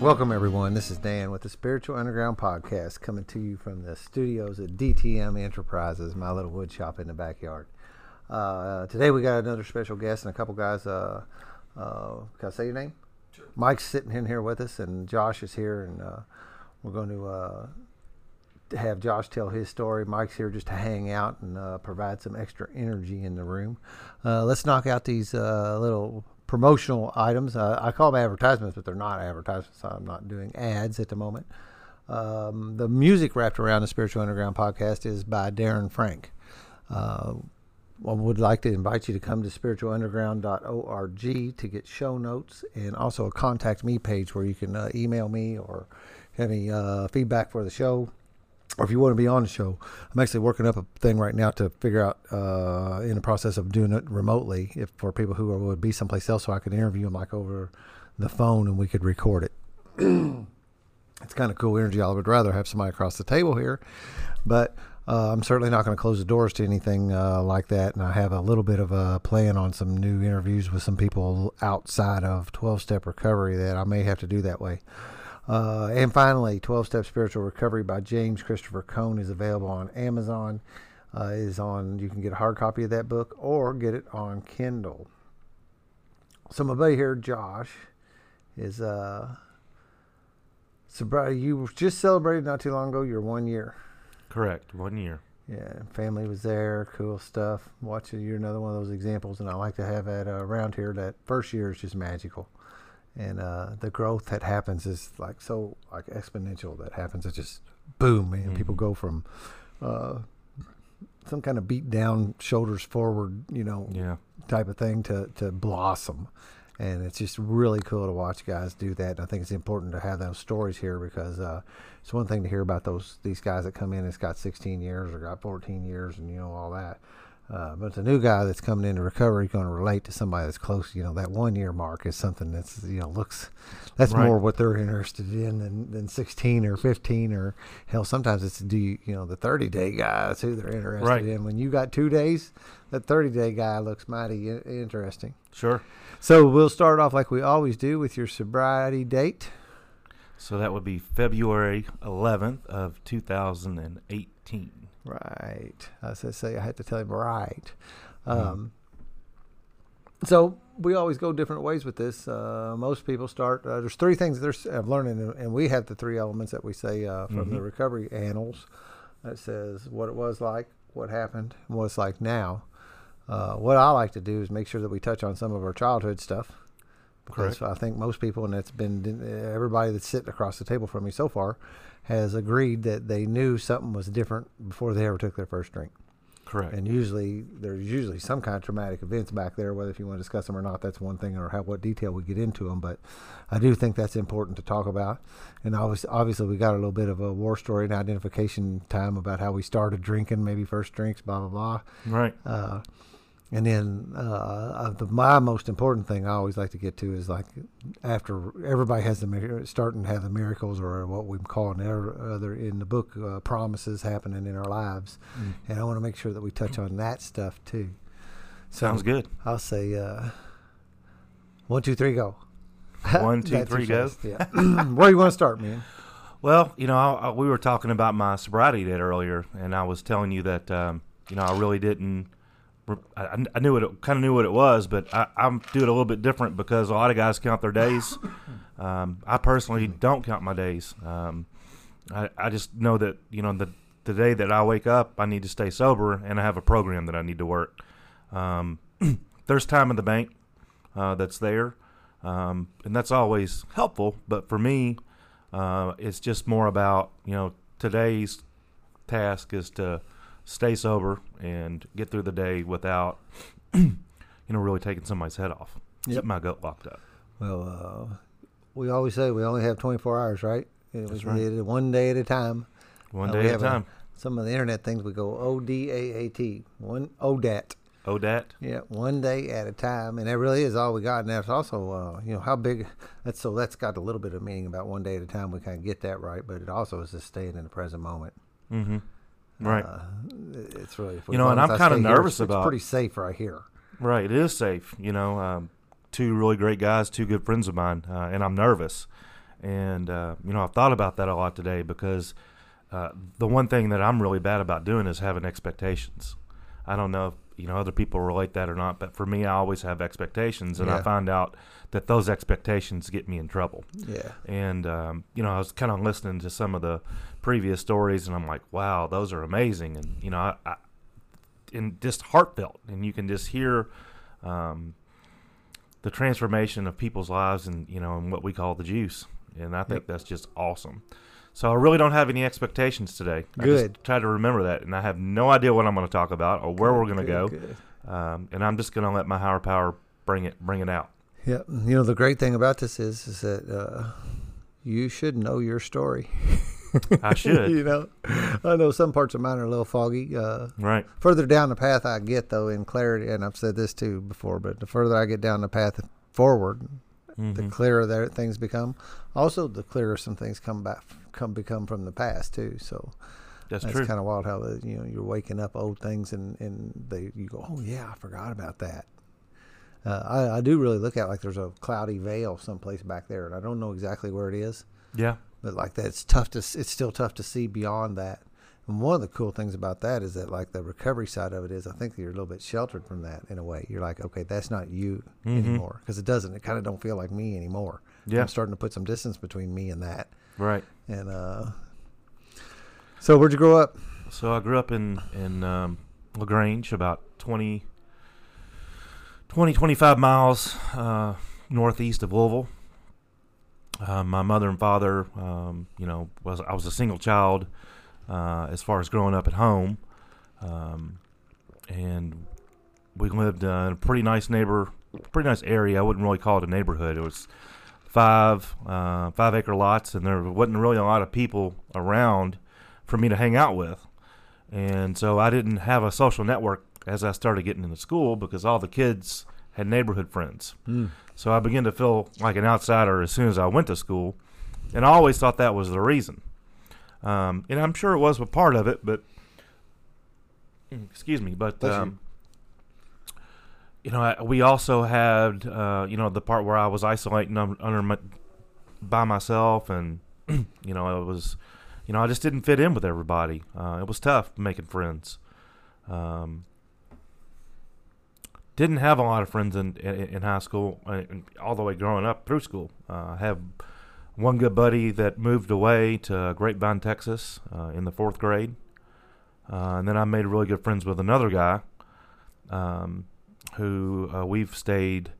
Welcome, everyone. This is Dan with the Spiritual Underground Podcast coming to you from the studios at DTM Enterprises, my little wood shop in the backyard. Uh, today, we got another special guest and a couple guys. Uh, uh, can I say your name? Sure. Mike's sitting in here with us, and Josh is here, and uh, we're going to uh, have Josh tell his story. Mike's here just to hang out and uh, provide some extra energy in the room. let's knock out these little promotional items. Uh, I call them advertisements, but they're not advertisements. I'm not doing ads at the moment. Um, the music wrapped around the Spiritual Underground podcast is by Darren Frank. Uh, I would like to invite you to come to spiritualunderground.org to get show notes and also a contact me page where you can uh, email me or have any uh, feedback for the show or if you want to be on the show, I'm actually working up a thing right now to figure out uh, in the process of doing it remotely if for people who would be someplace else, so I could interview them like over the phone and we could record it. it's kind of cool energy. I would rather have somebody across the table here, but uh, I'm certainly not going to close the doors to anything uh, like that. And I have a little bit of a plan on some new interviews with some people outside of 12 step recovery that I may have to do that way. Uh, and finally, 12 Step Spiritual Recovery by James Christopher Cohn is available on Amazon. Uh, is on you can get a hard copy of that book or get it on Kindle. So my buddy here, Josh, is uh sobriety. You just celebrated not too long ago your one year. Correct, one year. Yeah, family was there, cool stuff. Watching you're another one of those examples, and I like to have that uh, around here. That first year is just magical and uh, the growth that happens is like so like exponential that happens. It's just boom man. Mm-hmm. people go from uh, some kind of beat down shoulders forward you know yeah. type of thing to, to blossom. And it's just really cool to watch guys do that. And i think it's important to have those stories here because uh, it's one thing to hear about those these guys that come in that's got 16 years or got 14 years and you know all that uh, but the new guy that's coming into recovery is going to relate to somebody that's close. You know, that one year mark is something that's you know looks that's right. more what they're interested in than, than 16 or 15 or hell sometimes it's do you, you know the 30 day guy that's who they're interested right. in. When you got two days, that 30 day guy looks mighty interesting. Sure. So we'll start off like we always do with your sobriety date. So that would be February 11th of 2018. Right. As I say, I had to tell him right. Mm-hmm. Um, so we always go different ways with this. Uh, most people start. Uh, there's three things there's I've learned, and we have the three elements that we say uh, from mm-hmm. the recovery annals. That says what it was like, what happened, and what it's like now. Uh, what I like to do is make sure that we touch on some of our childhood stuff because Correct. I think most people, and it's been everybody that's sitting across the table from me so far, has agreed that they knew something was different before they ever took their first drink. Correct. And usually there's usually some kind of traumatic events back there. Whether if you want to discuss them or not, that's one thing, or how what detail we get into them. But I do think that's important to talk about. And obviously, obviously we got a little bit of a war story and identification time about how we started drinking, maybe first drinks, blah blah blah. Right. Uh, and then uh, the, my most important thing I always like to get to is like after everybody has the starting to have the miracles or what we call in other in the book uh, promises happening in our lives, mm. and I want to make sure that we touch on that stuff too. So Sounds good. I'll say uh, one, two, three, go. One, two, three, go. Yeah. Where do you want to start, man? Well, you know, I, I, we were talking about my sobriety date earlier, and I was telling you that um, you know I really didn't I, I knew it, kind of knew what it was, but I, I do it a little bit different because a lot of guys count their days. Um, I personally don't count my days. Um, I, I just know that you know the the day that I wake up, I need to stay sober, and I have a program that I need to work. Um, there's time in the bank uh, that's there, um, and that's always helpful. But for me, uh, it's just more about you know today's task is to stay sober and get through the day without, you know, really taking somebody's head off. Yep. My gut locked up. Well, uh, we always say we only have 24 hours, right? It That's right. One day at a time. One uh, day at a time. A, some of the internet things we go O D A A T, one ODAT. ODAT. Yeah, one day at a time, and that really is all we got. And that's also, uh, you know, how big. That's so that's got a little bit of meaning about one day at a time. We kind of get that right, but it also is just staying in the present moment. Mm-hmm. Right. Uh, it's really you know, and I'm kind of nervous here, about. It's pretty safe right here. Right, it is safe. You know, um, two really great guys, two good friends of mine, uh, and I'm nervous. And uh, you know, I've thought about that a lot today because uh, the one thing that I'm really bad about doing is having expectations. I don't know you know other people relate that or not, but for me, I always have expectations, and I find out that those expectations get me in trouble. Yeah. And um, you know, I was kind of listening to some of the previous stories, and I'm like, wow, those are amazing, and you know, I, I and just heartfelt, and you can just hear um, the transformation of people's lives, and you know, and what we call the juice, and I think Yep. that's just awesome. So I really don't have any expectations today. I Good. just try to remember that, and I have no idea what I'm going to talk about or where we're going to go, Good, good. um, and I'm just going to let my higher power bring it bring it out. Yeah, you know the great thing about this is is that uh, you should know your story. I should. you know, I know some parts of mine are a little foggy. Uh, Right. further down the path I get, though, in clarity, and I've said this too before, but the further I get down the path forward, the Mhm. clearer their things become. Also, the clearer some things come back, come become from the past too. So That's, that's kind of wild how the, you know you're waking up old things and and they you go, oh yeah, I forgot about that. Uh, I, I do really look at it like there's a cloudy veil someplace back there, and I don't know exactly where it is, yeah. but like that, it's tough to it's still tough to see beyond that. And one of the cool things about that is that like the recovery side of it is I think you're a little bit sheltered from that in a way. You're like, okay, that's not you Mhm. anymore because it doesn't. It kind of don't feel like me anymore. Yeah. I'm starting to put some distance between me and that. Right. And uh, so where'd you grow up? So I grew up in in um, Lagrange, about 20, 20 25 miles uh, northeast of Louisville. Uh, my mother and father, um, you know, was I was a single child uh, as far as growing up at home, um, and we lived uh, in a pretty nice neighbor, pretty nice area. I wouldn't really call it a neighborhood. It was five uh, five acre lots, and there wasn't really a lot of people around for me to hang out with. And so I didn't have a social network as I started getting into school because all the kids had neighborhood friends. So I began to feel like an outsider as soon as I went to school. And I always thought that was the reason. Um, and I'm sure it was a part of it, but excuse me, but um, you know, I, we also had uh, you know the part where I was isolating un- under my, by myself, and you know it was, you know, I just didn't fit in with everybody. Uh, it was tough making friends. Um, didn't have a lot of friends in in, in high school, uh, and all the way growing up through school. Uh, I have one good buddy that moved away to Grapevine, Texas, uh, in the fourth grade, uh, and then I made really good friends with another guy, um, who uh, we've stayed.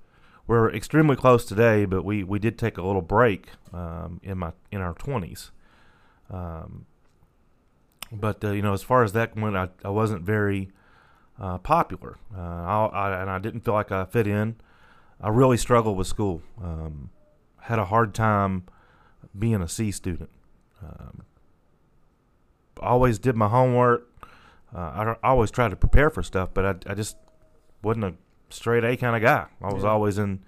We're extremely close today, but we, we did take a little break um, in my in our twenties. Um, but uh, you know, as far as that went, I, I wasn't very uh, popular, uh, I, I, and I didn't feel like I fit in. I really struggled with school. Um, had a hard time being a C student. Um, always did my homework. Uh, I, always tried to prepare for stuff, but I, I just wasn't a straight A kind of guy. I was Yeah. always in,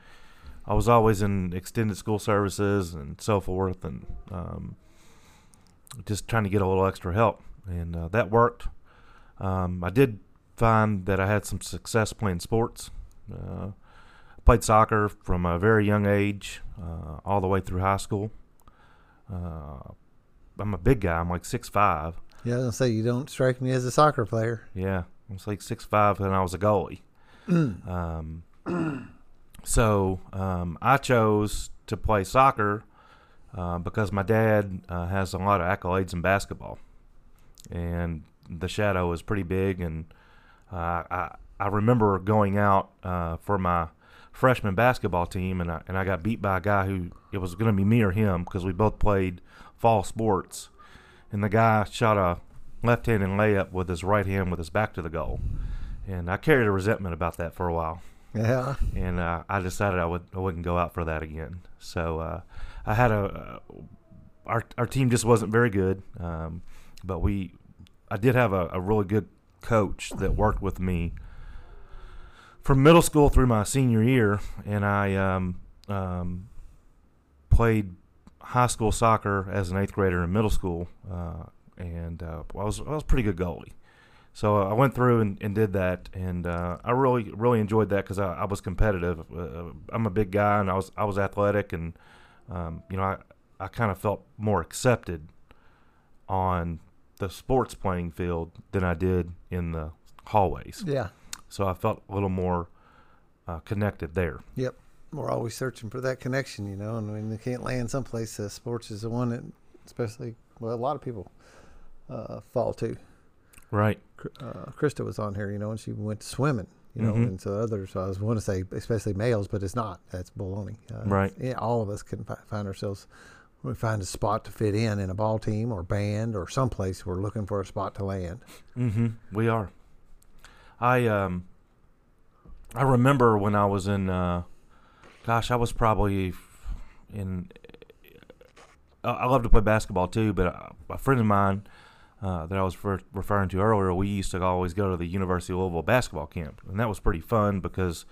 I was always in extended school services and so forth, and um, just trying to get a little extra help, and uh, that worked. Um, I did find that I had some success playing sports. Uh, played soccer from a very young age, uh, all the way through high school. Uh, I'm a big guy. I'm like six five. Yeah, I was gonna say you don't strike me as a soccer player. Yeah, I was like six five, and I was a goalie. um, so um, I chose to play soccer uh, because my dad uh, has a lot of accolades in basketball, and the shadow is pretty big. And uh, I I remember going out uh, for my freshman basketball team, and I and I got beat by a guy who it was going to be me or him because we both played fall sports, and the guy shot a left-handed layup with his right hand with his back to the goal, and I carried a resentment about that for a while. Yeah, and uh, I decided I would I wouldn't go out for that again. So uh, I had a uh, our our team just wasn't very good, um, but we I did have a, a really good coach that worked with me from middle school through my senior year, and I um, um, played high school soccer as an eighth grader in middle school, uh, and uh, I was I was pretty good goalie. So uh, I went through and, and did that, and uh, I really really enjoyed that because I, I was competitive. Uh, I'm a big guy, and I was I was athletic, and um, you know I I kind of felt more accepted on the sports playing field than I did in the hallways. Yeah. So I felt a little more uh, connected there. Yep. We're always searching for that connection, you know, and when they can't land someplace, uh, sports is the one that, especially, well, a lot of people uh, fall to. Right. Uh, Krista was on here, you know, and she went swimming, you know, Mhm. and so others, I was want to say, especially males, but it's not. That's baloney. Uh, Right. Yeah, all of us can fi- find ourselves, we find a spot to fit in in a ball team or band or someplace we're looking for a spot to land. Mm-hmm. We are. I um. I remember when I was in. Uh, gosh, I was probably in. I love to play basketball too, but a, a friend of mine uh, that I was referring to earlier, we used to always go to the University of Louisville basketball camp, and that was pretty fun because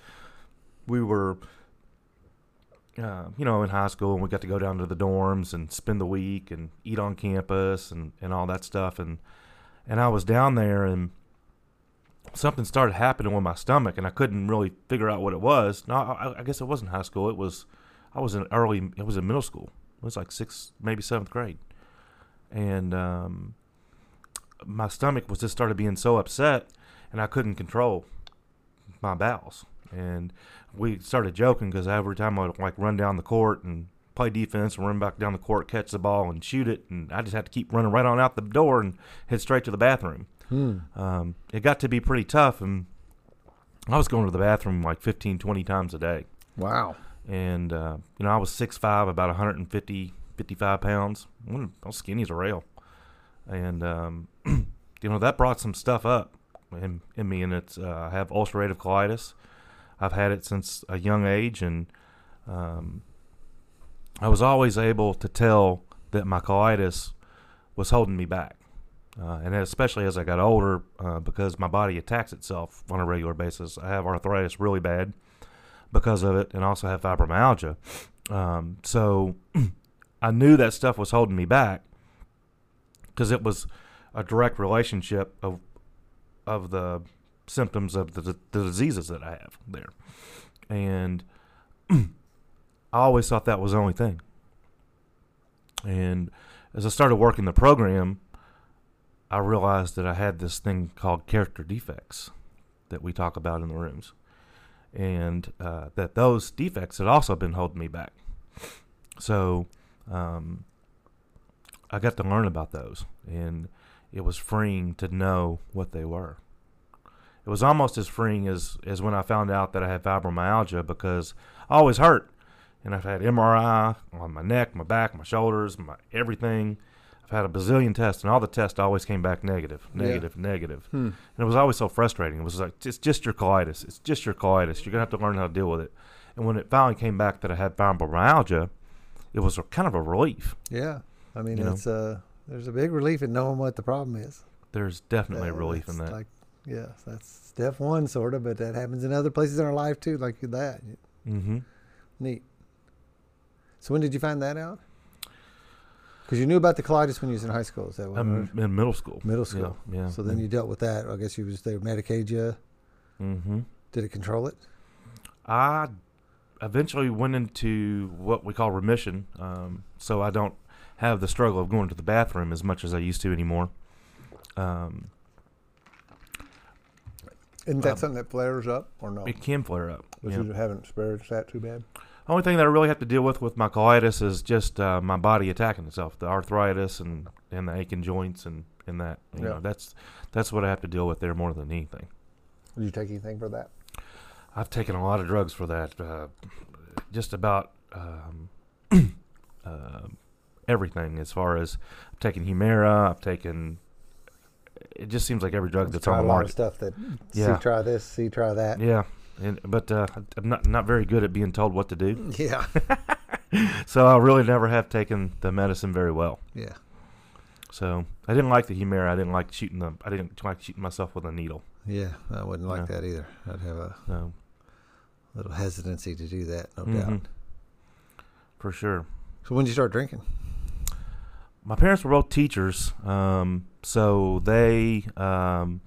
we were, uh, you know, in high school, and we got to go down to the dorms and spend the week and eat on campus and, and all that stuff, and and I was down there and something started happening with my stomach, and I couldn't really figure out what it was. No, I, I guess it wasn't high school. It was I was in early. It was in middle school. It was like sixth, maybe seventh grade, and um, my stomach was just started being so upset, and I couldn't control my bowels. And we started joking because every time I would like run down the court and play defense and run back down the court, catch the ball and shoot it, and I just had to keep running right on out the door and head straight to the bathroom. Hmm. Um, it got to be pretty tough, and I was going to the bathroom like 15, 20 times a day. Wow. And, uh, you know, I was 6'5", about 150, 55 pounds. I was skinny as a rail. And, um, you know, that brought some stuff up in, in me, and it's uh, I have ulcerative colitis. I've had it since a young age, and um, I was always able to tell that my colitis was holding me back. Uh, and especially as I got older, uh, because my body attacks itself on a regular basis. I have arthritis really bad because of it, and also have fibromyalgia. Um, so I knew that stuff was holding me back because it was a direct relationship of of the symptoms of the, the diseases that I have there, and I always thought that was the only thing. And as I started working the program, I realized that I had this thing called character defects that we talk about in the rooms, and uh, that those defects had also been holding me back. So um, I got to learn about those, and it was freeing to know what they were. It was almost as freeing as, as when I found out that I had fibromyalgia because I always hurt. And I've had MRI on my neck, my back, my shoulders, my everything. I've had a bazillion tests, and all the tests always came back negative, Yeah. negative, negative. Hmm. And it was always so frustrating. It was like, it's just your colitis. It's just your colitis. You're going to have to learn how to deal with it. And when it finally came back that I had fibromyalgia, it was a, kind of a relief. Yeah. I mean, You it's a, there's a big relief in knowing what the problem is. There's definitely a Uh, relief in that. Like, yeah, that's step one, sort of, but that happens in other places in our life too, like that. mm-hmm. Neat. So when did you find that out? Because you knew about the colitis when you was in high school. Is that what? I'm in middle school. Middle school. Yeah. yeah. So then you dealt with that. I guess you was they medicated you. Mm-hmm. Did it control it? I eventually went into what we call remission, um, so I don't have the struggle of going to the bathroom as much as I used to anymore. Um, Isn't that Um, something that flares up or no? it can flare up. But yeah. you haven't experienced that too bad. Only thing that I really have to deal with with my colitis is just uh, my body attacking itself, the arthritis and, and the aching joints and, and that. You Yeah. know, that's that's what I have to deal with there more than anything. Did you take anything for that? I've taken a lot of drugs for that. Uh, just about um, uh, everything, as far as I've taken Humira, I've taken. It just seems like every drug Let's that's on a the lot of market. stuff that Yeah. see try this, see try that. Yeah, and, but uh, I'm not not very good at being told what to do. Yeah. So I really never have taken the medicine very well. Yeah. So I didn't like the Humira. I didn't like shooting the. I didn't like shooting myself with a needle. Yeah. I wouldn't like that either. I'd have a So little hesitancy to do that, no mhm, doubt. for sure. So when did you start drinking? my parents were both teachers, um, so they um,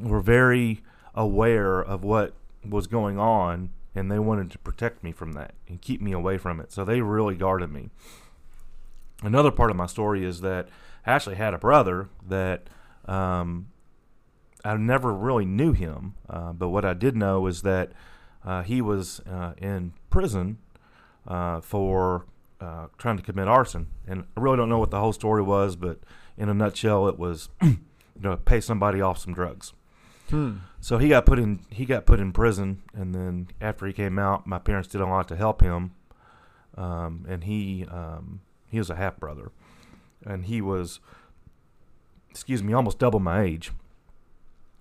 were very aware of what was going on, and they wanted to protect me from that and keep me away from it. So they really guarded me. another part of my story is that I actually had a brother that um, I never really knew him, uh, but what I did know is that uh, he was uh, in prison uh, for uh, trying to commit arson, and I really don't know what the whole story was, but in a nutshell, it was you know pay somebody off some drugs. Hmm. So he got put in he got put in prison, and then after he came out, my parents did a lot to help him, um, and he um, he was a half brother, and he was excuse me almost double my age,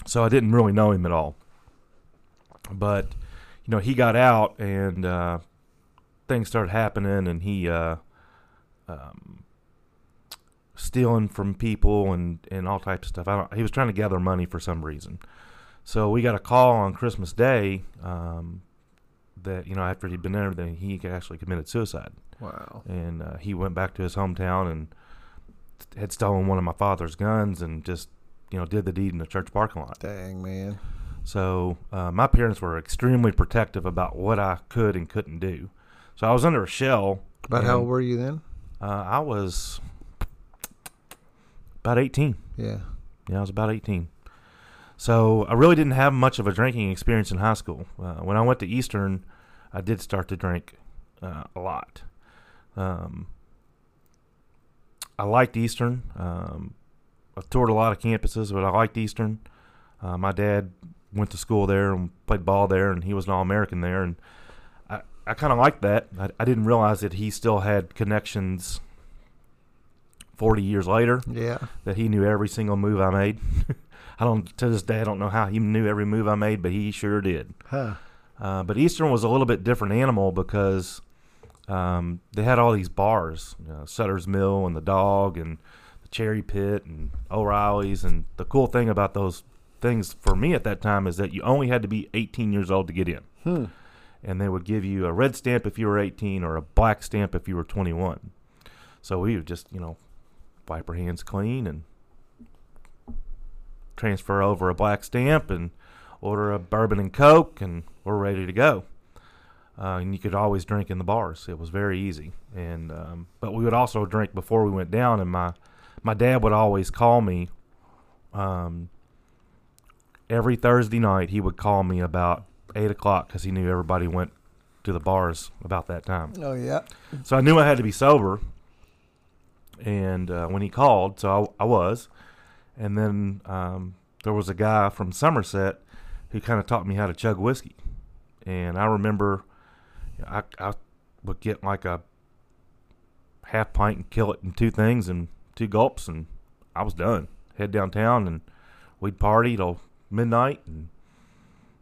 so I didn't really know him at all. But you know he got out, and uh, things started happening, and he uh, um, stealing from people and, and all types of stuff. I don't, he was trying to gather money for some reason. So we got a call on Christmas Day um, that you know after he'd been there, that he actually committed suicide, Wow. and uh, he went back to his hometown and had stolen one of my father's guns and just you know did the deed in the church parking lot. Dang, man. So uh, my parents were extremely protective about what I could and couldn't do. So I was under a shell. About how old were you then? Uh, I was about 18. Yeah. Yeah, I was about 18. So I really didn't have much of a drinking experience in high school. Uh, when I went to Eastern, I did start to drink uh, a lot. Um, I liked Eastern. Um, I toured a lot of campuses, but I liked Eastern. Uh, my dad went to school there and played ball there, and he was an All American there. And I, I kind of liked that. I, I didn't realize that he still had connections 40 years later Yeah. that he knew every single move I made. I don't to this day I don't know how he knew every move I made, but he sure did. Huh. Uh, but Eastern was a little bit different animal because um, they had all these bars, you know, Sutter's Mill and the Dog and the Cherry Pit and O'Reilly's. And the cool thing about those things for me at that time is that you only had to be 18 years old to get in, Hmm. and they would give you a red stamp if you were 18 or a black stamp if you were 21. So we would just you know wipe our hands clean and transfer over a black stamp and order a bourbon and coke and we're ready to go uh, and you could always drink in the bars it was very easy and um, but we would also drink before we went down and my my dad would always call me um, every thursday night he would call me about eight o'clock because he knew everybody went to the bars about that time Oh yeah. so I knew I had to be sober. And uh, when he called, so I, I was. And then um, there was a guy from Somerset who kind of taught me how to chug whiskey. And I remember I, I would get like a half pint and kill it in two things and two gulps, and I was done. Head downtown and we'd party till midnight and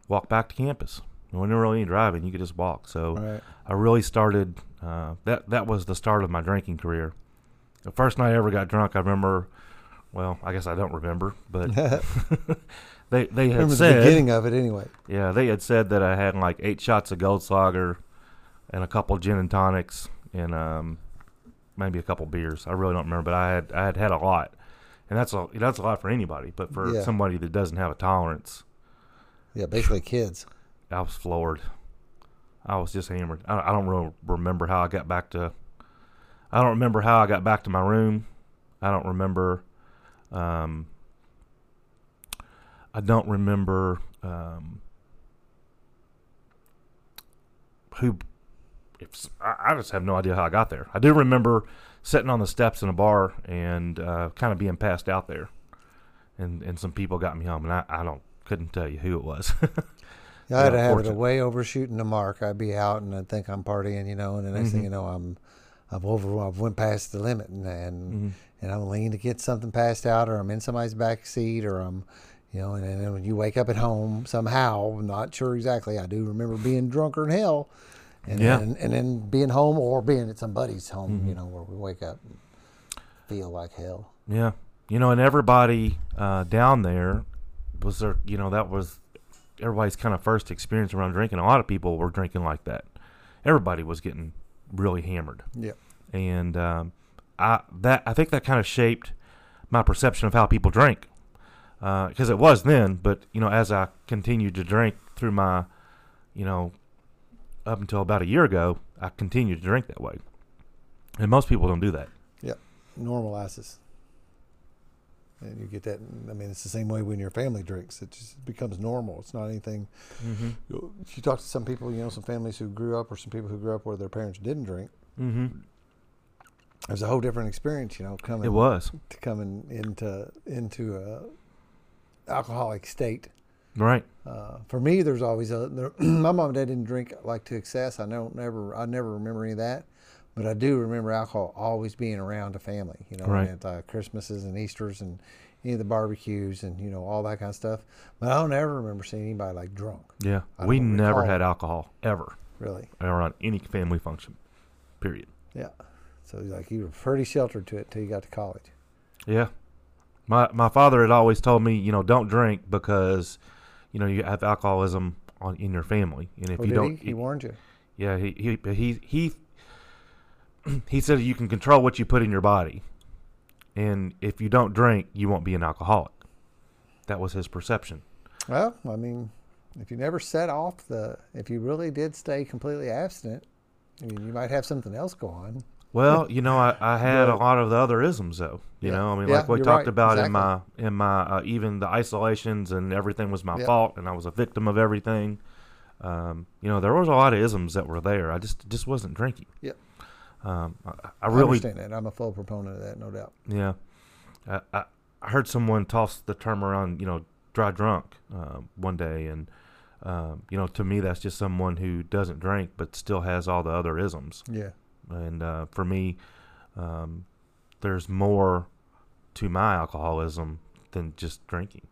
walk back to campus. There were really any driving, you could just walk. So Right. I really started. Uh, that that was the start of my drinking career. The first night I ever got drunk, I remember. Well, I guess I don't remember, but they they had Remember the said, beginning of it anyway. yeah, they had said that I had like eight shots of Goldschläger, and a couple gin and tonics, and um, maybe a couple beers. I really don't remember, but I had I had had a lot, and that's a that's a lot for anybody, but for Yeah. somebody that doesn't have a tolerance, Yeah, basically kids. I was floored. I was just hammered. I, I don't really remember how I got back to. I don't remember how I got back to my room. I don't remember. Um, I don't remember um, who. If I, I just have no idea how I got there. I do remember sitting on the steps in a bar and uh, kind of being passed out there, and and some people got me home, and I, I don't couldn't tell you who it was. Yeah, I had Yeah, to have it way overshooting the mark. I'd be out and I'd think I'm partying, you know, and the next thing Mhm. you know, I'm I've over I've went past the limit and and, Mhm. And I'm leaning to get something passed out, or I'm in somebody's back seat, or I'm, you know, and, then when you wake up at home somehow, I'm not sure exactly. I do remember being drunker than hell, and Yeah. then, and then being home or being at somebody's home, Mhm. you know, where we wake up and feel like hell. Yeah, you know, and everybody uh, down there was there. You know, that was everybody's kind of first experience around drinking. A lot of people were drinking like that. Everybody was getting really hammered, Yeah. and um, I that I think that kind of shaped my perception of how people drink because it was then. But you know, as I continued to drink through my, you know, up until about a year ago, I continued to drink that way, and most people don't do that. Yep. normalizes. And you get that. I mean, it's the same way when your family drinks. It just becomes normal. It's not anything. Mm-hmm. you talk to some people, you know, some families who grew up, or some people who grew up where their parents didn't drink. Mm-hmm. There's a whole different experience, you know, coming It was to coming into into a alcoholic state. right. Uh, for me, there's always a. There, my mom and dad didn't drink like to excess. I don't never. I never remember any of that, but I do remember alcohol always being around a family. You know, Right. at uh, Christmases and Easter's and any of the barbecues and you know all that kind of stuff. But I don't ever remember seeing anybody like drunk. Yeah, we never recall. had alcohol ever Really. or on any family function. Period. Yeah. So he's like you were pretty sheltered to it till you got to college. Yeah. My my father had always told me, you know, don't drink because, you know, you have alcoholism on, in your family, and if Oh, you don't, he? He warned you. yeah, he he he he he said you can control what you put in your body, and if you don't drink, you won't be an alcoholic. That was his perception. Well, I mean, if you never set off the, if you really did stay completely abstinent, I mean, you might have something else go on. Well, you know, I, I had a lot of the other isms though. You Yeah. know, I mean, Yeah, like we talked right. about in my in my uh, even the isolations and everything was my Yeah. fault, and I was a victim of everything. Um, you know, there was a lot of isms that were there. I just just wasn't drinking. Yep. Um, I, I I really, understand that. I'm a full proponent of that, no doubt. yeah. I, I, I heard someone toss the term around, you know, dry drunk uh, one day, and um, you know, to me, that's just someone who doesn't drink but still has all the other isms. Yeah. And uh, for me, um, there's more to my alcoholism than just drinking.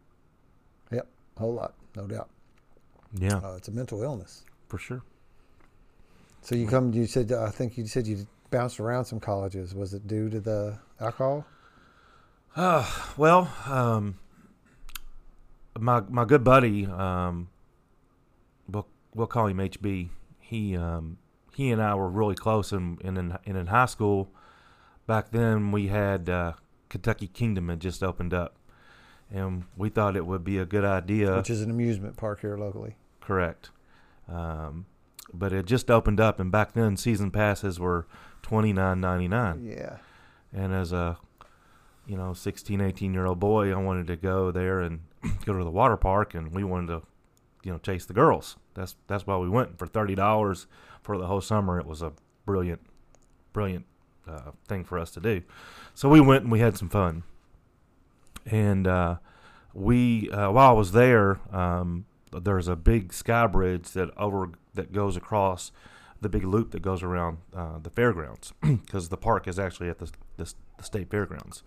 Yep, a whole lot, no doubt. Yeah, Uh, it's a mental illness. for sure. So you come, you said, I think you said you bounced around some colleges. Was it due to the alcohol? Uh, well, um, my my good buddy, um, we'll we'll call him HB. He um, he and I were really close, and in, in in in high school, back then we had uh, Kentucky Kingdom had just opened up, and we thought it would be a good idea. Which is an amusement park here locally. Correct. Um, but it just opened up, and back then season passes were twenty nine ninety nine. Yeah. And as a you know 16, 18 year old boy, I wanted to go there and go to the water park, and we wanted to you know chase the girls. That's that's why we went for thirty dollars for the whole summer. It was a brilliant, brilliant uh, thing for us to do. So we went and we had some fun. And uh, we uh, while I was there, um, there's a big sky bridge that over that goes across the big loop that goes around uh, the fairgrounds because the park is actually at the, the, the state fairgrounds.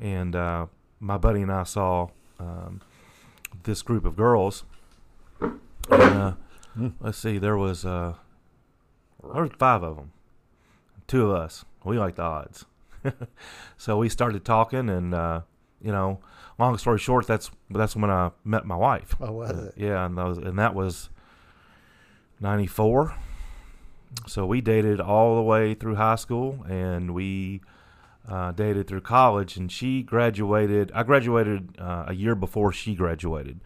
And uh, my buddy and I saw um, this group of girls. And, uh, Hmm. let's see, there was uh, there was five of them, two of us. We like the odds, so we started talking, and uh, you know, long story short, that's that's when I met my wife. Oh, was it? Yeah, and that was, and that was ninety four. So we dated all the way through high school, and we uh, dated through college. And she graduated. I graduated uh, a year before she graduated.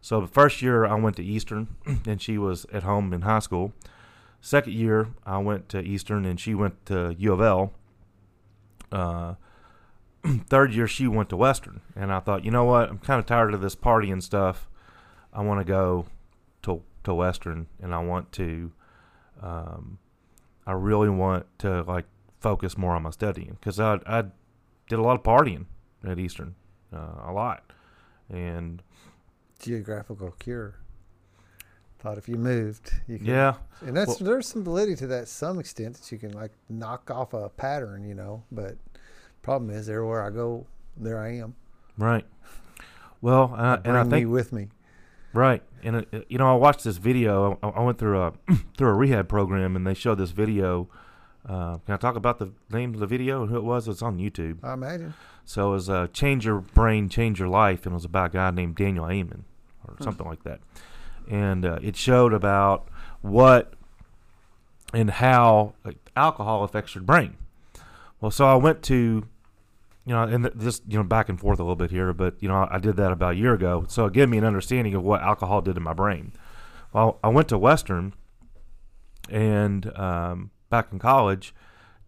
So the first year I went to Eastern, and she was at home in high school. Second year I went to Eastern, and she went to U of L. Uh, third year she went to Western, and I thought, you know what, I'm kind of tired of this partying stuff. I want to go to to Western, and I want to, um, I really want to like focus more on my studying because I I did a lot of partying at Eastern, uh, a lot, and Geographical cure. Thought if you moved, you could. yeah, And that's Well- there's some validity to that some extent that you can like knock off a pattern, you know. But problem is, everywhere I go, there I am. right. Well, uh, and I think with me. Right, and it, it- you know, I watched this video. I, I went through a through a rehab program, and they showed this video. Uh, can I talk about the name of the video and who it was? It's on YouTube. I imagine. So it was uh, "Change Your Brain, Change Your Life," and it was about a guy named Daniel Amen or something like that. And uh, it showed about what and how like, alcohol affects your brain. Well, so I went to, you know, and th- this, you know, back and forth a little bit here, but you know, I, I did that about a year ago. So it gave me an understanding of what alcohol did to my brain. Well, I went to Western, and um, back in college,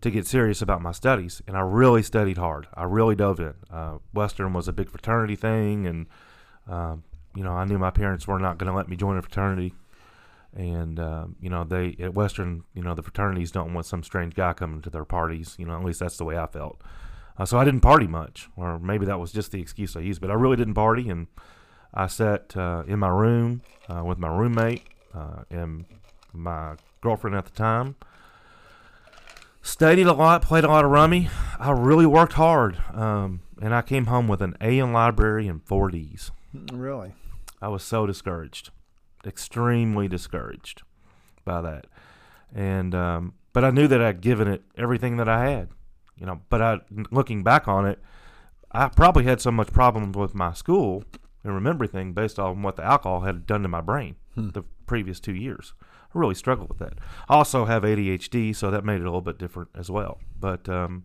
to get serious about my studies, and I really studied hard. I really dove in. Uh, Western was a big fraternity thing, and um, you know I knew my parents were not going to let me join a fraternity, and um, you know they at Western, you know the fraternities don't want some strange guy coming to their parties. You know at least that's the way I felt. Uh, so I didn't party much, or maybe that was just the excuse I used. But I really didn't party, and I sat uh, in my room uh, with my roommate uh, and my girlfriend at the time. Studied a lot, played a lot of rummy. I really worked hard, um, and I came home with an A in library and four D's. Really? I was so discouraged, extremely discouraged by that, and um, but I knew that I'd given it everything that I had, you know. But I, looking back on it, I probably had so much problems with my school and remembering everything based on what the alcohol had done to my brain Hmm. the previous two years. I really struggled with that. I also have ADHD, so that made it a little bit different as well. But um,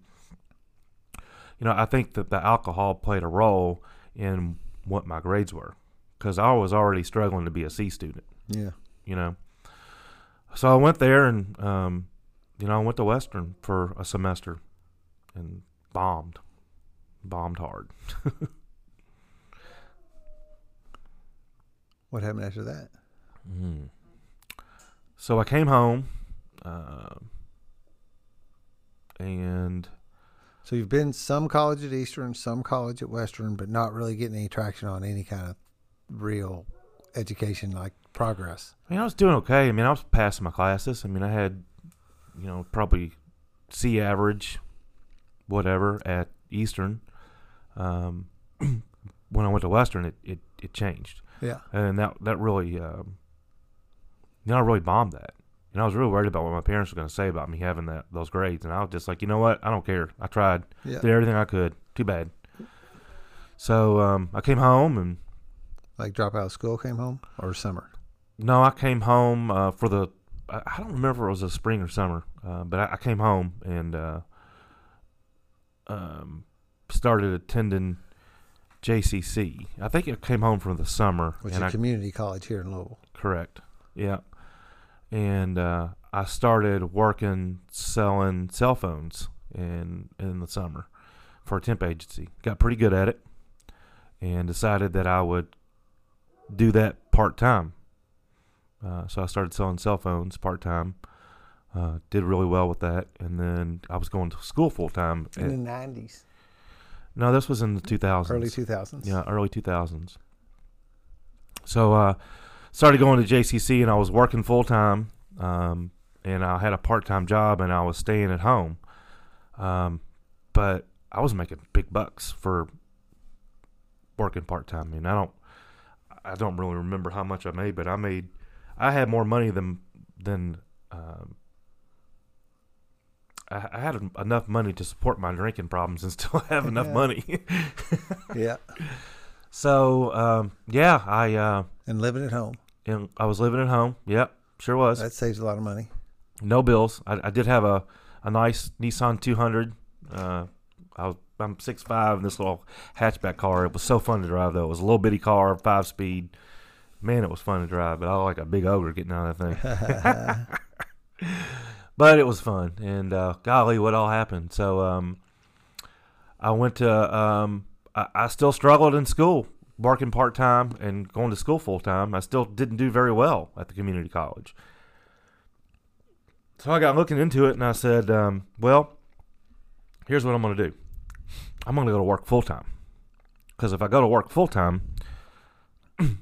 you know, I think that the alcohol played a role in what my grades were because I was already struggling to be a C student. Yeah. You know, so I went there and um, you know I went to Western for a semester and bombed, bombed hard. What happened after that? Mm. So I came home, uh, and So you've been some college at Eastern, some college at Western, but not really getting any traction on any kind of real education like progress. I mean, I was doing okay. I mean, I was passing my classes. I mean, I had, you know, probably C average, whatever, at Eastern. Um, when I went to Western, it, it, it changed, Yeah. and that that really, um, you know, I really bombed that. You know, I was really worried about what my parents were going to say about me having that those grades, and I was just like, you know what, I don't care. I tried, Yeah. did everything I could. Too bad. So um, I came home and Like drop out of school, came home, or summer. No, I came home uh, for the. I I don't remember if it was a spring or summer, uh, but I, I came home and uh, um, started attending JCC. I think it came home from the summer. Which and is I, community college here in Louisville. correct. Yeah, and uh, I started working selling cell phones in in the summer for a temp agency. Got pretty good at it, and decided that I would do that part time. Uh, so I started selling cell phones part time. Uh, did really well with that, and then I was going to school full time. In the nineties, No, this was in the two thousands. early two thousands. Yeah, early 2000s. So uh started going to JCC and I was working full time um and I had a part-time job and I was staying at home. Um but I was making big bucks for working part-time. I mean, I don't I don't really remember how much I made, but I made I had more money than than um I I had enough money to support my drinking problems and still have enough Yeah. money. Yeah. So um, yeah, I uh, And living at home. and I was living at home. Yep, sure was. That saves a lot of money. No bills. I, I did have a, a nice Nissan 200. Uh, I was I'm six five in this little hatchback car. It was so fun to drive though. It was a little bitty car, five speed. Man, it was fun to drive. But I like a big ogre getting out of that thing. but it was fun, and uh, golly, what all happened? So um, I went to. Um, I, I still struggled in school, working part time and going to school full time. I still didn't do very well at the community college. So I got looking into it, and I said, um, "Well, here's what I'm going to do. I'm going to go to work full time. Because if I go to work full time,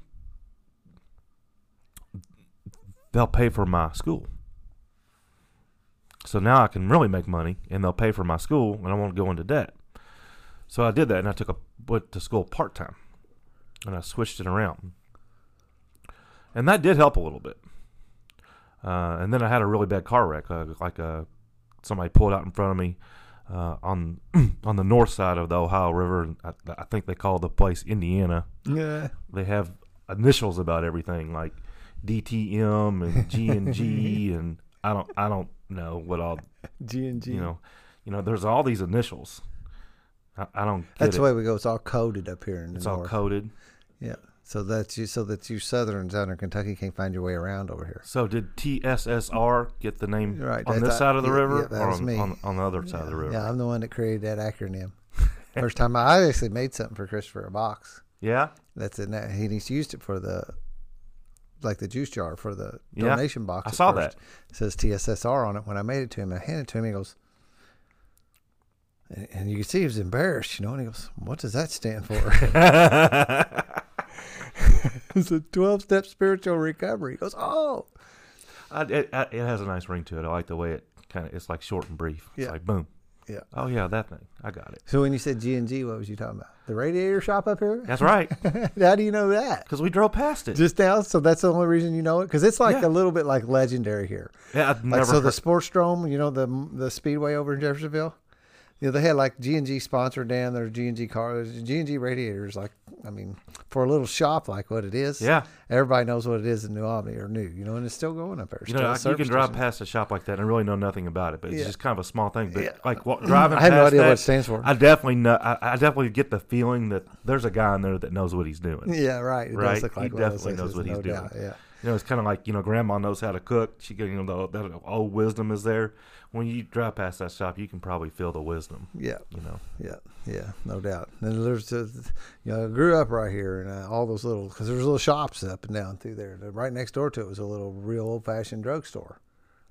they'll pay for my school. So now I can really make money, and they'll pay for my school, and I won't go into debt. So I did that, and I took a went to school part time, and I switched it around, and that did help a little bit. Uh, and then I had a really bad car wreck, uh, like uh, somebody pulled out in front of me uh, on on the north side of the Ohio River. I, I think they call the place Indiana. Yeah. They have initials about everything, like DTM and G and G, and I don't I don't know what all G and G. you know. You know, there's all these initials. I, I don't That's it. the way we go. It's all coded up here in the it's all north. coded. Yeah. So that you so that you Southerns out in Kentucky can't find your way around over here. So did TSSR get the name Right, on this side of the yeah, river yeah, that or on, on, on the other side of the river? Yeah, I'm the one that created that acronym. First time I, I actually made something for Christopher a box. Yeah? That's in that he he's used it for the like the juice jar for the Yeah, donation box. I saw first. It says TSSR on it. When I made it to him, I handed it to him. He goes, and, and you can see he was embarrassed, you know. And he goes, "What does that stand for?" it's a twelve step spiritual recovery. He goes, "Oh, I, it, I- it has a nice ring to it. I like the way it kind of it's like short and brief. It's Yeah. like boom. Yeah. Oh yeah, that thing. I got it. So when you said G and G, what was you talking about? The radiator shop up here? That's right. How do you know that? Because we drove past it. Just now, so that's the only reason you know it, because it's like Yeah. a little bit like legendary here. yeah, I've Like never. so, the heard- Sportsdrome, you know the the speedway over in Jeffersonville. You know, they had like G and G sponsored down their G and G cars, G and G radiators. Like, I mean, for a little shop like what it is, yeah, everybody knows what it is in New Albany or New, you know, and it's still going up there. you know, you can drive past a shop like that and really know nothing about it, but it's Yeah. just kind of a small thing. But Yeah. like driving I have no idea that, what it stands for. I definitely know. I, I definitely get the feeling that there's a guy in there that knows what he's doing. yeah, right. It Right. He like one definitely knows what he's no doing. doubt, Yeah. You know, it's kind of like you know, Grandma knows how to cook. She, you know, the, that old wisdom is there. When you drive past that shop, you can probably feel the wisdom. Yeah, You know, yeah, yeah, no doubt. And there's, a, you know, I grew up right here, and uh, all those little, because there's little shops up and down through there. Right next door to it was a little real old fashioned drugstore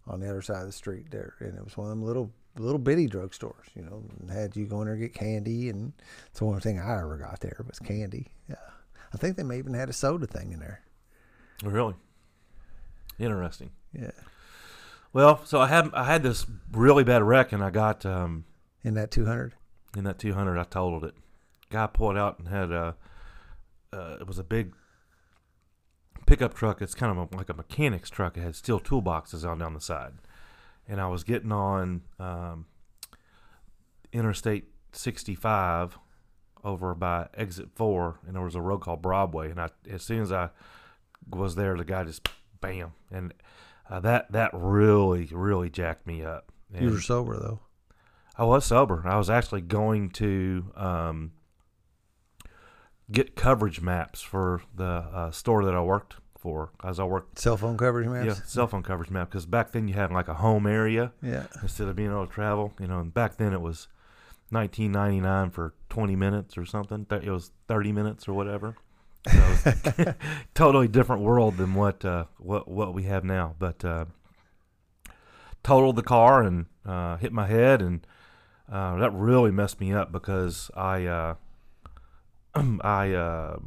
on the other side of the street there, and it was one of them little little bitty drugstores, you know, and had you go in there and get candy, and it's the only thing I ever got there was candy. Yeah, I think they may even had a soda thing in there. Really interesting. Yeah, Well, so I had I had this really bad wreck, and I got um, in that two hundred. in that 200. I totaled it. Guy pulled out and had a uh, it was a big pickup truck. It's kind of a, like a mechanic's truck. It had steel toolboxes on down the side, and I was getting on um, Interstate 65 over by exit four, and there was a road called Broadway. And I, as soon as I was there, the guy just bam, and uh, that that really really jacked me up. You were sober though. I was sober. I was actually going to um, get coverage maps for the uh, store that I worked for, as I worked. Cell phone coverage maps. Yeah, cell phone coverage map. Because back then you had like a home area Yeah. instead of being able to travel. You know, and back then it was 19.99 for 20 minutes or something. It was 30 minutes or whatever. So totally different world than what uh, what what we have now. But uh, totaled the car and uh, hit my head, and uh, that really messed me up because I uh, I uh,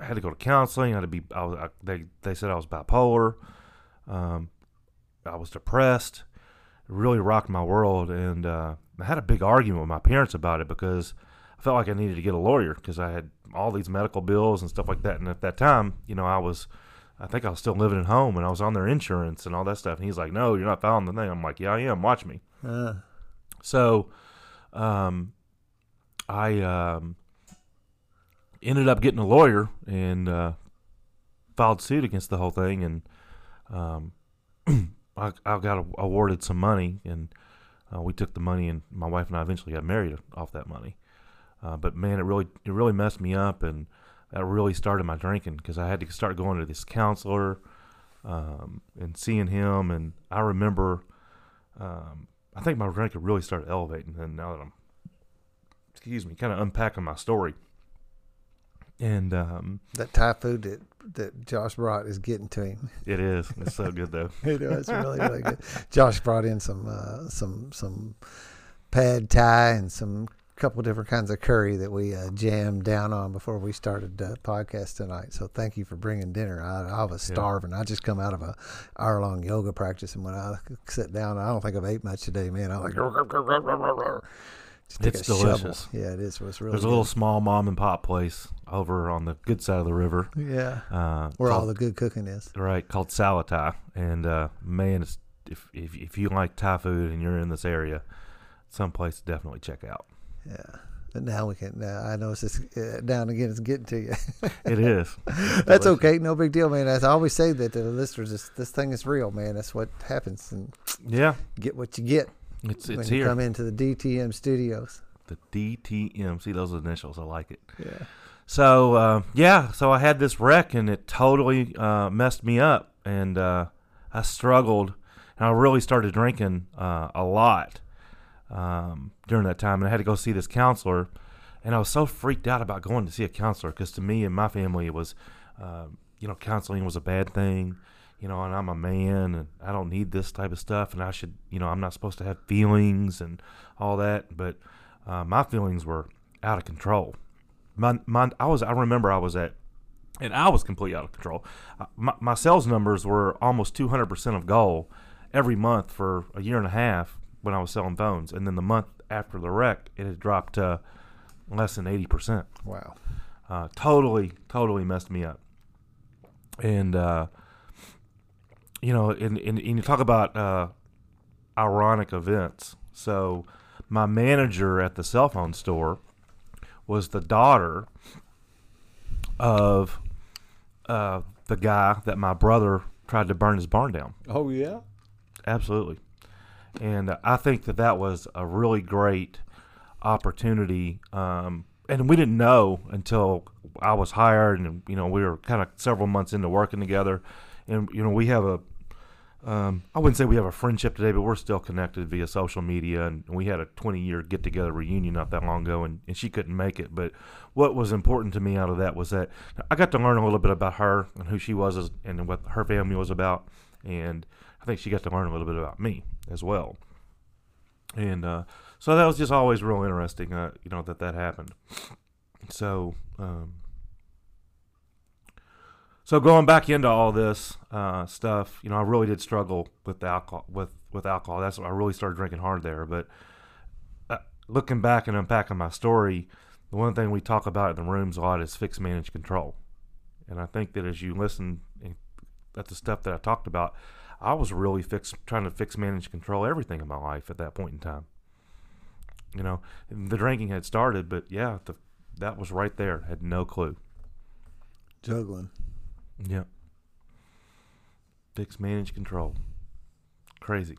had to go to counseling. I had to be. I was. I, they they said I was bipolar. Um, I was depressed. It really rocked my world, and I had a big argument with my parents about it because felt like I needed to get a lawyer because I had all these medical bills and stuff like that. And at that time, you know, I was, I think I was still living at home, and I was on their insurance and all that stuff. And he's like, "No, you're not filing the thing." I'm like, "Yeah, I am. Watch me." Uh, So, um, I um, ended up getting a lawyer and uh, filed suit against the whole thing, and um, I, I got awarded some money, and uh, we took the money, and my wife and I eventually got married off that money. Uh, but man, it really it really messed me up, and that really started my drinking because I had to start going to this counselor um, and seeing him, and I remember. Um, I think my drinking really started elevating. And now that I'm, excuse me, kind of unpacking my story. And um, that Thai food that that Josh brought is getting to him. it is. It's so good though. it was really really good. Josh brought in some uh, some some pad Thai and some couple different kinds of curry that we uh, jammed down on before we started the podcast tonight. So thank you for bringing dinner. I, I was Yeah. starving. I just come out of a hour long yoga practice, and when I sit down, I don't think I've ate much today, man. I'm like. It's a shovel. delicious. Yeah, it is. It's really There's a little small mom and pop place over on the good side of the river. yeah, Uh, where all the good cooking is. right called Salatai, and uh, man, if, if if you like Thai food and you're in this area, someplace to definitely check out. Yeah. But now we can. Now I know it's just uh, down again. It's getting to you. It is. That's okay. No big deal, man. As I always say that to the listeners, this, this thing is real, man. That's what happens, and Yeah, get what you get it's when it's you here. come into the DTM studios. The DTM. See those initials? I like it. Yeah. So uh, yeah, so I had this wreck and it totally uh, messed me up, and uh, I struggled, and I really started drinking uh, a lot um, during that time, and I had to go see this counselor, and I was so freaked out about going to see a counselor because to me and my family it was, uh, you know, counseling was a bad thing, you know, and I'm a man and I don't need this type of stuff, and I should, you know, I'm not supposed to have feelings and all that, but uh, my feelings were out of control my, my I was I remember I was at and I was completely out of control. Uh, my, my sales numbers were almost 200% of goal every month for a year and a half when I was selling phones, and then the month after the wreck, it had dropped to less than 80%. Wow. Uh, totally, totally messed me up. And uh, you know, and, and, and, you talk about uh, ironic events. So, my manager at the cell phone store was the daughter of uh, the guy that my brother tried to burn his barn down. Oh yeah, absolutely. And I think that that was a really great opportunity. Um, and we didn't know until I was hired, and you know we were kind of several months into working together. And you know we have a um, I wouldn't say we have a friendship today, but we're still connected via social media. And we had a 20 year get together reunion not that long ago, and, and she couldn't make it. But what was important to me out of that was that I got to learn a little bit about her and who she was and what her family was about. And I think she got to learn a little bit about me as well. And uh, so that was just always real interesting, uh, you know, that that happened. So, um, so going back into all this uh, stuff, you know, I really did struggle with alcohol. With with alcohol, that's what I really started drinking hard there. But uh, looking back and unpacking my story, the one thing we talk about in the rooms a lot is fix, manage, control. And I think that as you listen at the stuff that I talked about, I was really fix trying to fix, manage, control everything in my life at that point in time. You know, the drinking had started, but yeah, the, that was right there. Had no clue. Juggling. Yep. Fix, manage, control. Crazy.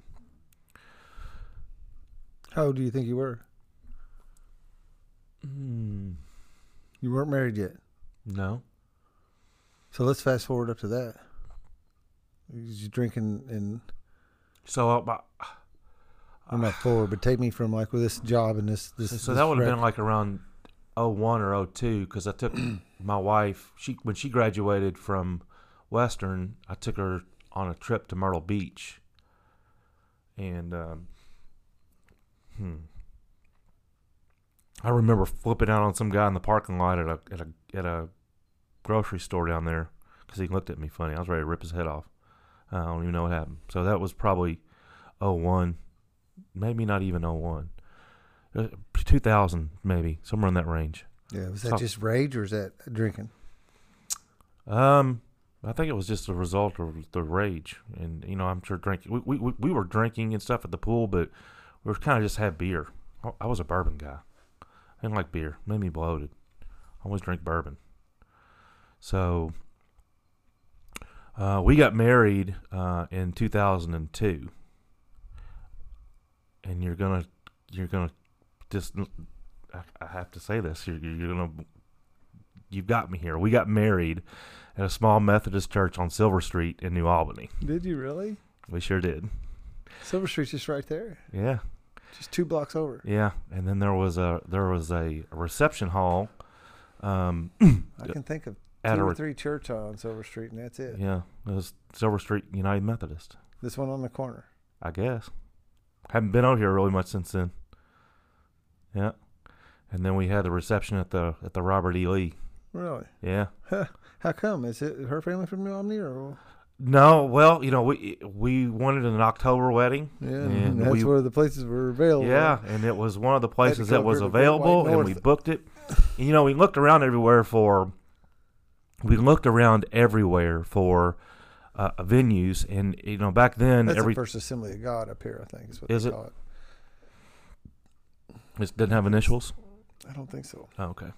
How old do you think you were? Mm. You weren't married yet. No. So let's fast forward up to that. You drinking and. So uh, I'm not forward, but take me from like with this job and this this. So, so this that would have been like around 01 or 02 because I took my wife. She when she graduated from Western, I took her on a trip to Myrtle Beach, and um, hmm, I remember flipping out on some guy in the parking lot at a at a at a grocery store down there because he looked at me funny. I was ready to rip his head off. I don't even know what happened. So that was probably 01, maybe not even 01. Uh, 2000 maybe somewhere in that range. Yeah, was that so, just rage or is that drinking? Um, I think it was just a result of the rage, and you know, I'm sure drinking. We we we were drinking and stuff at the pool, but we were kind of just had beer. I was a bourbon guy. I didn't like beer; made me bloated. I always drink bourbon. So uh, we got married uh, in 2002, and you're gonna you're gonna just I, have to say this. You're, you're gonna you've got me here. We got married at a small Methodist church on Silver Street in New Albany. Did you really? We sure did. Silver Street's just right there. Yeah. Just two blocks over. Yeah, and then there was a there was a reception hall. Um, I can think of two or three church on Silver Street, and that's it. Yeah, it was Silver Street United Methodist. This one on the corner. I guess. Haven't been out here really much since then. Yeah. And then we had the reception at the at the Robert E. Lee. Really? Yeah. How come? Is it her family from New Albany or? No, well, you know, we we wanted an October wedding. Yeah, and that's we, where the places were available. Yeah, and it was one of the places that was available, and we booked it. And, you know, we looked around everywhere for. We looked around everywhere for uh, venues, and you know, back then, that's every the First Assembly of God up here, I think is what is they it? call it. It doesn't have initials. I don't think so. Oh, okay.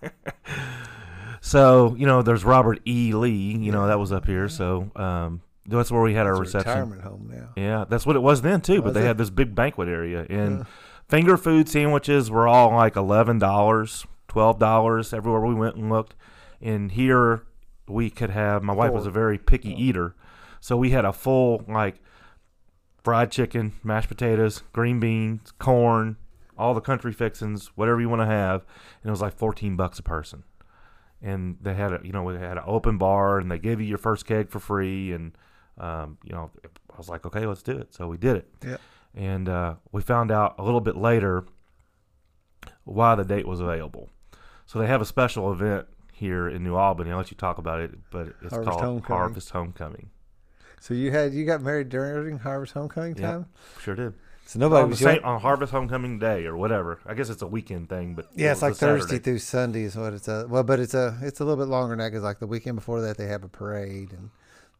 so you know, there's Robert E. Lee. You know that was up here. So um, that's where we had that's our reception. Retirement home now. Yeah, that's what it was then too. Was but they it? had this big banquet area, and yeah. finger food sandwiches were all like eleven dollars twelve dollars everywhere we went and looked. And here we could have. My wife was a very picky eater, so we had a full like fried chicken, mashed potatoes, green beans, corn, all the country fixings, whatever you want to have, and it was like fourteen bucks a person. And they had a, you know, we had an open bar, and they gave you your first keg for free, and um, you know, I was like, okay, let's do it. So we did it. Yeah. And uh, we found out a little bit later why the date was available. So they have a special event here in New Albany. I'll let you talk about it, but it's Harvest called Homecoming. Harvest Homecoming. So you had you got married during Harvest Homecoming time. Sure did. So nobody on, was same, on Harvest Homecoming Day or whatever. I guess it's a weekend thing, but Yeah, it's like Thursday Saturday. through Sunday is what it's a. Well, but it's a it's a little bit longer that because like the weekend before that they have a parade and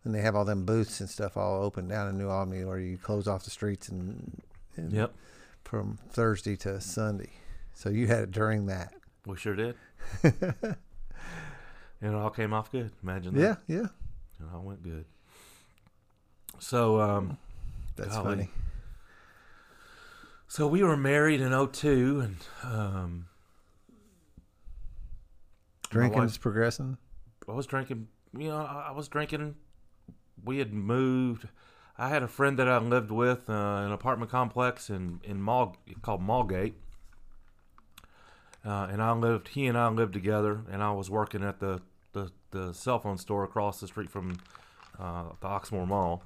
then they have all them booths and stuff all open down in New Albany where you close off the streets and, and Yep, from Thursday to Sunday. So you had it during that. We sure did. and it all came off good. Imagine that. Yeah, yeah, It all went good. So, um, that's Golly. funny. so we were married in 02 and um, my Drinking's wife- progressing. I was drinking. You know, I I was drinking. We had moved. I had a friend that I lived with uh, in an apartment complex in in Mall called Mallgate, uh, and I lived. He and I lived together, and I was working at the the, the cell phone store across the street from uh, the Oxmoor Mall.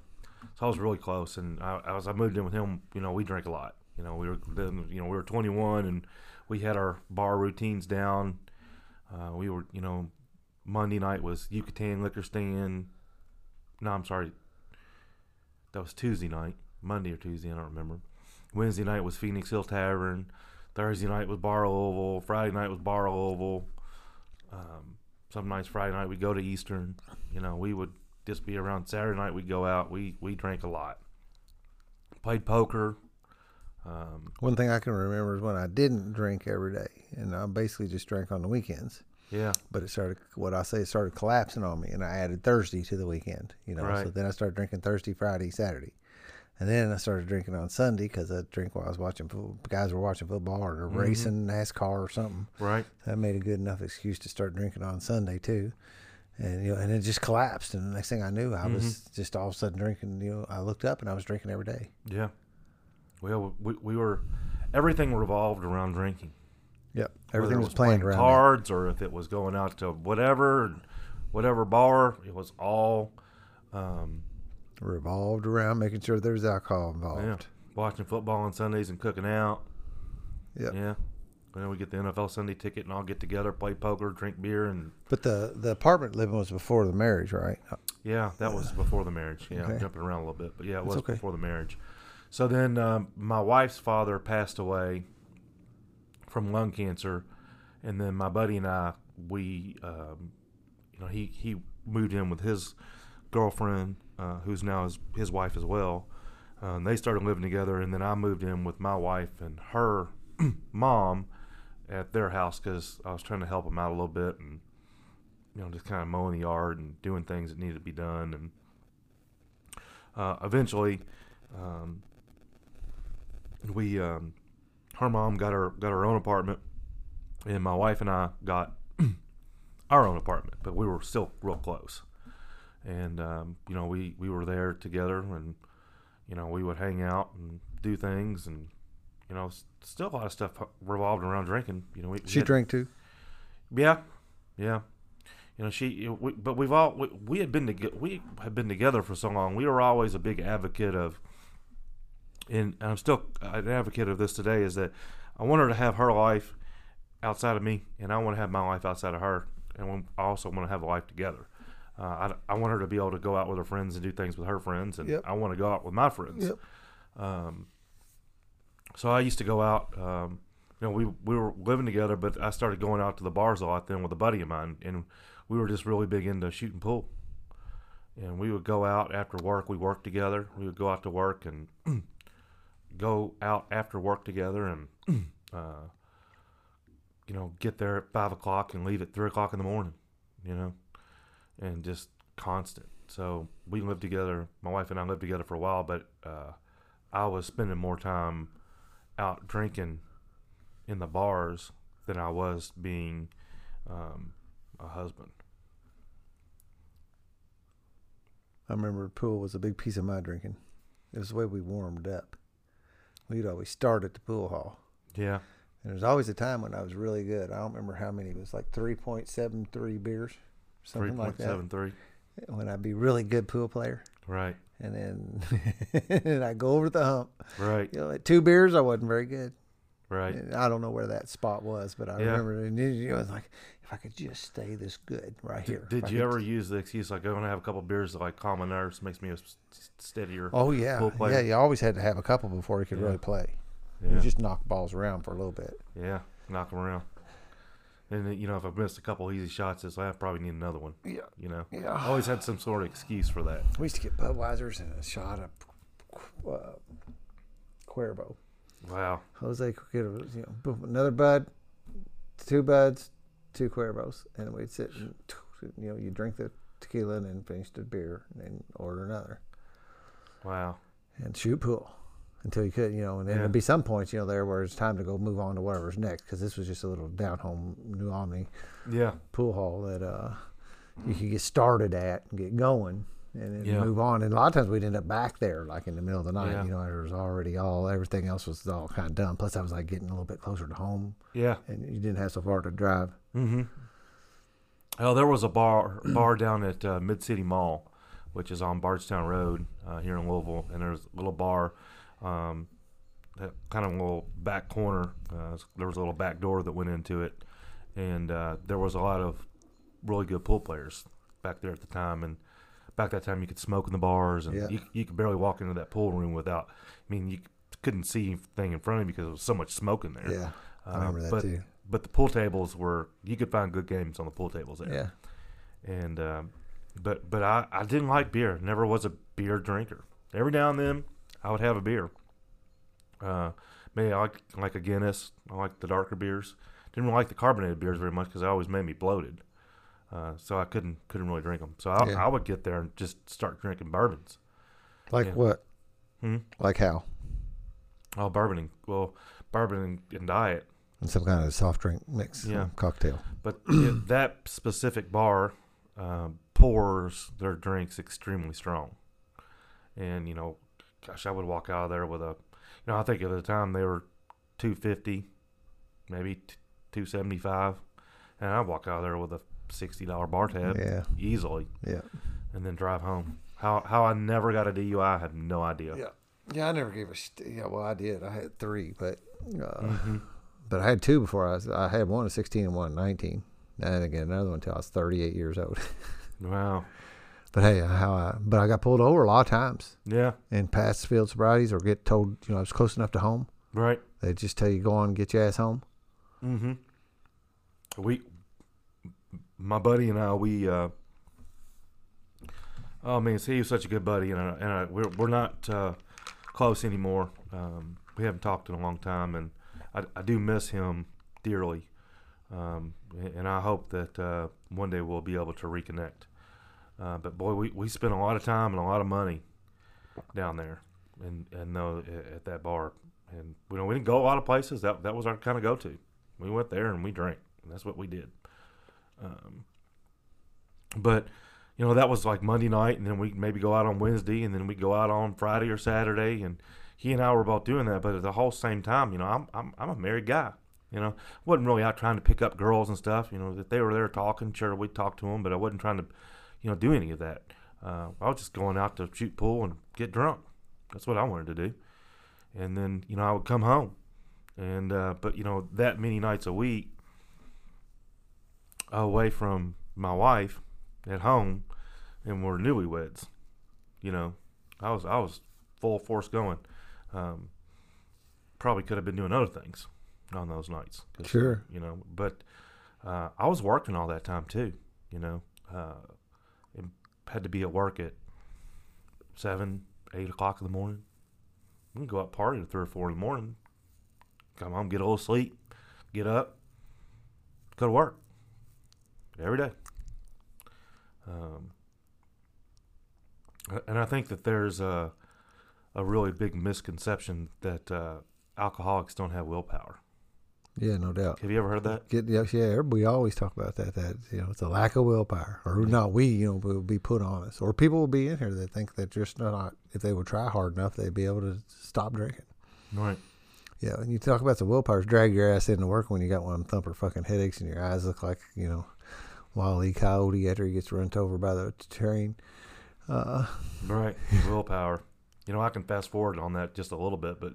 So I was really close, and I, I I moved in with him. You know, we drank a lot. You know, we were then you know we were 21, and we had our bar routines down. Uh, we were you know Monday night was Yucatan liquor stand. No, I'm sorry. That was Tuesday night. Monday or Tuesday, I don't remember. Wednesday night was Phoenix Hill Tavern. Thursday night was Bar Oval. Friday night was Bar Oval. Um, some nights Friday night we'd go to Eastern. You know, we would just be around Saturday night. We'd go out. We we drank a lot. Played poker. Um, One thing I can remember is when I didn't drink every day, and I basically just drank on the weekends. yeah, But it started, what I say, it started collapsing on me, and I added Thursday to the weekend. You know, right. so then I started drinking Thursday, Friday, Saturday, and then I started drinking on Sunday because I drink while I was watching. fo- Guys were watching football or Mm-hmm. racing NASCAR or something. right. That made a good enough excuse to start drinking on Sunday too. And you know, and it just collapsed. And the next thing I knew, I was Mm-hmm. just all of a sudden drinking. You know, I looked up and I was drinking every day. Yeah. Well, we, we were everything revolved around drinking. Yep, everything was planned playing around. that. cards or if it was going out to whatever, whatever bar. It was all, um, revolved around making sure there was alcohol involved. yeah, watching football on Sundays and cooking out. Yep. Yeah. And then we get the NFL Sunday ticket and all get together, play poker, drink beer, and But the the apartment living was before the marriage, right? yeah, that was before the marriage. Yeah, Okay. jumping around a little bit, but yeah, it was okay. before the marriage. So then um, my wife's father passed away from lung cancer, and then my buddy and I, we, um, you know, he he moved in with his girlfriend, uh, who's now his his wife as well. Uh, they started living together, and then I moved in with my wife and her mom at their house because I was trying to help them out a little bit and you know just kind of mowing the yard and doing things that needed to be done and uh, eventually um, we um, her mom got her got her own apartment and my wife and I got our own apartment but we were still real close and um, you know we we were there together and you know we would hang out and do things and you know s- still a lot of stuff revolved around drinking you know we, we She had- drank too. yeah, yeah. You know, she. We, but we've all we, we had been together. We had been together for so long. We were always a big advocate of, and, and I'm still an advocate of this today. Is that I want her to have her life outside of me, and I want to have my life outside of her, and we- I also want to have a life together. Uh, I, I want her to be able to go out with her friends and do things with her friends, and Yep. I want to go out with my friends. Yep. Um, so I used to go out. Um, you know, we we were living together, but I started going out to the bars a lot then with a buddy of mine, and we were just really big into shooting pool. And we would go out after work. We worked together. We would go out to work and go out after work together, and uh, you know, get there at five o'clock and leave at three o'clock in the morning. You know, and just constant. So we lived together. My wife and I lived together for a while, but uh, I was spending more time out drinking in the bars than I was being um, a husband. I remember pool was a big piece of my drinking. It was the way we warmed up. We'd always start at the pool hall. Yeah, And there was always a time when I was really good. I don't remember how many. It was like 3.73 beers, three something like that. seven three. When I'd be really good pool player. Right, And then and I'd go over the hump. right, You know, at two beers, I wasn't very good. right. And I don't know where that spot was, but I Yeah. remember and you know, it was like, if I could just stay this good right here. Did, did you ever use the excuse like, oh, "I'm gonna have a couple beers to like calm my nerves, makes me a steadier"? Oh yeah, pool player? yeah. You always had to have a couple before you could Yeah. really play. yeah, You just knock balls around for a little bit. yeah, knock them around. And you know, if I've missed a couple easy shots, like I probably need another one. Yeah, You know, I always had some sort of excuse for that. We used to get Budweisers and a shot of uh, Cuervo. Wow. Jose could get a, you know, boom, another Bud, two Buds, two Cuervos, and we'd sit and you know you drink the tequila and then finish the beer and then order another Wow. and shoot pool until you could you know and then Yeah. there'd be some points you know there where it's time to go move on to whatever's next because this was just a little down home New Albany Yeah. pool hall that uh you could get started at and get going and then Yeah. move on and a lot of times we'd end up back there like in the middle of the night Yeah. you know there was already all everything else was all kind of done plus I was like getting a little bit closer to home Yeah. and you didn't have so far to drive. Mm-hmm. Oh, there was a bar bar down at uh, Mid City Mall, which is on Bardstown Road uh, here in Louisville, and there's a little bar, um, that kind of a little back corner. Uh, there was a little back door that went into it, and uh, there was a lot of really good pool players back there at the time. And back that time, you could smoke in the bars, and Yeah. you you could barely walk into that pool room without. I mean, you couldn't see anything in front of you because there was so much smoke in there. Yeah, I Uh, remember that but, too. But the pool tables were you could find good games on the pool tables there. Yeah, And um, but but I, I didn't like beer. Never was a beer drinker. Every now and then I would have a beer. Uh, maybe I like like a Guinness. I like the darker beers. Didn't really like the carbonated beers very much because they always made me bloated. Uh, so I couldn't couldn't really drink them. So I, Yeah. I would get there and just start drinking bourbons. like Yeah. what? Hmm? Like how? Oh, bourboning. Well, bourbon and, and diet. And some kind of soft drink mix, Yeah. cocktail. But it- that specific bar um, pours their drinks extremely strong, and you know, gosh, I would walk out of there with a, you know, I think at the time they were two fifty, maybe two seventy five, and I'd walk out of there with a sixty dollar bar tab Yeah, easily, yeah, and then drive home. How how I never got a DUI, I have no idea. yeah, yeah. I never gave a st- yeah. Well, I did. I had three, but uh, hmm but I had two before I was. I had one at sixteen and one at nineteen, and then again another one until I was thirty eight years old. Wow. But hey, how I but I got pulled over a lot of times Yeah. in past field sobrieties or get told you know I was close enough to home. Right. They just tell you go on and get your ass home. Mm-hmm. We, my buddy and I, we, uh, oh man, he was such a good buddy, and, I, and I, we're we're not uh, close anymore. Um, we haven't talked in a long time, and I, I do miss him dearly. Um, and I hope that uh, one day we'll be able to reconnect. Uh, but boy, we, we spent a lot of time and a lot of money down there, and and though at that bar, and you know we didn't go a lot of places. That that was our kind of go to. We went there and we drank. And that's what we did. Um, but you know that was like Monday night, and then we maybe go out on Wednesday, and then we go out on Friday or Saturday, and he and I were both doing that. But at the whole same time, you know, I'm I'm I'm a married guy. You know, wasn't really out trying to pick up girls and stuff. You know, that they were there talking, sure we'd talk to them, but I wasn't trying to, you know, do any of that. Uh, I was just going out to shoot pool and get drunk. That's what I wanted to do. And then you know I would come home, and uh, but you know that many nights a week away from my wife at home, and we're newlyweds. You know, I was I was full force going. Um, probably could have been doing other things on those nights. Sure. You know, but uh, I was working all that time too. You know, uh, had to be at work at seven, eight o'clock in the morning. We can go out party at three or four in the morning. Come home, get a little sleep, get up, go to work every day. Um, and I think that there's a a really big misconception that uh, alcoholics don't have willpower. Yeah, no doubt. Have you ever heard that? Get, yeah, yeah, everybody always talk about that. That you know, it's a lack of willpower, or not we, you know, will be put on us, or people will be in here that think that just not, if they would try hard enough, they'd be able to stop drinking. Right. Yeah, and you talk about the willpower, drag your ass into work when you got one of them thumper fucking headaches and your eyes look like you know, E. Coyote after he gets run over by the train. Uh, Right. Willpower. You know, I can fast forward on that just a little bit, but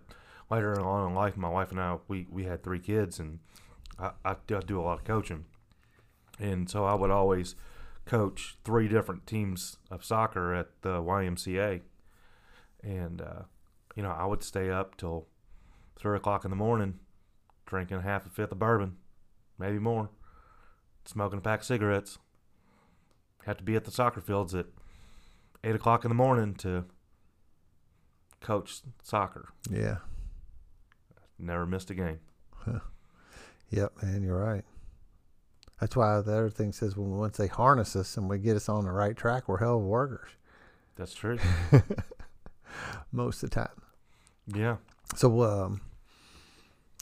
later on in life, my wife and I, we, we had three kids, and I, I, do, a lot of coaching. And so I would always coach three different teams of soccer at the YMCA. And, uh, you know, I would stay up till three o'clock in the morning drinking half a fifth of bourbon, maybe more, smoking a pack of cigarettes. Had to be at the soccer fields at eight o'clock in the morning to coach soccer. yeah, Never missed a game. yep, man, you're right. That's why the other thing says when once they harness us and we get us on the right track, we're hell of workers That's true. most of the time. yeah. So um,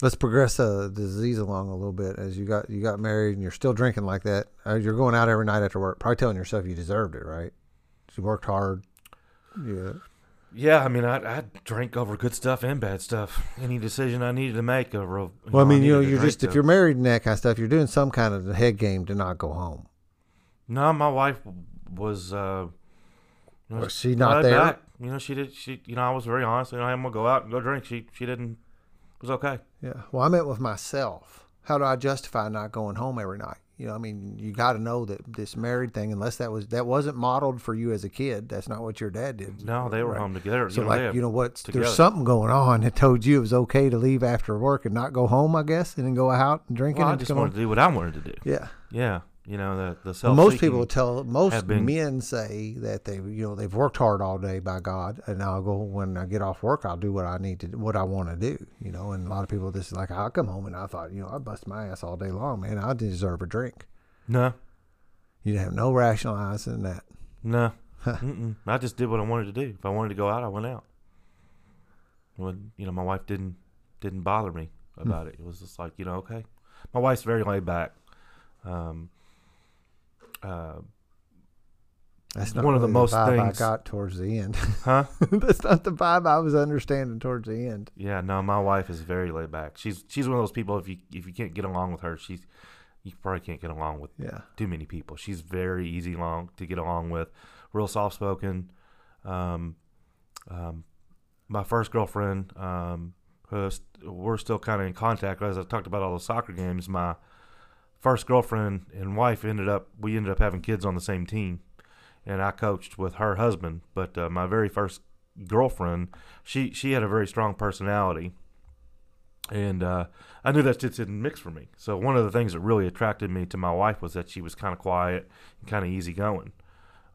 let's progress uh, the disease along a little bit. As you got you got married and you're still drinking like that, uh, you're going out every night after work, probably telling yourself you deserved it, right? You worked hard. Yeah, Yeah, I mean, I I drink over good stuff and bad stuff. Any decision I needed to make over. you Well, I mean, you know, you're just if you're married and that kind of stuff, you're doing some kind of head game to not go home. No, my wife was. Uh, you know, Was she not there? back. You know, she did. She, you know, I was very honest. You know, I'm gonna go out and go drink. She, she didn't. It was okay. Yeah. Well, I meant with myself. How do I justify not going home every night? You know, I mean, you got to know that this married thing, unless that was that wasn't modeled for you as a kid. That's not what your dad did. No, they were Right. home together. So you know, like you know what? together. There's something going on that told you it was okay to leave after work and not go home, I guess, and then go out and drink well, I and just wanted to do what I wanted to do. Yeah. Yeah, you know the the self. most people tell most been- men say that they you know they've worked hard all day by God, and I'll go when I get off work, I'll do what I need to what I want to do. You know, and a lot of people this is like I'll come home and I thought you know I bust my ass all day long, man. I deserve a drink. No, You have no rationalizing that. no. I just did what I wanted to do. If I wanted to go out, I went out. When you know, my wife didn't didn't bother me Hmm. about it. It was just like you know, okay. My wife's very laid back. Um, uh, That's not One of the most vibe things- I got towards the end. huh? That's not the vibe I was understanding towards the end. Yeah, no, my wife is very laid back. She's she's one of those people. If you if you can't get along with her, she's you probably can't get along with Yeah. too many people. She's very easy long to get along with, real soft spoken. Um, um, my first girlfriend, um, who's, we're still kind of in contact. As I talked about all the soccer games, my first girlfriend and wife ended up we ended up having kids on the same team, and I coached with her husband. But uh, my very first girlfriend, she she had a very strong personality. And uh, I knew that just didn't mix for me. So one of the things that really attracted me to my wife was that she was kind of quiet and kind of easygoing.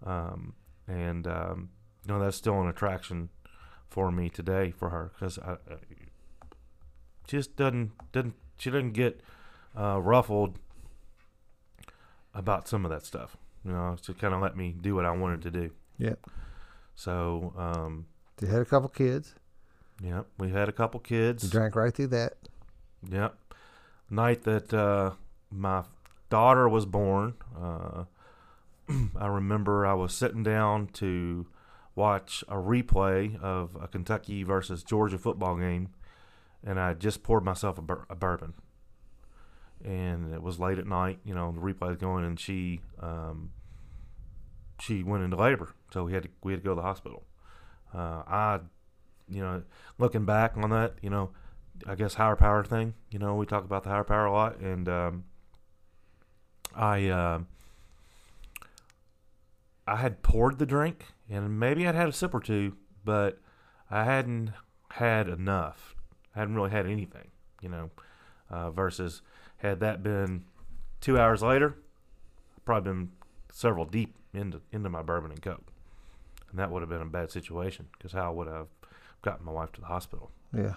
Um, and um, you know that's still an attraction for me today for her because I, I she just doesn't doesn't she doesn't get uh, ruffled about some of that stuff. You know, to kind of let me do what I wanted to do. Yep. So um, You had a couple kids. yeah, we had a couple You kids. drank right through that. Yep. Night that uh, my daughter was born, uh, I remember I was sitting down to watch a replay of a Kentucky versus Georgia football game, and I just poured myself a, bur- a bourbon. And it was late at night, you know, the replay was going, and she um, she went into labor, so we had to we had to go to the hospital. Uh, I, you know, looking back on that, you know, I guess higher power thing. You know, we talk about the higher power a lot, and um, I uh, I had poured the drink, and maybe I'd had a sip or two, but I hadn't had enough. I hadn't really had anything, you know. Uh, versus had that been two hours later, I'd probably been several deep into into my bourbon and coke, and that would have been a bad situation because how would I have gotten my wife to the hospital? Yeah.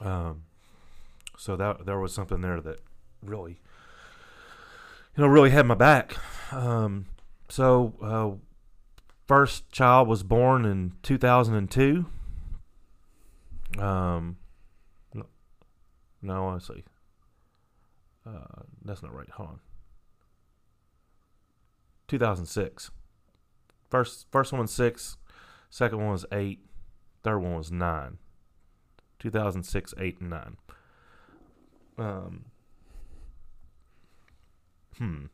Um, so that there was something there that really, you know, really had my back. Um, so uh, first child was born in 2002. Um, no, let's see, Uh, that's not right. Hold on. 2006. First first one was six, second one was eight, third one was nine. 2006, eight, and nine. Um. Hmm.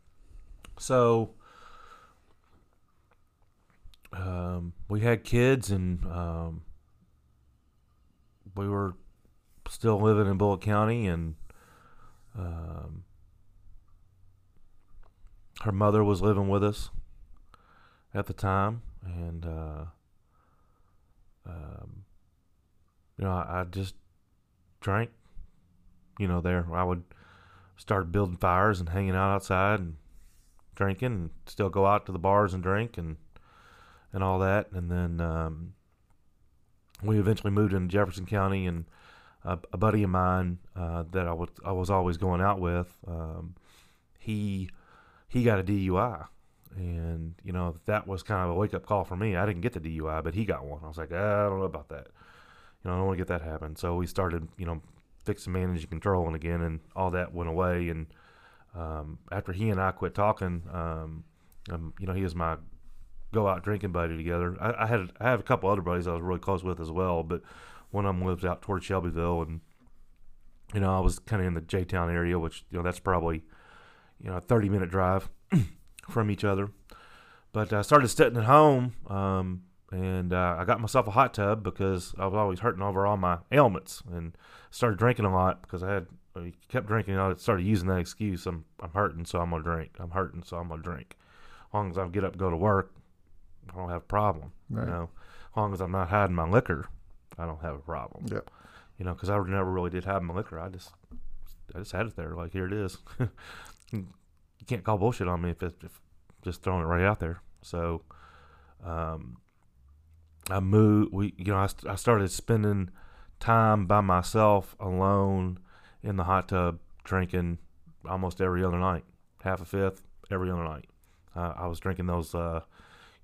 So. Um, we had kids and um, we were still living in Bullitt County and um, her mother was living with us at the time, and uh, um, you know, I, I, just drank. You know, there I would start building fires and hanging out outside and drinking, and still go out to the bars and drink and and all that, and then um, we eventually moved into Jefferson County, and a, buddy of mine uh, that I was I was always going out with, um, he he got a DUI, and you know that was kind of a wake up call for me. I didn't get the DUI, but he got one. I was like, ah, I don't know about that. You know, I don't want to get that happen. So we started, you know, fixing, managing, controlling again, and all that went away. And um, after he and I quit talking, um, um, you know, he was my go out drinking buddy together. I, I, had I have a couple other buddies I was really close with as well, but one of them lives out towards Shelbyville, and you know, I was kind of in the J Town area, which you know that's probably you know, a 30 minute drive from each other. But I started sitting at home, um, and uh, I got myself a hot tub because I was always hurting over all my ailments, and started drinking a lot because I had I kept drinking. I started using that excuse. I'm I'm hurting, so I'm gonna drink. I'm hurting, so I'm gonna drink. As long as I get up, and go to work, I don't have a problem. Right. You know, as long as I'm not hiding my liquor, I don't have a problem. Yeah. You know, because I never really did have my liquor. I just I just had it there. Like here it is. you can't call bullshit on me if, it's if just throwing it right out there. So, um, I moved. We, you know, I, I started spending time by myself alone in the hot tub, drinking almost every other night, half a fifth every other night. Uh, I was drinking those, uh,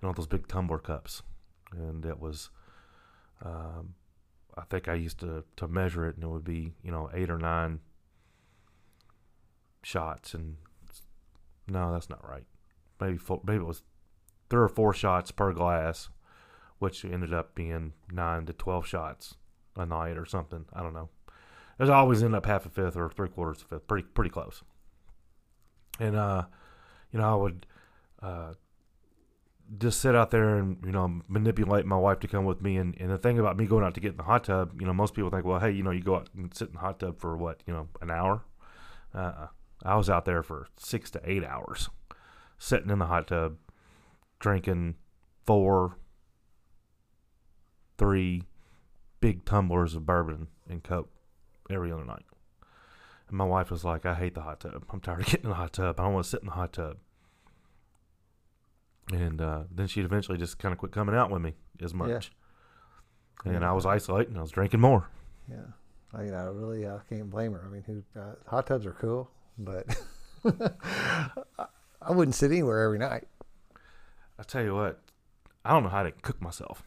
you know, those big tumbler cups, and it was. Um, I think I used to to measure it, and it would be you know eight or nine shots, and no, that's not right. Maybe maybe it was three or four shots per glass, which ended up being nine to twelve shots a night or something. I don't know. There's always end up half a fifth or three quarters of a fifth, pretty pretty close. And uh, you know, I would uh, just sit out there and you know manipulate my wife to come with me. And, and the thing about me going out to get in the hot tub, you know, most people think, well, hey, you know, you go out and sit in the hot tub for what, you know, an hour. Uh, I was out there for six to eight hours, sitting in the hot tub, drinking four, three big tumblers of bourbon and Coke every other night. And my wife was like, I hate the hot tub. I'm tired of getting in the hot tub. I don't want to sit in the hot tub. And uh, then she'd eventually just kind of quit coming out with me as much. Yeah. And yeah. I was isolating. I was drinking more. Yeah. I, I really uh, can't blame her. I mean, who, uh, hot tubs are cool but I wouldn't sit anywhere every night. I tell you what, I don't know how to cook myself.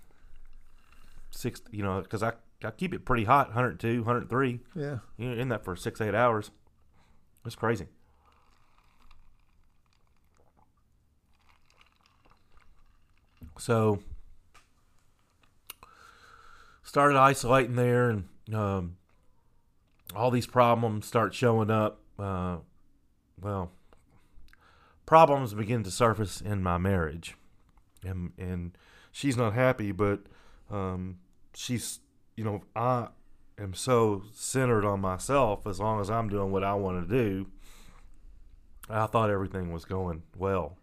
Six, you know, because I I keep it pretty hot, 102, 103. Yeah, you know, in that for six eight hours. It's crazy. So started isolating there, and um, all these problems start showing up uh, well, problems begin to surface in my marriage, and and she's not happy, but um, she's you know I am so centered on myself. As long as I'm doing what I want to do, I thought everything was going well,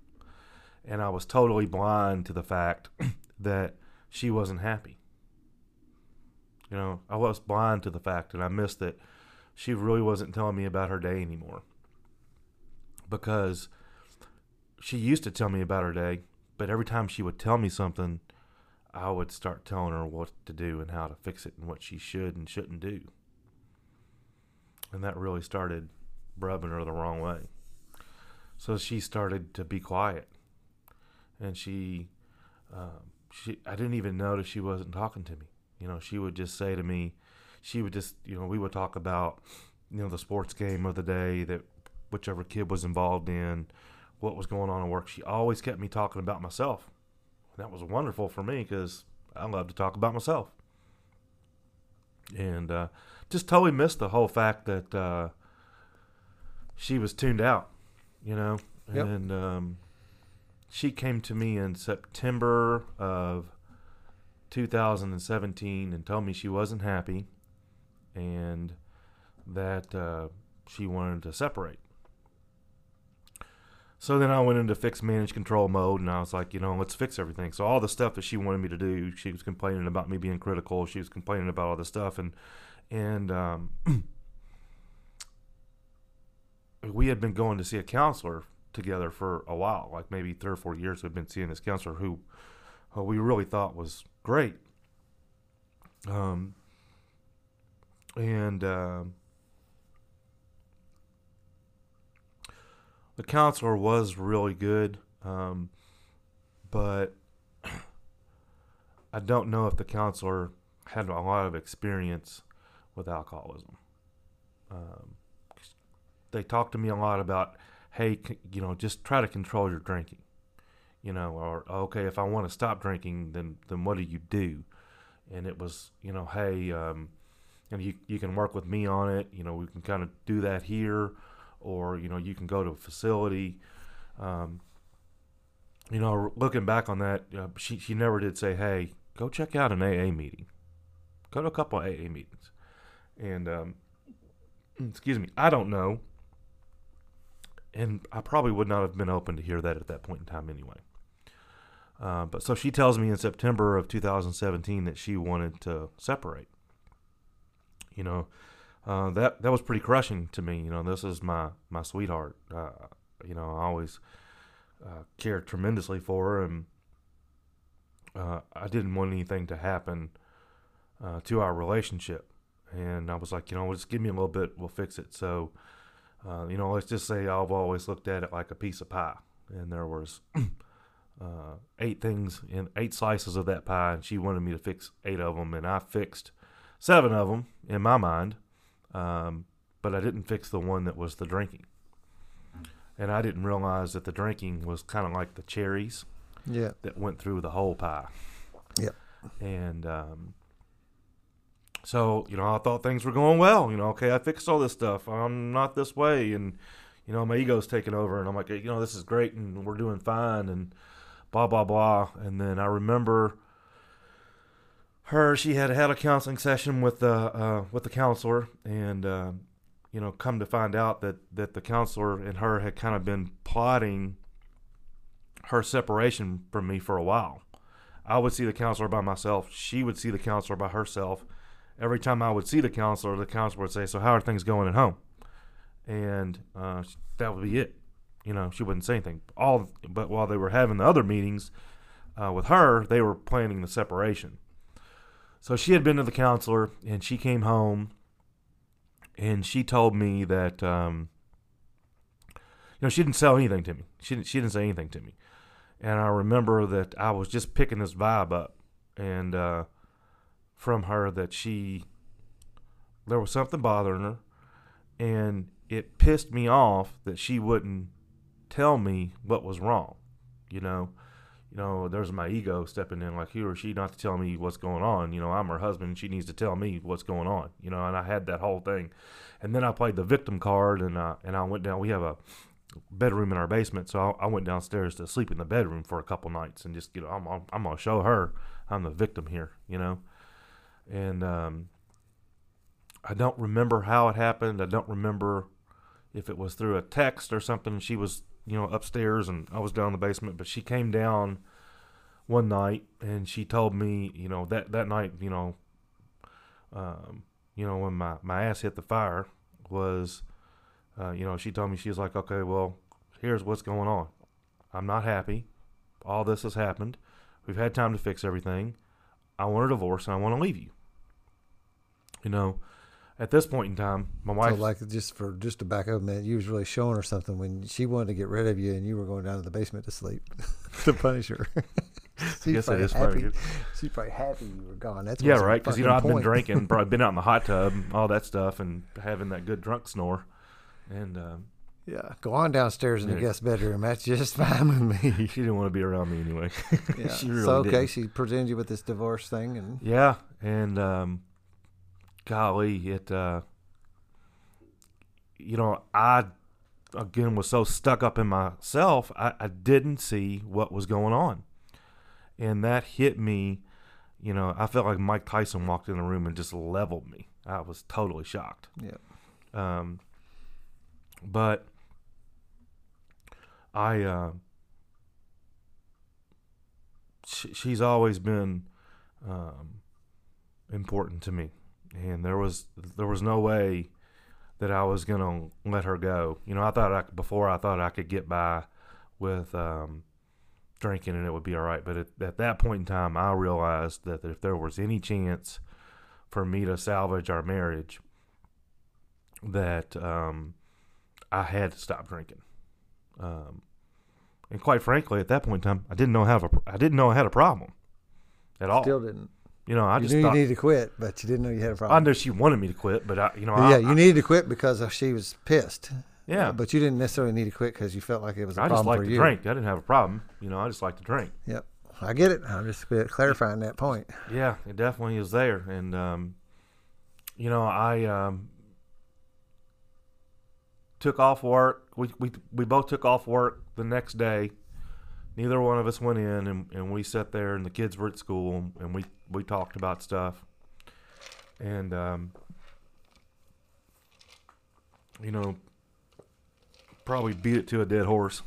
and I was totally blind to the fact that she wasn't happy. You know, I was blind to the fact, and I missed that she really wasn't telling me about her day anymore. Because she used to tell me about her day, but every time she would tell me something, I would start telling her what to do and how to fix it and what she should and shouldn't do. And that really started rubbing her the wrong way. So she started to be quiet. And she, uh, she, I didn't even notice she wasn't talking to me. You know, she would just say to me, she would just, you know, we would talk about, you know, the sports game of the day that whichever kid was involved in, what was going on at work. She always kept me talking about myself. That was wonderful for me because I love to talk about myself. And uh, just totally missed the whole fact that uh, she was tuned out, you know. Yep. And um, she came to me in September of 2017 and told me she wasn't happy and that uh, she wanted to separate. So then I went into fix manage control mode and I was like, you know, let's fix everything. So all the stuff that she wanted me to do, she was complaining about me being critical. She was complaining about all this stuff and and um, we had been going to see a counselor together for a while, like maybe three or four years. We've been seeing this counselor who, who we really thought was great. Um, and um, the counselor was really good, um, but I don't know if the counselor had a lot of experience with alcoholism. Um, they talked to me a lot about, hey, you know, just try to control your drinking, you know, or okay, if I want to stop drinking, then then what do you do? And it was, you know, hey, um, and you you can work with me on it. You know, we can kind of do that here, or you know, you can go to a facility. Um, you know, looking back on that, uh, she she never did say, hey, go check out an AA meeting, go to a couple of AA meetings, and um, excuse me, I don't know and I probably would not have been open to hear that at that point in time anyway. Uh, but so she tells me in September of 2017 that she wanted to separate. You know, uh, that that was pretty crushing to me. You know, this is my my sweetheart. Uh, you know, I always uh, cared tremendously for her, and uh, I didn't want anything to happen uh, to our relationship. And I was like, you know, just give me a little bit, we'll fix it. So uh, you know, let's just say I've always looked at it like a piece of pie, and there was uh, eight things in eight slices of that pie, and she wanted me to fix eight of them, and I fixed seven of them in my mind, um, but I didn't fix the one that was the drinking, and I didn't realize that the drinking was kind of like the cherries Yeah. that went through the whole pie. Yep. And um, so, you know, I thought things were going well. You know, okay, I fixed all this stuff. I'm not this way. And, you know, my ego's taking over. And I'm like, you know, this is great and we're doing fine and blah, blah, blah. And then I remember her, she had had a counseling session with the, uh, with the counselor. And, uh, you know, come to find out that, that the counselor and her had kind of been plotting her separation from me for a while. I would see the counselor by myself. She would see the counselor by herself. Every time I would see the counselor, the counselor would say, "So how are things going at home?" And uh, that would be it. You know, she wouldn't say anything. All, but while they were having the other meetings uh, with her, they were planning the separation. So she had been to the counselor, and she came home, and she told me that, um, you know, she didn't sell anything to me. She didn't. She didn't say anything to me and I remember that I was just picking this vibe up, and uh, from her that she there was something bothering her, and it pissed me off that she wouldn't tell me what was wrong. You know, you know, there's my ego stepping in, like he or she not to tell me what's going on. You know, I'm her husband; she needs to tell me what's going on. You know, and I had that whole thing, and then I played the victim card, and uh, and I went down. We have a bedroom in our basement, so I, I went downstairs to sleep in the bedroom for a couple nights and just you know I'm I'm, I'm gonna show her I'm the victim here, you know, and um, I don't remember how it happened. I don't remember if it was through a text or something. She was you know upstairs and I was down in the basement, but she came down one night and she told me you know that that night you know um, you know when my my ass hit the fire was uh, you know, she told me she was like, okay, well, here's what's going on. I'm not happy. All this has happened. We've had time to fix everything. I want a divorce and I want to leave you. You know, at this point in time, my wife. So, like, just for just to back up a minute, you was really showing her something when she wanted to get rid of you, and you were going down to the basement to sleep to punish her. She's Yes, it probably is happy. funny. She's probably happy you were gone. That's yeah, right. Because you know I've been drinking, probably been out in the hot tub, all that stuff, and having that good drunk snore. And um, Yeah, go on downstairs in the Yeah. guest bedroom. That's just fine with me. She didn't want to be around me anyway. Yeah. she really so okay, didn't. she presented you with this divorce thing, and Yeah, and um, golly, it. Uh, you know, I again was so stuck up in myself, I, I didn't see what was going on, and that hit me. You know, I felt like Mike Tyson walked in the room and just leveled me. I was totally shocked. yeah, Um, but I, uh, she, she's always been um, important to me, and there was there was no way that I was gonna let her go. You know, I thought I, before I thought I could get by with um, drinking and it would be all right, but at, at that point in time, I realized that if there was any chance for me to salvage our marriage, that um, I had to stop drinking. Um, and quite frankly, at that point in time, I didn't know how to, I didn't know I had a problem at all. still didn't. You know, I you just knew thought you needed to quit, but you didn't know you had a problem. I knew she wanted me to quit, but I, you know, I, yeah, you needed to quit because she was pissed. yeah, Uh, but you didn't necessarily need to quit because you felt like it was a I just like to you. drink. I didn't have a problem. You know, I just like to drink. Yep, I get it. I'm just clarifying that point. Yeah, it definitely is there, and um, you know, I um, took off work. We, we we both took off work the next day. Neither one of us went in, and, and we sat there, and the kids were at school, and we we talked about stuff, and um, you know, probably beat it to a dead horse.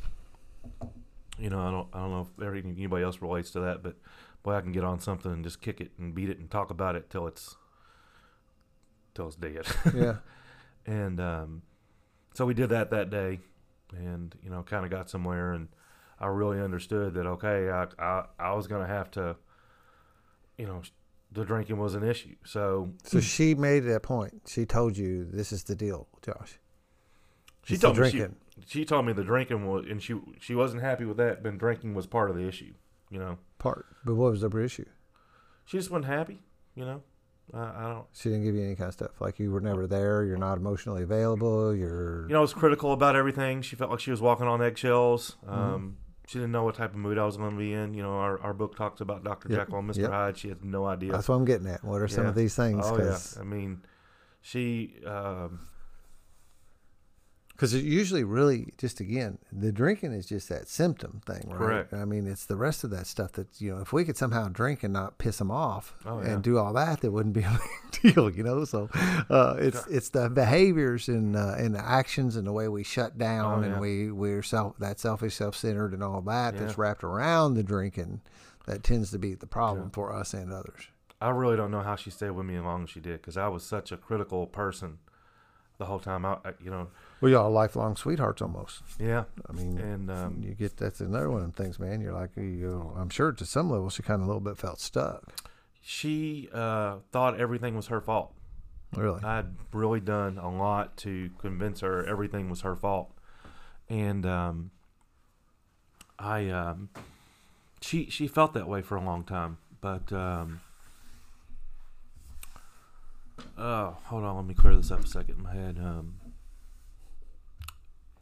You know, I don't I don't know if there- anybody else relates to that, but boy, I can get on something and just kick it and beat it and talk about it till it's till it's dead. Yeah, and um, so we did that that day, and you know, kind of got somewhere, and I really understood that okay, I I, I was gonna have to, you know, the drinking was an issue. So so she made that point. She told you this is the deal, Josh. she It's told me she, drinking. she told me the drinking was, and she she wasn't happy with that, but drinking was part of the issue. You know, part. But what was the issue? she just wasn't happy. You know, I, I don't. She didn't give you any kind of stuff. Like you were never there. You're not emotionally available. You're. you know, I was critical about everything. She felt like she was walking on eggshells. Mm-hmm. Um, She didn't know what type of mood I was going to be in. You know, our, our book talks about Dr. Yep, Jekyll and Mr. yep. Hyde. She had no idea. that's what I'm getting at. What are some of these things? oh, yeah. I mean, she, um, it usually really just again the drinking is just that symptom thing, right? Correct. I mean, it's the rest of that stuff that you know. If we could somehow drink and not piss them off Oh, yeah. and do all that, that wouldn't be a big deal, you know. So uh, it's it's the behaviors and uh, and the actions and the way we shut down Oh, yeah. and we we're self that selfish, self centered, and all that that's wrapped around the drinking that tends to be the problem Yeah. for us and others. I really don't know how she stayed with me as long as she did because I was such a critical person the whole time. I, I you know, Well, y'all are lifelong sweethearts almost. yeah. I mean, And um, you get that's another one of them things, man. You're like, you know, I'm sure to some level she kind of a little bit felt stuck. she uh, thought everything was her fault. Really, I'd really done a lot to convince her everything was her fault, and um, I um, she she felt that way for a long time. But um, oh, hold on, let me clear this up a second in my head. Um,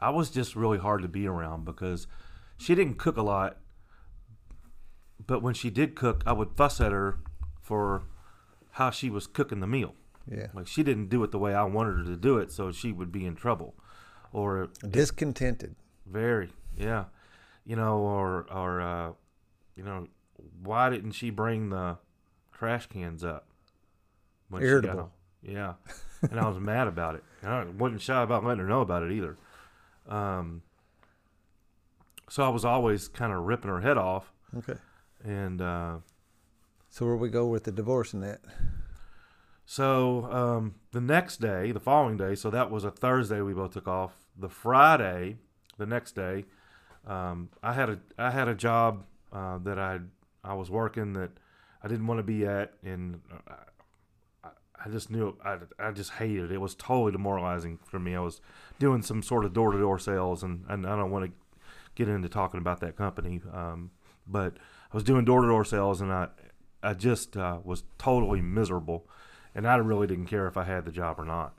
I was just really hard to be around because she didn't cook a lot, but when she did cook, I would fuss at her for how she was cooking the meal. yeah, Like she didn't do it the way I wanted her to do it, so she would be in trouble, or discontented. very, yeah, you know, or or uh, you know, why didn't she bring the trash cans up? when she got Irritable. Yeah, and I was mad about it. And I wasn't shy about letting her know about it either. Um, so I was always kind of ripping her head off, Okay, and uh, so where we go with the divorce and that? So um, the next day, the following day, so that was a Thursday. We both took off. The Friday, the next day, um, I had a I had a job uh, that I I was working that I didn't want to be at, and uh, I, just knew I I just hated it. It was totally demoralizing for me. I was doing some sort of door to door sales, and, and I don't want to get into talking about that company, um, but I was doing door to door sales, and I I just uh, was totally miserable, and I really didn't care if I had the job or not.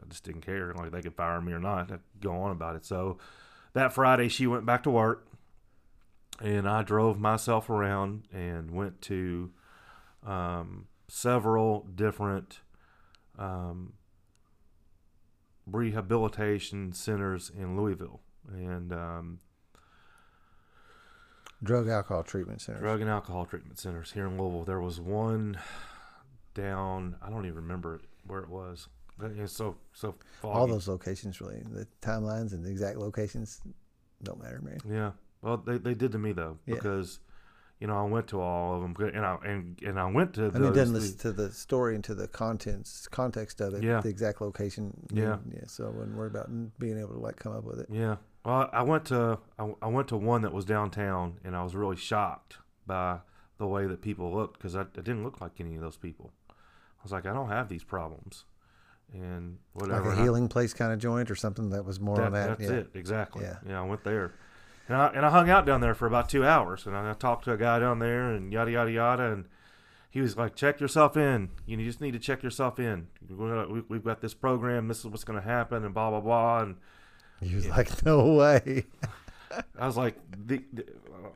I just didn't care. Like they could fire me or not. I'd go on about it. So that Friday, she went back to work, and I drove myself around and went to um, several different um, rehabilitation centers in Louisville and um, Drug alcohol treatment center. drug and alcohol treatment centers here in Louisville. There was one down. I don't even remember where it was. It's so so foggy. All those locations, really. The timelines and the exact locations don't matter, man. Yeah. Well, they, they did to me though because you know I went to all of them and I and, and I went to I mean, didn't listen to the story and to the contents, context of it, Yeah. the exact location. Yeah. yeah. So I wouldn't worry about being able to like come up with it. Yeah. Well, I went to I, I went to one that was downtown, and I was really shocked by the way that people looked because I, I didn't look like any of those people. I was like, I don't have these problems, and whatever. Like a And I- healing place kind of joint or something that was more that- on that. That's yeah. it, exactly. Yeah. Yeah. I went there, and I and I hung out down there for about two hours, and I talked to a guy down there, and yada yada yada, and he was like, "Check yourself in. You just need to check yourself in. We're gonna- we- We've got this program. This is what's going to happen, and blah blah blah." And He was like, no way. I was like, the, the, uh,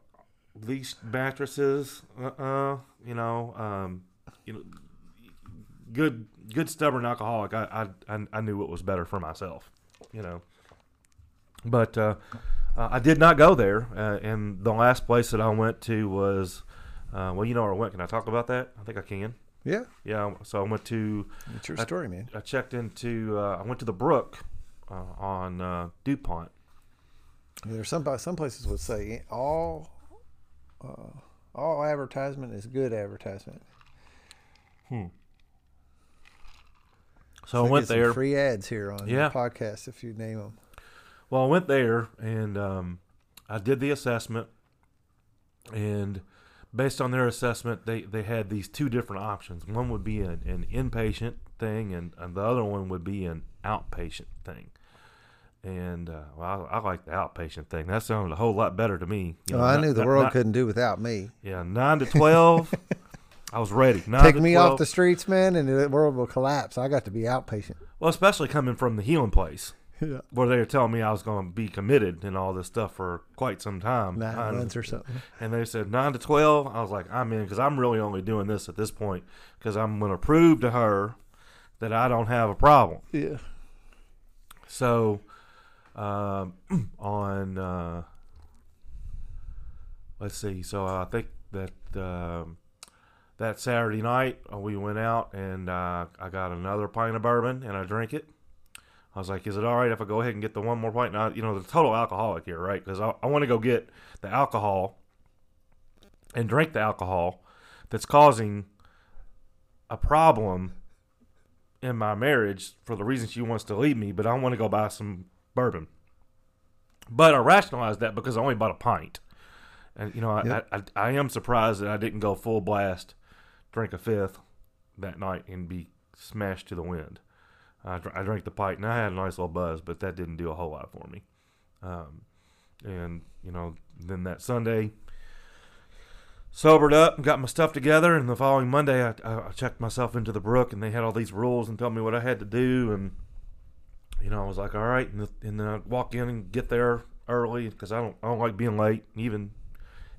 these mattresses, uh, uh you know, um, you know, good, good stubborn alcoholic. I, I, I, I knew what was better for myself, you know. But uh, uh, I did not go there, uh, and the last place that I went to was, uh, well, you know where I went. Can I talk about that? I think I can. Yeah. Yeah. So I went to, It's your I- story, man. I checked into, uh, I went to the Brook uh, on uh, Dupont. There's some some places would say all uh, all advertisement is good advertisement. Hmm. So I went there. Free ads here on Yeah. the podcast if you name them. Well, I went there and um, I did the assessment, and based on their assessment, they, they had these two different options. One would be an, an inpatient thing, and, and the other one would be an outpatient thing. And uh, well, I, I like the outpatient thing. That sounded a whole lot better to me. You Oh, I not- knew the not- world not- couldn't do without me. Yeah, nine to twelve. I was ready. Nine Take me 12. off the streets, man, and the world will collapse. I got to be outpatient. Well, especially coming from the healing place. Yeah. Where they were telling me I was going to be committed and all this stuff for quite some time. Nine months or something. And they said nine to twelve. I was like, I'm in because I'm really only doing this at this point because I'm going to prove to her that I don't have a problem. Yeah. So, um, on uh, let's see. So I think that um, that Saturday night uh, we went out and uh, I got another pint of bourbon and I drank it. I was like, "Is it all right if I go ahead and get the one more pint?" Now, you know, the total alcoholic here, right? Because I, I want to go get the alcohol and drink the alcohol that's causing a problem in my marriage for the reason she wants to leave me, but I want to go buy some bourbon. But I rationalized that because I only bought a pint. And, you know, I, Yep. I, I, I am surprised that I didn't go full blast, drink a fifth that night, and be smashed to the wind. I, dr- I drank the pint, and I had a nice little buzz, but that didn't do a whole lot for me. Um, and, you know, then that Sunday, sobered up, and got my stuff together, and the following Monday I, I I checked myself into the brook, and they had all these rules and told me what I had to do, and you know I was like, all right, and, the, and then I'd walk in and get there early because I don't I don't like being late, even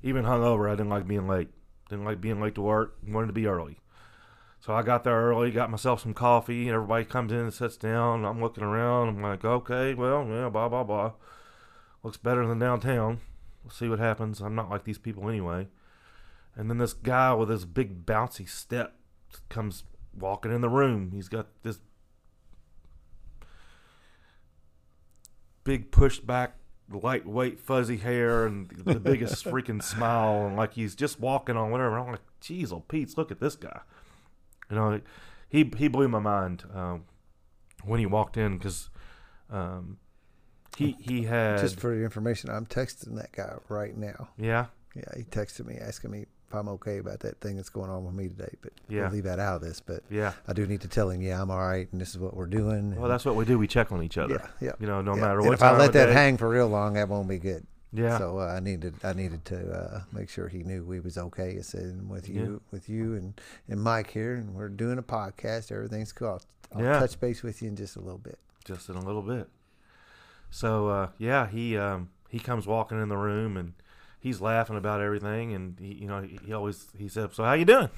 even hungover, I didn't like being late, didn't like being late to work, wanted to be early. So I got there early, got myself some coffee, and everybody comes in and sits down. I'm looking around. I'm like, okay, well, yeah, blah blah blah. Looks better than downtown. We'll see what happens. I'm not like these people anyway. And then this guy with this big bouncy step comes walking in the room. He's got this big pushed back, lightweight, fuzzy hair and the biggest freaking smile, and like he's just walking on whatever. I'm like, geez, oh Pete, look at this guy. You know, he he blew my mind um, when he walked in because um, he he had Just for your information, I'm texting that guy right now. yeah Yeah, he texted me asking me if I'm okay about that thing that's going on with me today. But Yeah. we'll leave that out of this. But yeah. I do need to tell him, yeah, I'm all right, and this is what we're doing. Well, that's what we do. We check on each other. yeah, yeah. You know, no yeah. matter And what if I let that day. hang for real long, that won't be good. Yeah. So uh, I needed I needed to uh, make sure he knew we was okay. I said with you with you and, and Mike here, and we're doing a podcast. Everything's cool. I'll, I'll Yeah. touch base with you in just a little bit. just in a little bit. So uh, yeah, he um, he comes walking in the room and he's laughing about everything, and he, you know he, he always he said, "So how you doing?"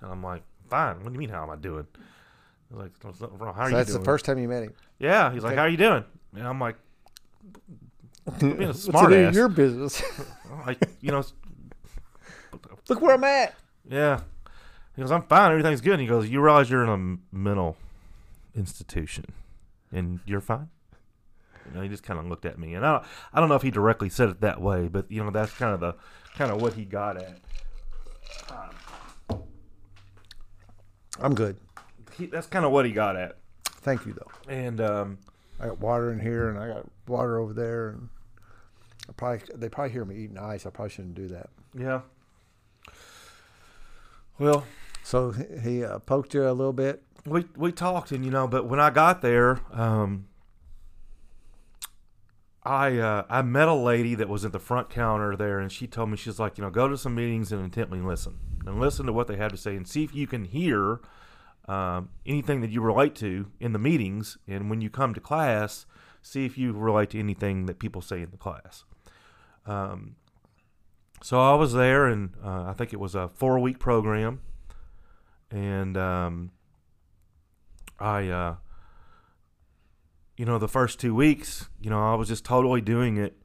And I'm like, "Fine." What do you mean? How am I doing? He's like, wrong. How are So you that's doing?" the first time you met him. Yeah, he's like, "How are you doing?" And I'm like, being a smart ass. your business? I'm you know, Look where I'm at. yeah. He goes, "I'm fine. Everything's good." And he goes, "You realize you're in a mental institution, and you're fine." You know, he just kind of looked at me, and I don't, I don't know if he directly said it that way, but you know, that's kind of the kind of what he got at. I'm good. He, that's kind of what he got at, Thank you though. and um, I got water in here, and I got water over there, and I probably they probably hear me eating ice. I probably shouldn't do that. yeah. Well, So he- uh, poked you a little bit. we we talked, and you know, but when I got there, um, I uh, I met a lady that was at the front counter there, and she told me she's like, you know, go to some meetings and intently listen, and listen to what they have to say, and see if you can hear um, anything that you relate to in the meetings, and when you come to class, see if you relate to anything that people say in the class. Um, so I was there, and uh, I think it was a four week program, and um, I, uh, you know, the first two weeks, you know, I was just totally doing it,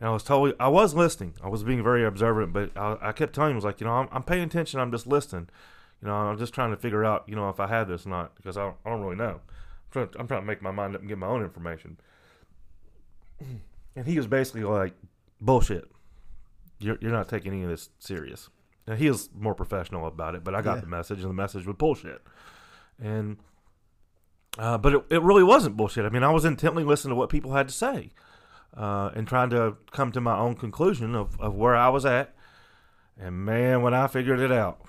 and I was totally, I was listening, I was being very observant, but I, I kept telling him, I was like, you know, I'm, I'm paying attention, I'm just listening, you know, I'm just trying to figure out, you know, if I had this or not, because I don't, I don't really know. I'm trying, I'm trying to make my mind up and get my own information. And he was basically like, bullshit. You're, you're not taking any of this serious. Now, he was more professional about it, but I got Yeah. the message, and the message was bullshit. And, uh, but it, it really wasn't bullshit. I mean, I was intently listening to what people had to say uh, and trying to come to my own conclusion of, of where I was at. And man, when I figured it out,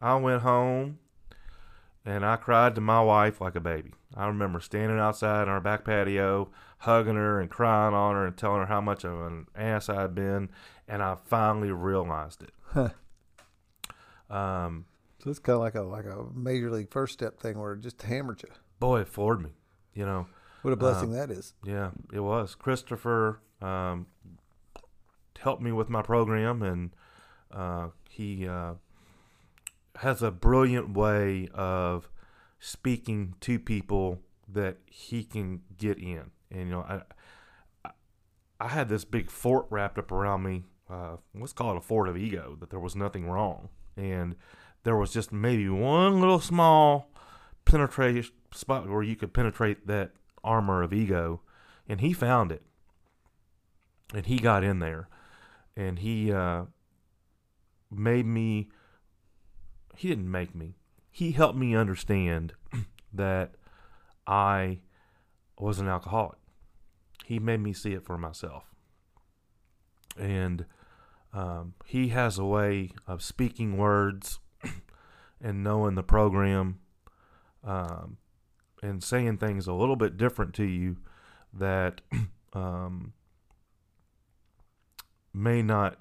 I went home and I cried to my wife like a baby. I remember standing outside on our back patio, hugging her and crying on her and telling her how much of an ass I had been, and I finally realized it. Huh. Um, So it's kind of like a like a major league first step thing where it just hammered you. boy, it floored me. You know, What a blessing that is. yeah, it was. Christopher um, helped me with my program, and uh, he uh, has a brilliant way of speaking to people that he can get in. And you know, I I, had this big fort wrapped up around me. Uh, let's call it a fort of ego that there was nothing wrong, and there was just maybe one little small penetration spot where you could penetrate that armor of ego, and he found it, and he got in there, and he uh, made me. He didn't make me. He helped me understand that I was an alcoholic. He made me see it for myself, and um, he has a way of speaking words and knowing the program um, and saying things a little bit different to you that um, may not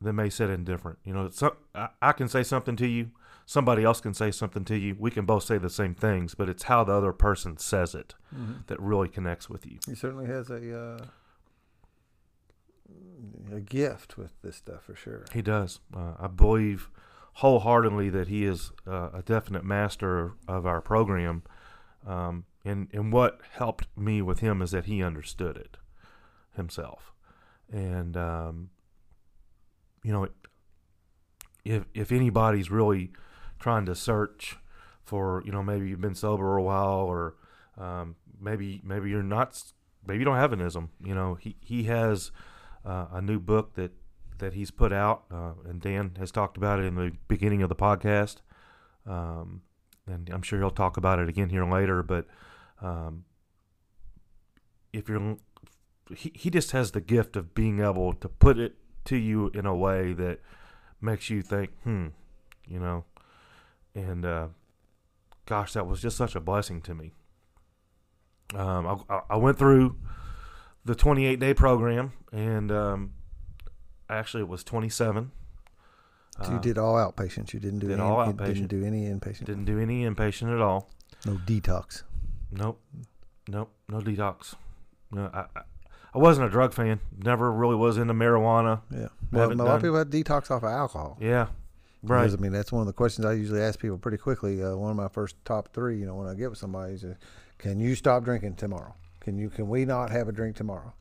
that may set in different. You know, some, I, I can say something to you, somebody else can say something to you. We can both say the same things, but it's how the other person says it that really connects with you. He certainly has a uh, a gift with this stuff for sure. He does. Uh, I believe wholeheartedly that he is uh, a definite master of our program. Um, and, and what helped me with him is that he understood it himself. And, um, you know, if, if anybody's really trying to search for, you know, maybe you've been sober a while or um, maybe maybe you're not, maybe you don't have an ism, you know, he, he has uh, a new book that that he's put out, uh, and Dan has talked about it in the beginning of the podcast. Um, and I'm sure he'll talk about it again here later. But um, if you're, he, he just has the gift of being able to put it to you in a way that makes you think, hmm, you know. And uh, gosh, that was just such a blessing to me. Um, I, I- went through the 28 day program, and um, actually it was 27. So you Uh, did all outpatients. You didn't do did any, all outpatient. Didn't do any inpatient. Didn't do any inpatient at all. No detox. Nope, nope, no detox. No, I, I, I wasn't a drug fan. Never really was into marijuana. Yeah. Well, a lot of people have detox off of alcohol. Yeah, right. Because, I mean, that's one of the questions I usually ask people pretty quickly. Uh, one of my first top three, you know, when I get with somebody is, uh, "Can you stop drinking tomorrow? Can you? Can we not have a drink tomorrow?"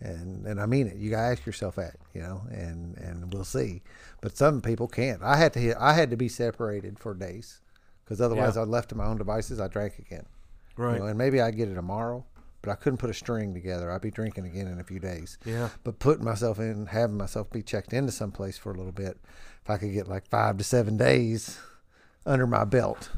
And and I mean it. You gotta ask yourself that, you know, and and we'll see. But some people can't. I had to hit, I had to be separated for days, because otherwise Yeah. I left to my own devices. I drank again. you Right. know, and maybe I'd get it tomorrow, but I couldn't put a string together. I'd be drinking again in a few days. Yeah. But putting myself in, having myself be checked into some place for a little bit, if I could get like five to seven days under my belt,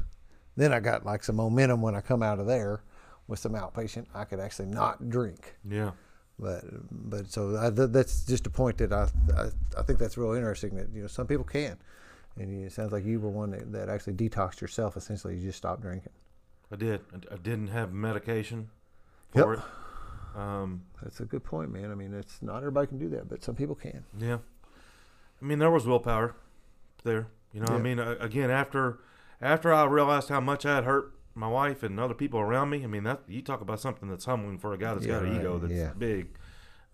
then I got like some momentum when I come out of there with some outpatient. I could actually not drink. Yeah. But but so I, th- that's just a point that I, I I think that's real interesting that you know some people can, and it sounds like you were one that, that actually detoxed yourself. Essentially, you just stopped drinking. I did. I, I didn't have medication Yep. it. Um, That's a good point, man. I mean, it's not everybody can do that, but some people can. yeah. I mean, there was willpower there. You know, I mean, uh, again, after after I realized how much I had hurt my wife and other people around me, I mean, that you talk about something that's humbling for a guy that's Yeah, got an right, ego that's yeah. big.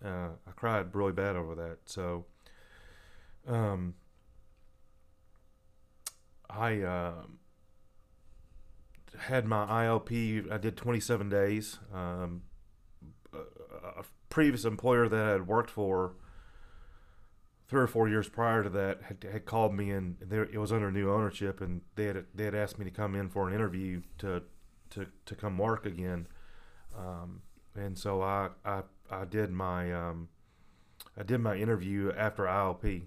Uh, I cried really bad over that. So, um, I um had my IOP. I did 27 days. Um, a, a previous employer that I had worked for three or four years prior to that had, had called me and there it was under new ownership and they had they had asked me to come in for an interview to to, to come work again. Um, and so I, I I did my um, I did my interview after IOP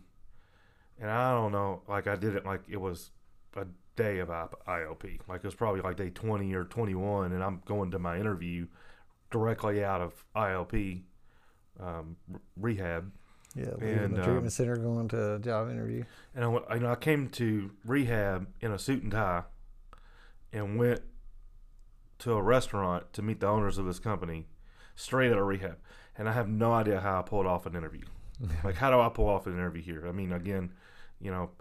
and I don't know like I did it like it was a day of IOP like it was probably like day 20 or 21 and I'm going to my interview directly out of IOP um, rehab Yeah, leaving And, the um, treatment center, going to a job interview. And I, went, you know, I came to rehab in a suit and tie, and went to a restaurant to meet the owners of this company, straight out of rehab. And I have no idea how I pulled off an interview. like, how do I pull off an interview here? I mean, again, you know,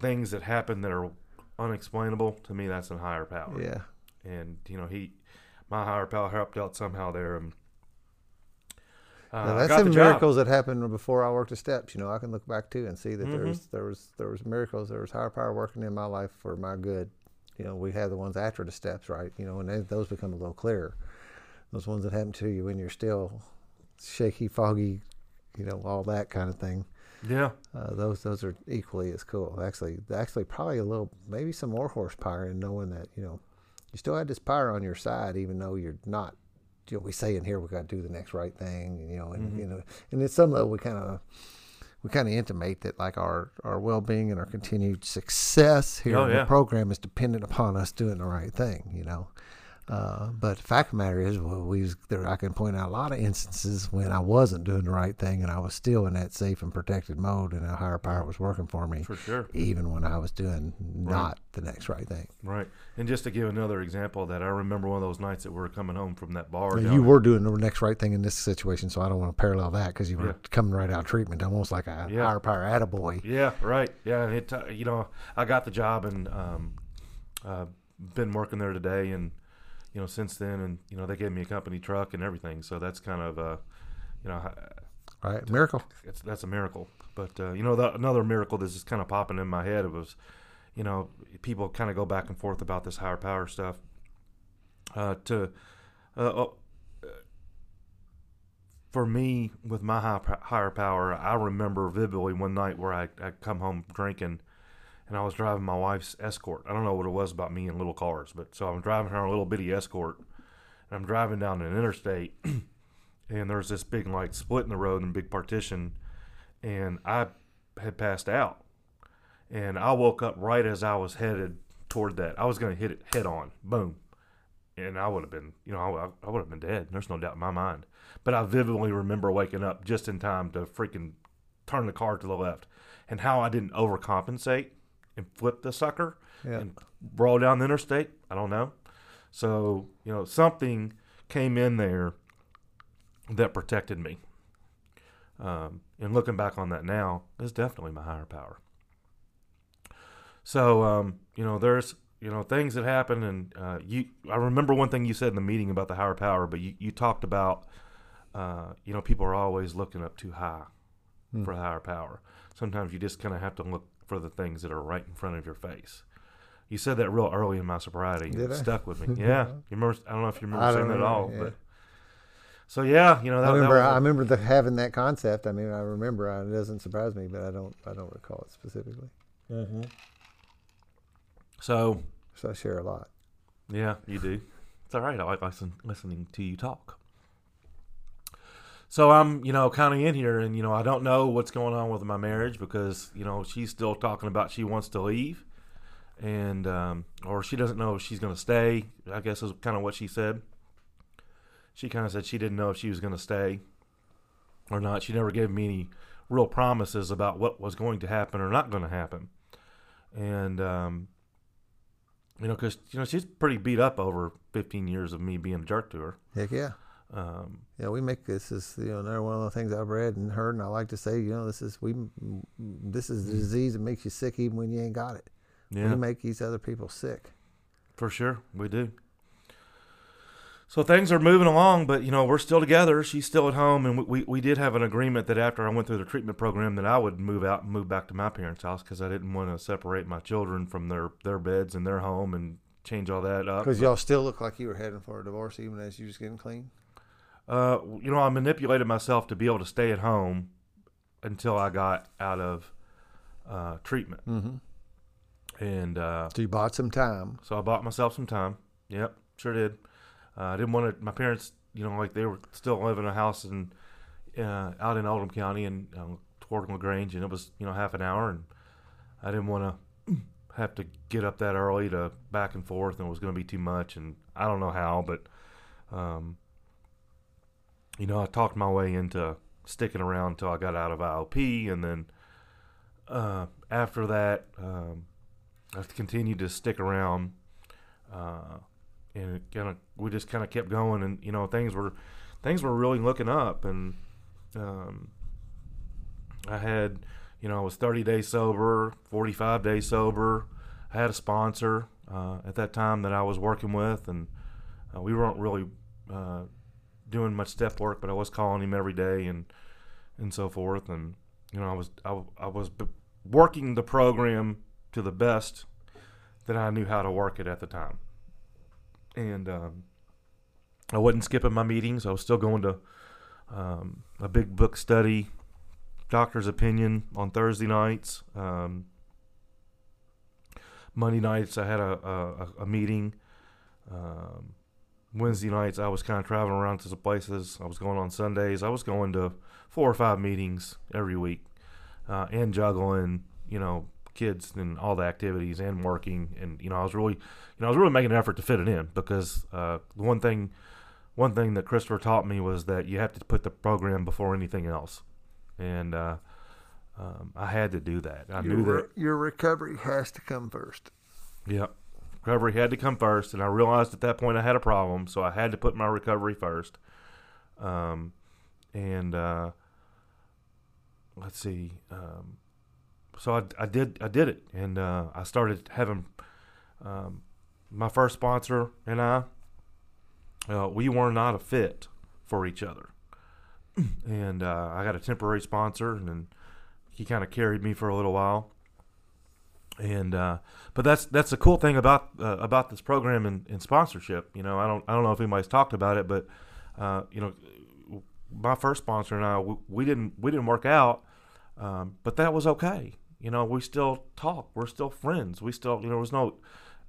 things that happen that are unexplainable to me. That's a higher power. Yeah, And you know, he, my higher power helped out somehow there. And uh, now, I some job. miracles that happened before I worked the steps. You know, I can look back too and see that Mhm. there was there was there was miracles. There was higher power working in my life for my good. You know, we have the ones after the steps, right? You know, and those become a little clearer. Those ones that happen to you when you're still shaky, foggy, you know, all that kind of thing. Yeah. Uh, those those are equally as cool. Actually, actually, probably a little, maybe some more horsepower in knowing that you know you still had this power on your side, even though you're not. You know, we say in here we got to do the next right thing. You know, and Mhm. you know, and at some level we kind of we kind of intimate that like our our well being and our continued success here Oh, in yeah. the program is dependent upon us doing the right thing. You know. Uh, but the fact of the matter is, well, we was, there. I can point out a lot of instances when I wasn't doing the right thing, and I was still in that safe and protected mode, and a higher power was working for me, For sure. even when I was doing not the next right thing. Right. And just to give another example of that, I remember one of those nights that we were coming home from that bar. Down you were doing the next right thing in this situation, so I don't want to parallel that because you were Yeah. coming right out of treatment, almost like a Yeah. higher power attaboy. Yeah, right. Yeah, and it, uh, you know, I got the job and um, uh, been working there today, and you know, since then, and you know, they gave me a company truck and everything, so that's kind of, uh, you know, Right, miracle. it's, that's a miracle. But uh, you know, the, another miracle that's just kind of popping in my head was, you know, people kind of go back and forth about this higher power stuff. Uh, to, uh, uh, for me, with my high, higher power, I remember vividly one night where I I come home drinking, and I was driving my wife's escort. I don't know what it was about me and little cars, but so I'm driving her a little bitty escort, and I'm driving down an interstate, and there's this big like split in the road and big partition, and I had passed out, and I woke up right as I was headed toward that. I was going to hit it head on, boom, and I would have been, you know, I, I would have been dead. There's no doubt in my mind. But I vividly remember waking up just in time to freaking turn the car to the left, and how I didn't overcompensate and flip the sucker Yeah. and roll down the interstate. I don't know. So you know, something came in there that protected me. Um, and looking back on that now, it's definitely my higher power. So, um, you know, there's you know things that happen, and uh, you. I remember one thing you said in the meeting about the higher power, but you, you talked about, uh, you know, people are always looking up too high Hmm. for higher power. Sometimes you just kind of have to look for the things that are right in front of your face. You said that real early in my sobriety. Did it I? stuck with me. Yeah, you remember? I don't know if you remember I saying that at all, yeah. but so yeah, you know that, I that remember. was I a- remember the, having that concept. I mean, I remember. uh, It doesn't surprise me, but I don't. I don't recall it specifically. so So I share a lot. Yeah, you do. It's all right. I like listen, listening to you talk. So I'm, you know, kind of in here, and you know, I don't know what's going on with my marriage because you know she's still talking about she wants to leave, and um, or she doesn't know if she's going to stay. I guess is kind of what she said. She kind of said she didn't know if she was going to stay or not. She never gave me any real promises about what was going to happen or not going to happen, and um, you know, because you know she's pretty beat up over 15 years of me being a jerk to her. Heck yeah. Um, Yeah, we make this is you know another one of the things I've read and heard, and I like to say, you know, this is we this is the disease that makes you sick even when you ain't got it. yeah, We make these other people sick. for sure, we do. So things are moving along, but you know we're still together. She's still at home, and we, we, we did have an agreement that after I went through the treatment program, that I would move out and move back to my parents' house because I didn't want to separate my children from their their beds and their home and change all that up. Because y'all still look like you were heading for a divorce, even as you was getting clean. Uh, you know, I manipulated myself to be able to stay at home until I got out of uh, treatment, Mm-hmm. and uh, So you bought some time. So I bought myself some time. Yep, sure did. Uh, I didn't want to. My parents, you know, like they were still living in a house in uh, out in Oldham County and uh, toward Lagrange, and it was you know half an hour, and I didn't want to have to get up that early to back and forth, and it was going to be too much, and I don't know how, but um, you know, I talked my way into sticking around until I got out of IOP, and then uh, after that, um, I continued to stick around, uh, and kind of we just kind of kept going, and you know things were things were really looking up, and um, I had you know I was 30 days sober, 45 days sober. I had a sponsor uh, at that time that I was working with, and uh, we weren't really uh, doing much step work, but I was calling him every day and and so forth, and you know I was I, I was working the program to the best that I knew how to work it at the time. And um, I wasn't skipping my meetings. I was still going to um, a big book study, doctor's opinion on Thursday nights. Um, Monday nights, I had a, a, a meeting. Um, Wednesday nights, I was kind of traveling around to some places. I was going on Sundays. I was going to four or five meetings every week uh, and juggling, you know, kids and all the activities and working. And you know, I was really, you know, I was really making an effort to fit it in because uh, the one thing, one thing that Christopher taught me was that you have to put the program before anything else, and uh, um, I had to do that. I knew that. your recovery has to come first. Yep. Recovery had to come first, and I realized at that point I had a problem, so I had to put my recovery first. Um, and uh, let's see. Um, so I, I did I did it, and uh, I started having um, my first sponsor and I. Uh, we were not a fit for each other, and uh, I got a temporary sponsor, and he kind of carried me for a little while and uh, but that's that's the cool thing about uh, about this program and, and sponsorship. You know, I don't I don't know if anybody's talked about it, but uh, you know, my first sponsor and I we, we didn't we didn't work out, um, but that was okay. You know, we still talk. We're still friends. We still you know there was no.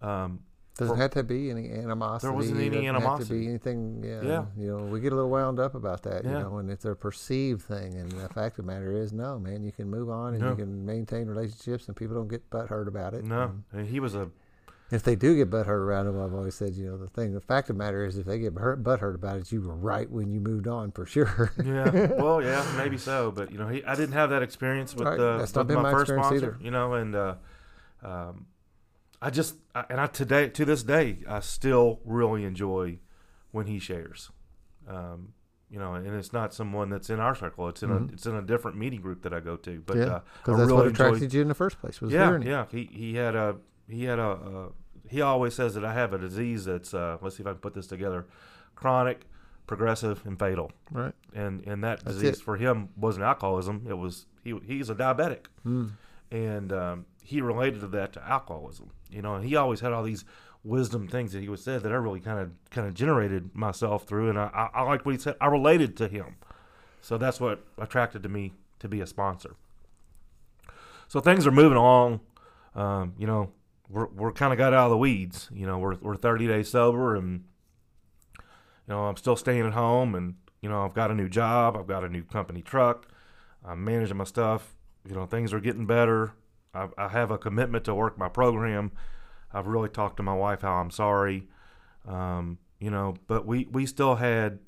Um, Doesn't have to be any animosity. There wasn't any doesn't Have animosity. to be anything. Yeah, Yeah. You know, we get a little wound up about that. Yeah. You know, and it's a perceived thing. And the fact of the matter is, no, man, you can move on and No. you can maintain relationships, and people don't get butthurt about it. no, And and he was a if they do get butthurt about it, I've always said, you know, the thing. The fact of the matter is, if they get hurt, butthurt about it, you were right when you moved on for sure. yeah. Well, yeah, maybe so, but you know, he, I didn't have that experience with Right, not with my, my first sponsor. either. You know, and uh, um, I just I, and I today to this day I still really enjoy when he shares. Um, you know, and it's not someone that's in our circle. It's in a it's in a different meeting group that I go to. But yeah, uh, because I that's really what enjoy- attracted you in the first place. Was yeah, yeah. He he had a he had a uh, he always says that I have a disease that's uh, let's see if I can put this together, chronic, progressive, and fatal. Right. And and that That's disease it. for him wasn't alcoholism. It was he he's a diabetic, Mm. and um, he related to that to alcoholism. You know, and he always had all these wisdom things that he would say that I really kind of kind of generated myself through, and I, I I liked what he said. I related to him, so that's what attracted to me to be a sponsor. So things are moving along. Um, you know, we're we're kind of got out of the weeds. You know, we're we're 30 days sober, and you know I'm still staying at home, and you know I've got a new job, I've got a new company truck, I'm managing my stuff. You know, things are getting better. I, I have a commitment to work my program. I've really talked to my wife how I'm sorry. Um, you know, but we we still had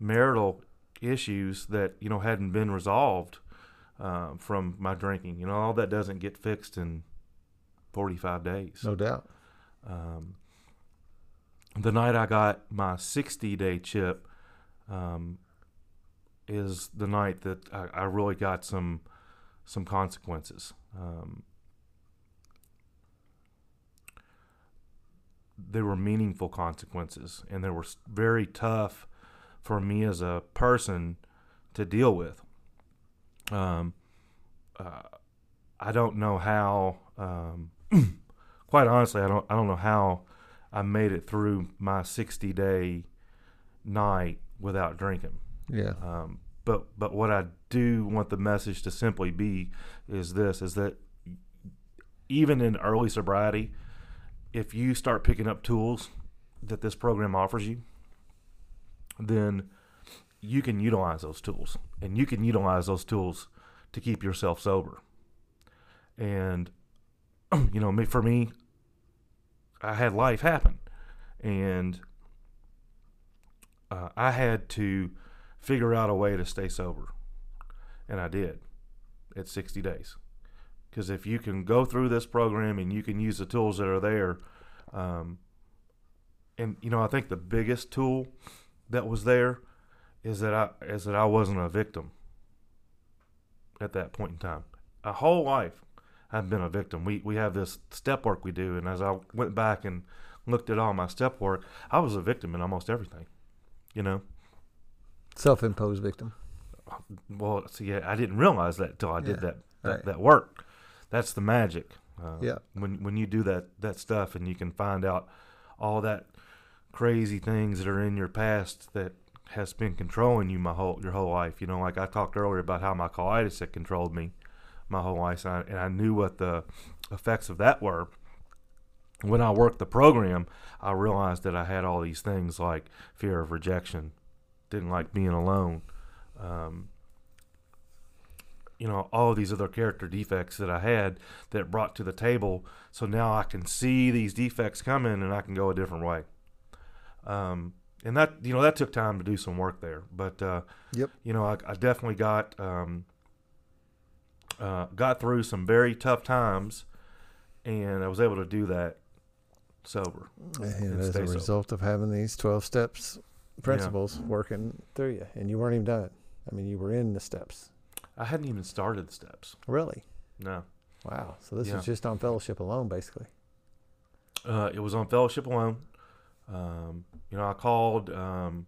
marital issues that you know hadn't been resolved uh, from my drinking. You know, all that doesn't get fixed in 45 days. No doubt. Um, the night I got my 60 day chip um, is the night that I, I really got some some consequences. Um, they were meaningful consequences, and they were very tough for me as a person to deal with. Um, uh, I don't know how. Um, quite honestly, I don't. I don't know how I made it through my 60 day night without drinking. Yeah. Um, but but what I do want the message to simply be is this: is that even in early sobriety, if you start picking up tools that this program offers you, then you can utilize those tools, and you can utilize those tools to keep yourself sober. And you know, for me, I had life happen, and uh, I had to figure out a way to stay sober, and I did at 60 days. Because if you can go through this program and you can use the tools that are there, um, and you know, I think the biggest tool that was there is that I is that I wasn't a victim at that point in time. A whole life I've been a victim. We we have this step work we do, and as I went back and looked at all my step work, I was a victim in almost everything. You know, Self-imposed victim. well, see, yeah, I didn't realize that until I did that that, right. that work. That's the magic. Uh, Yeah. When when you do that that stuff and you can find out all that crazy things that are in your past that has been controlling you my whole your whole life. You know, like I talked earlier about how my colitis had controlled me my whole life, and I, and I knew what the effects of that were. When I worked the program, I realized that I had all these things like fear of rejection, didn't like being alone, um, you know, all these other character defects that I had that brought to the table. So now I can see these defects coming and I can go a different way. Um, and that, you know, that took time to do some work there. But, uh, Yep. you know, I, I definitely got, um, uh, got through some very tough times and I was able to do that sober. And as a sober. result of having these 12 steps principles working through you, and you weren't even done. I mean, you were in the steps. I hadn't even started the steps. Really? No. Wow. So this Yeah. was just on fellowship alone, basically. Uh, it was on fellowship alone. Um, you know, I called. Um,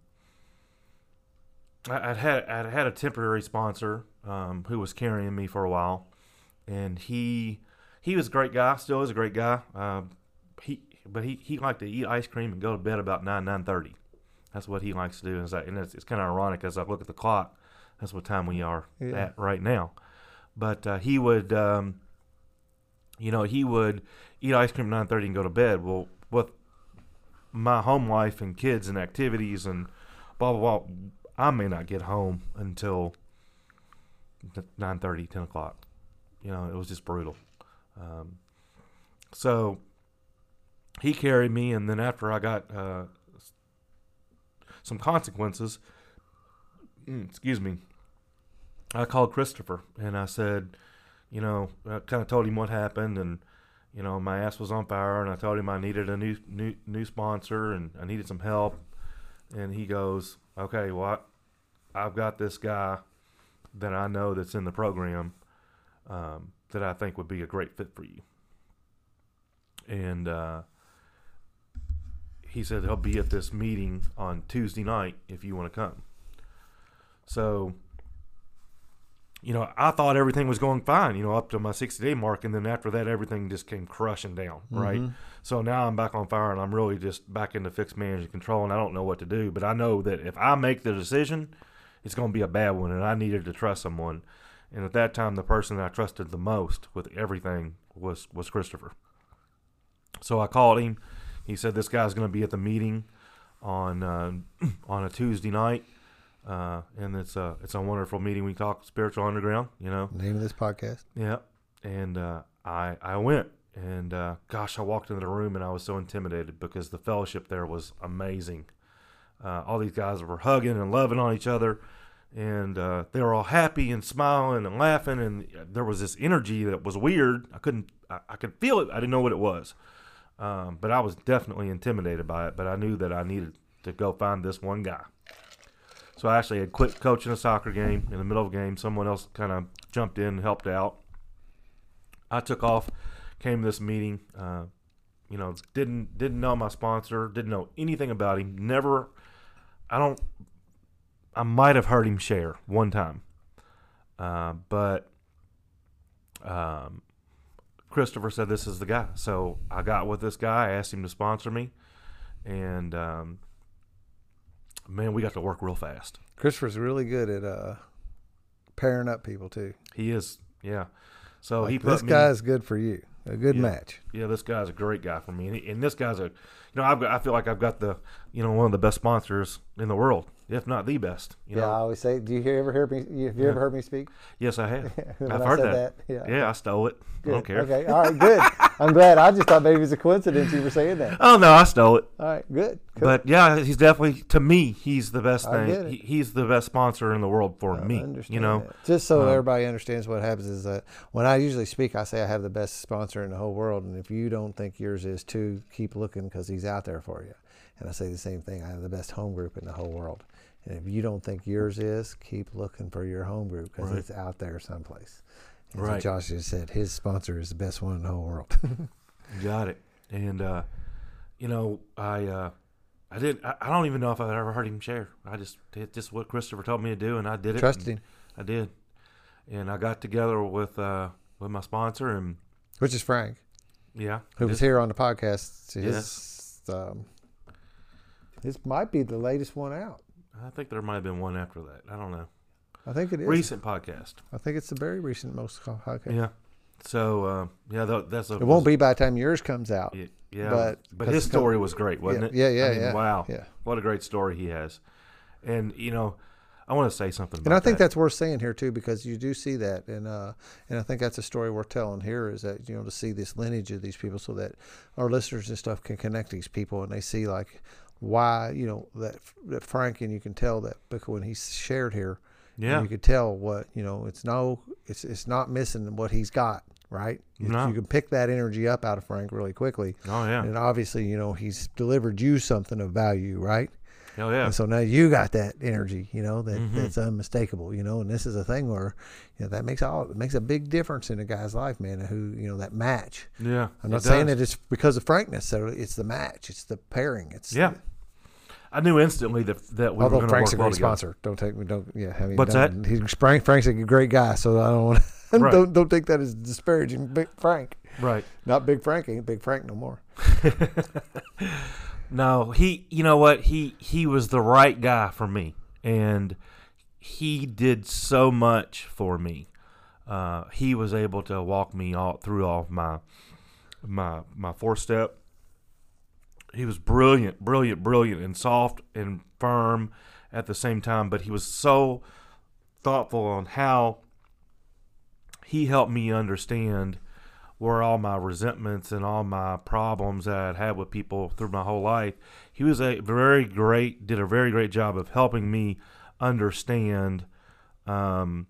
I, I'd had I'd had a temporary sponsor um, who was carrying me for a while, and he he was a great guy. Still is a great guy. Um, he but he, he liked to eat ice cream and go to bed about nine nine thirty. That's what he likes to do. And it's, like, and it's, it's kind of ironic as I look at the clock. That's what time we are Yeah. at right now. But uh, he would, um, you know, he would eat ice cream at nine thirty and go to bed. Well, with my home life and kids and activities and blah blah blah, I may not get home until nine thirty, ten o'clock. You know, it was just brutal. Um, so he carried me, and then after I got uh, some consequences, mm, excuse me, I called Christopher and I said, you know, I kind of told him what happened, and you know, my ass was on fire, and I told him I needed a new new new sponsor and I needed some help, and he goes, okay, well, I've got this guy that I know that's in the program um, that I think would be a great fit for you. And uh, he said he'll be at this meeting on Tuesday night if you want to come. So, you know, I thought everything was going fine, you know, up to my 60 day mark. And then after that, everything just came crushing down, right? So now I'm back on fire and I'm really just back into fixed management control and I don't know what to do. But I know that if I make the decision, it's going to be a bad one. And I needed to trust someone. And at that time, the person that I trusted the most with everything was, was Christopher. So I called him. He said this guy's going to be at the meeting on uh, on a Tuesday night, uh, and it's a it's a wonderful meeting. We talk spiritual underground, you know. Name of this podcast. Yeah, and uh, I I went, and uh, gosh, I walked into the room and I was so intimidated because the fellowship there was amazing. Uh, all these guys were hugging and loving on each other, and uh, they were all happy and smiling and laughing, and there was this energy that was weird. I couldn't I, I could feel it. I didn't know what it was. Um, but I was definitely intimidated by it. But I knew that I needed to go find this one guy. So I actually had quit coaching a soccer game in the middle of a game. Someone else kind of jumped in and helped out. I took off, came to this meeting. Uh, you know, didn't didn't know my sponsor, didn't know anything about him. Never, I don't. I might have heard him share one time, uh, but um, Christopher said this is the guy. So I got with this guy. I asked him to sponsor me, and um, man, we got to work real fast. Christopher's really good at uh, pairing up people too. He is, yeah. So Like, he put this me, guy's good for you. A good Yeah. match. Yeah, this guy's a great guy for me, and, he, and this guy's a, you know, I've got, I feel like I've got the, you know, one of the best sponsors in the world, if not the best. You yeah, know? I always say, do you hear, ever hear me? Have you Yeah. ever heard me speak? Yes, I have. I've I heard said that. Yeah. Yeah, I stole it. I don't care. Okay. All right. Good. I'm glad. I just thought maybe it was a coincidence you were saying that. Oh no, I stole it. All right. Good. Cool. But yeah, he's definitely to me, he's the best thing. He, he's the best sponsor in the world for I me. understand You know, that. Just so Um, everybody understands what happens is that when I usually speak, I say I have the best sponsor in the whole world, and if you don't think yours is too, keep looking because he's out there for you. And I say the same thing. I have the best home group in the whole world, and if you don't think yours is, keep looking for your home group because Right. it's out there someplace. And Right. So Josh just said his sponsor is the best one in the whole world. Got it. And uh, you know, I uh, I did. I, I don't even know if I've ever heard him share. I just did just what Christopher told me to do, and I did it. Trusted him, I did. And I got together with uh, with my sponsor, and which is Frank, yeah, who was here on the podcast. His, um, this might be the latest one out. I think there might have been one after that. I don't know. I think it is. Recent podcast. I think it's the very recent most podcast. Yeah. So uh, yeah, tha- that's a. It won't be by the time yours comes out. Yeah, yeah but- but, his story was great, wasn't yeah, it? yeah, I yeah, mean, yeah. Wow, Yeah. what a great story he has. And you know, I want to say something. About And I think that. that's worth saying here too, because you do see that, and uh, and I think that's a story worth telling here is that you know to see this lineage of these people, so that our listeners and stuff can connect these people, and they see like why you know that that Frank and you can tell that because when he shared here, yeah, you could tell what you know it's no it's it's not missing what he's got right. You- No. You can pick that energy up out of Frank really quickly, oh yeah, and obviously you know he's delivered you something of value, right? oh yeah, And so now you got that energy, you know, that, Mhm. that's unmistakable, you know, and this is a thing where, you know, that makes all it makes a big difference in a guy's life, man. Who you know that match. yeah. I'm not saying does. that it's because of frankness. So it's the match, it's the pairing. It's Yeah, I knew instantly that that we Although were going to a work well great together. sponsor, don't take me. Don't yeah. I mean, What's don't- He's Frank. Frank's a great guy, so I don't want. Right. don't don't take that as disparaging. Big Frank, Right. not Big Frank. Ain't Big Frank no more. No, he. You know what? He he was the right guy for me, and he did so much for me. Uh, he was able to walk me all through all of my my my four step. He was brilliant, brilliant, brilliant, and soft and firm at the same time. But he was so thoughtful on how he helped me understand where all my resentments and all my problems that I'd had with people through my whole life. He was a very great, did a very great job of helping me understand um,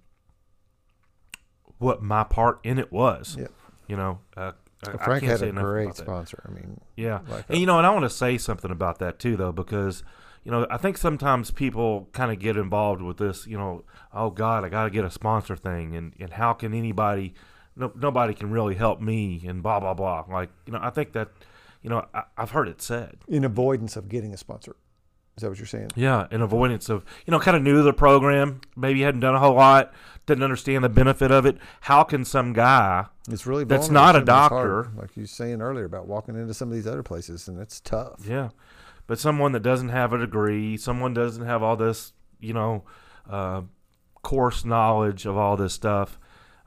what my part in it was. Yep. You know, uh, I- I Frank can't had a great sponsor. I mean, Yeah, like and uh, you know, and I want to say something about that too, though, because you know, I think sometimes people kind of get involved with this. You know, oh God, I got to get a sponsor thing, and and how can anybody? No, nobody can really help me, and blah blah blah. Like you know, I think that, you know, I, I've heard it said. In avoidance of getting a sponsor. Is that what you're saying? Yeah, in avoidance of you know, kind of new to the program, maybe hadn't done a whole lot, didn't understand the benefit of it. How can some guy It's really That's not a hard, doctor. like you were saying earlier about walking into some of these other places, and it's tough. Yeah, but someone that doesn't have a degree, someone doesn't have all this, you know, uh, course knowledge of all this stuff.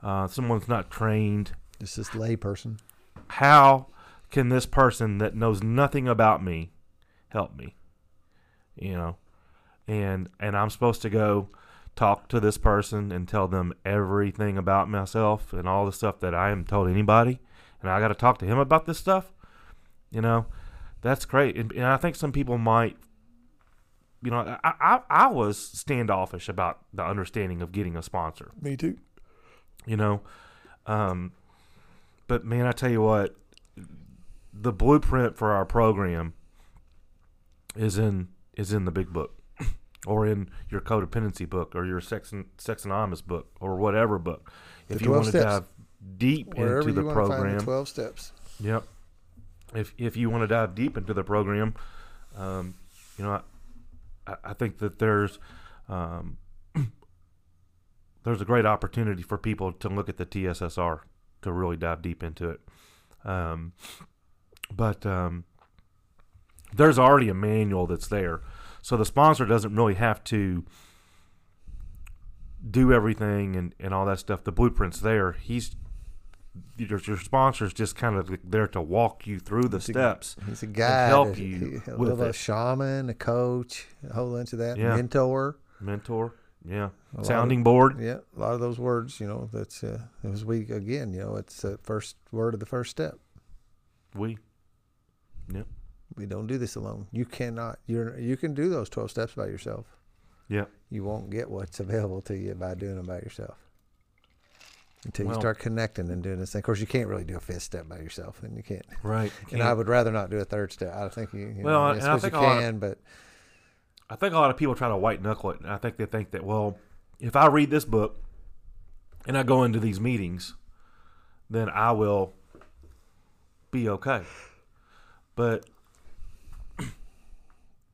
Uh, someone's not trained. It's this lay person. How can this person that knows nothing about me help me? You know, and and I'm supposed to go talk to this person and tell them everything about myself and all the stuff that I haven't told anybody, and I got to talk to him about this stuff. You know, that's great, and, and I think some people might. You know, I, I I was standoffish about the understanding of getting a sponsor Me too. you know um but man i tell you what the blueprint for our program is in is in the big book or in your codependency book or your sex and sex anonymous book or whatever book if you want to dive deep Wherever into the want to find program the twelve steps. Yep. If if you want to dive deep into the program, um, you know, I, I think that there's um, there's a great opportunity for people to look at the TSSR to really dive deep into it. Um, but um, there's already a manual that's there, so the sponsor doesn't really have to do everything and, and all that stuff. The blueprint's there. He's your, your sponsor's just kind of there to walk you through the He's a- steps. He's a guide. help He- you a with little it. shaman, a coach, a whole bunch of that. Yeah. Mentor. Mentor, yeah, A sounding board, Yeah, a lot of those words. You know, that's uh, as we again. You know, it's the first word of the first step. we, We don't do this alone. You cannot. You're you can do those twelve steps by yourself. yeah, You won't get what's available to you by doing them by yourself. Until Well- you start connecting and doing this thing. Of course, you can't really do a fifth step by yourself, and you can't. right. And I would rather not do a third step. I think you. you Well, know, and I I think you lot of- can, but I think a lot of people try to white knuckle it, and I think they think that well, if I read this book and I go into these meetings, then I will be okay. But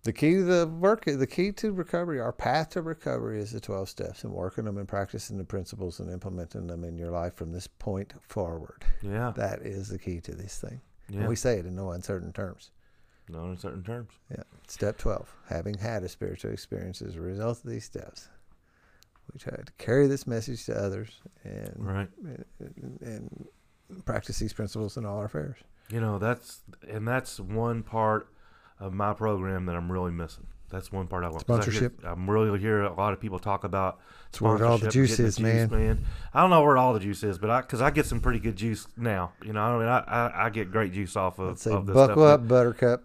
The key to the work, the key to recovery, our path to recovery is the 12 steps and working them and practicing the principles and implementing them in your life from this point forward. yeah, That is the key to this thing. yeah, And we say it in no uncertain terms. no, in certain terms, Yeah. Step 12, having had a spiritual experience as a result of these steps, we try to carry this message to others and, right? and, and practice these principles in all our affairs. You know, that's and that's one part of my program that I'm really missing. That's one part I want. 'cause I Sponsorship. I'm really hear a lot of people talk about It's where all the juice is, the man. I don't know where all the juice is, but I because I get some pretty good juice now. You know, I mean, I, I, I get great juice off of, Let's say, of this buckle stuff. up, Buttercup.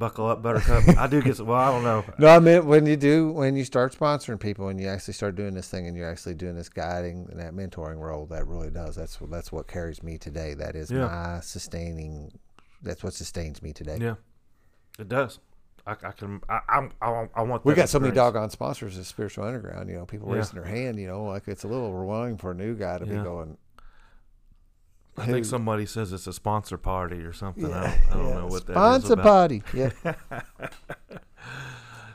buckle up, Buttercup. I do get some. Well, I don't know. No, I meant when you do when you start sponsoring people and you actually start doing this thing and you're actually doing this guiding and that mentoring role, that really does. That's what that's what carries me today. That is Yeah. my sustaining. That's what sustains me today. Yeah, it does. I, I can. I, I'm. I, want- I want. We got so many doggone sponsors at Spiritual Underground. You know, people Yeah. raising their hand. You know, like it's a little overwhelming for a new guy to Yeah. be going. I think somebody says it's a sponsor party or something. I Yeah, don't, I don't know what that is Sponsor party. Yeah.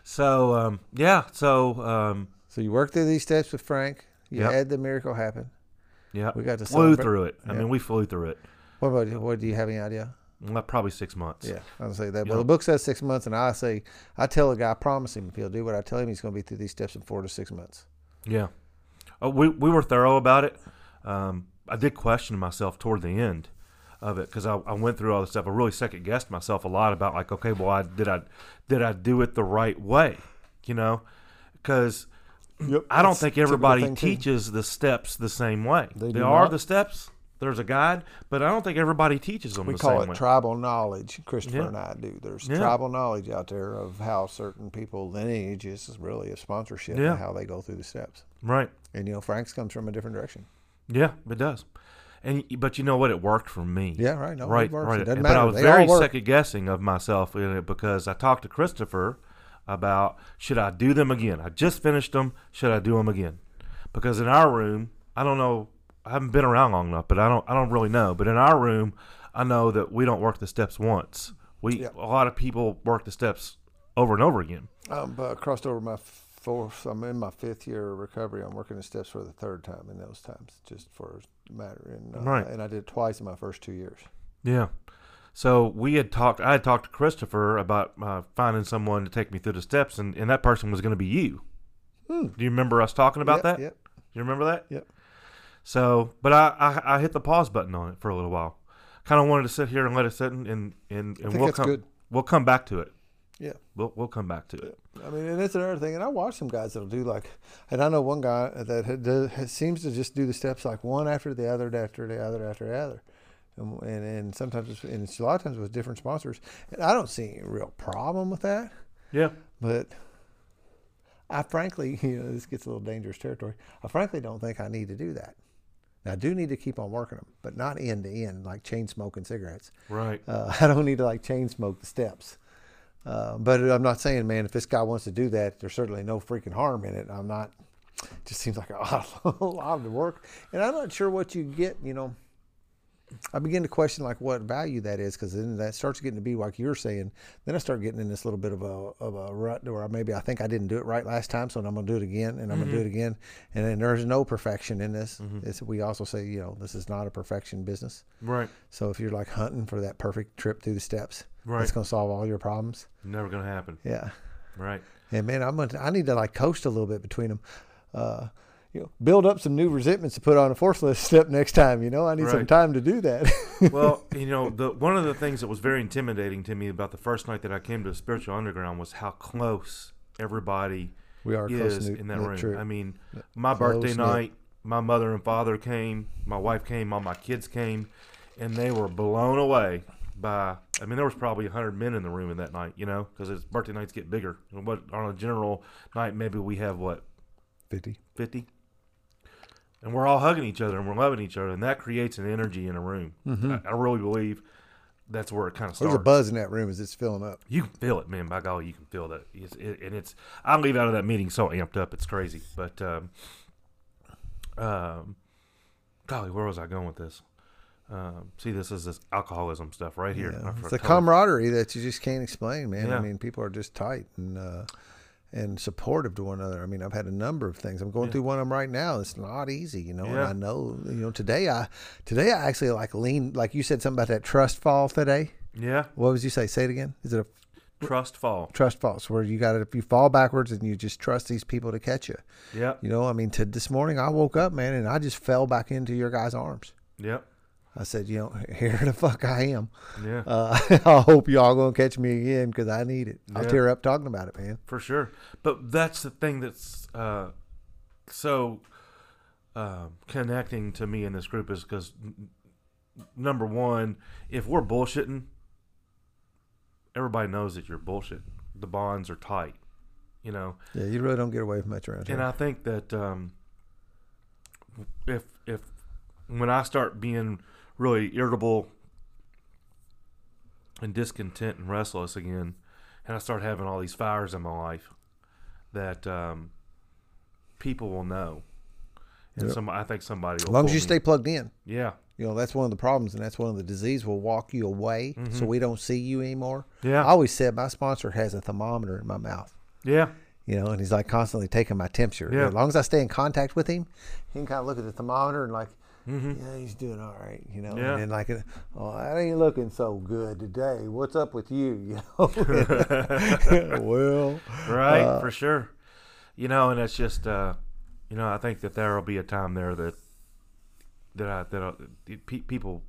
So um, yeah, so um, so you work through these steps with Frank. You Yep. had the miracle happen. yeah, We got to flew celebrate. through it. I mean, we flew through it. What about you? What do you have any idea? Well, probably six months. Yeah, I would say that. You Well, know- the book says six months, and I say, I tell a guy, I promise him if he'll do what I tell him, he's going to be through these steps in four to six months. Yeah. Oh, we we were thorough about it. Um, I did question myself toward the end of it because I, I went through all this stuff. I really second guessed myself a lot about like, okay, well, I did I did I do it the right way? You know, because Yep. I don't think everybody thing, too. teaches the steps the same way. They do are not. the steps. There's a guide, but I don't think everybody teaches them We the call it way. tribal knowledge. Christopher Yeah. and I do. There's Yeah. tribal knowledge out there of how certain people lineages is really a sponsorship Yeah. and how they go through the steps. right. And you know, Frank's comes from a different direction. Yeah, it does. And but you know what? It worked for me. Yeah, right. No, right, right. It doesn't but. I was they very second guessing of myself in it because I talked to Christopher about should I do them again? I just finished them. Should I do them again? Because in our room, I don't know. I haven't been around long enough, but I don't. I don't really know. But in our room, I know that we don't work the steps once. We Yeah. a lot of people work the steps over and over again. I'm uh, crossed over my fourth. I'm in my fifth year of recovery. I'm working the steps for the third time in those times, just for matter. And uh, Right. and I did it twice in my first two years. Yeah. So we had talked. I had talked to Christopher about uh, finding someone to take me through the steps, and, and that person was going to be you. Hmm. Do you remember us talking about Yep, that? Yep. You remember that? Yep. So, but I, I I hit the pause button on it for a little while. Kind of wanted to sit here and let it sit, and and and, I and think we'll come good. we'll come back to it. Yeah. We'll we'll come back to it. I mean, and that's another thing. And I watch some guys that'll do like, and I know one guy that does, seems to just do the steps like one after the other, after the other, after the other. And, and, and sometimes, it's, and it's a lot of times with different sponsors. And I don't see any real problem with that. Yeah. But I frankly, you know, this gets a little dangerous territory. I frankly don't think I need to do that. Now, I do need to keep on working them, but not end to end, like chain smoking cigarettes. Right. Uh, I don't need to like chain smoke the steps. Uh, but I'm not saying, man, if this guy wants to do that, there's certainly no freaking harm in it. I'm not. It just seems like a lot, a lot of work, and I'm not sure what you get. You know, I begin to question like what value that is because then that starts getting to be like you're saying. Then I start getting in this little bit of a of a rut where maybe I think I didn't do it right last time, so I'm gonna do it again, and I'm gonna do it again, and then there's no perfection in this. It's, we also say, you know, this is not a perfection business. Right. So if you're like hunting for that perfect trip through the steps, Right. that's gonna solve all your problems. Never gonna happen. Yeah, Right. and man, I'm gonna, I need to like coast a little bit between them. Uh, you know, build up some new resentments to put on a force forceless step next time. You know, I need some time to do that. well, you know, the one of the things that was very intimidating to me about the first night that I came to spiritual underground was how close everybody we are close is knit, in that room. I mean, my birthday Close-knit. night, my mother and father came, my wife came, all my kids came, and they were blown away by. I mean, there was probably hundred men in the room in that night. You know, because birthday nights get bigger. What on a general night, maybe we have what Fifty. fifty. And we're all hugging each other and we're loving each other, and that creates an energy in a room. I, I really believe that's where it kind of starts. There's a buzz in that room as it's filling up. You can feel it, man. By golly, you can feel that. It's, it, and it's. I leave out of that meeting so amped up, it's crazy. But, um, um, golly, where was I going with this? Um, see, this is this alcoholism stuff right here. Yeah. It's the camaraderie that you just can't explain, man. Yeah. I mean, people are just tight and uh, and supportive to one another. I mean, I've had a number of things. I'm going Yeah. through one of them right now. It's not easy, you know. And I know, you know, today I today I actually like lean like you said something about that trust fall today. Yeah, What was you say? Say it again. Is it a trust fall. trust fall? So where you got it if you fall backwards and you just trust these people to catch you. yeah You know, I mean, to this morning I woke up, man, and I just fell back into your guys' arms. yep, I said, you know, here the fuck I am. yeah, Uh, I hope y'all gonna catch me again because I need it. I'll tear up talking about it, man. for sure. But that's the thing that's uh, so um connecting to me in this group is because number one, if we're bullshitting, everybody knows that you're bullshitting. The bonds are tight, you know. Yeah, you really don't get away from much around here. And I think that um, if if when I start being really irritable and discontent and restless again, and I start having all these fires in my life, that um, people will know, and Yep. some I think somebody will as long as you me- stay plugged in, yeah, you know that's one of the problems, and that's one of the disease will walk you away, so we don't see you anymore. Yeah. I Mm-hmm. always said my sponsor has a thermometer in my mouth, yeah, you know, and he's like constantly taking my temperature. Yeah. As long as I stay in contact with him, he can kind of look at the thermometer and like. Hmm Yeah, he's doing all right, you know. Yeah. And then like, oh, that ain't looking so good today. What's up with you? You know. well, right Uh, for sure you know and it's just uh you know i think that there will be a time there that that i that I, pe- people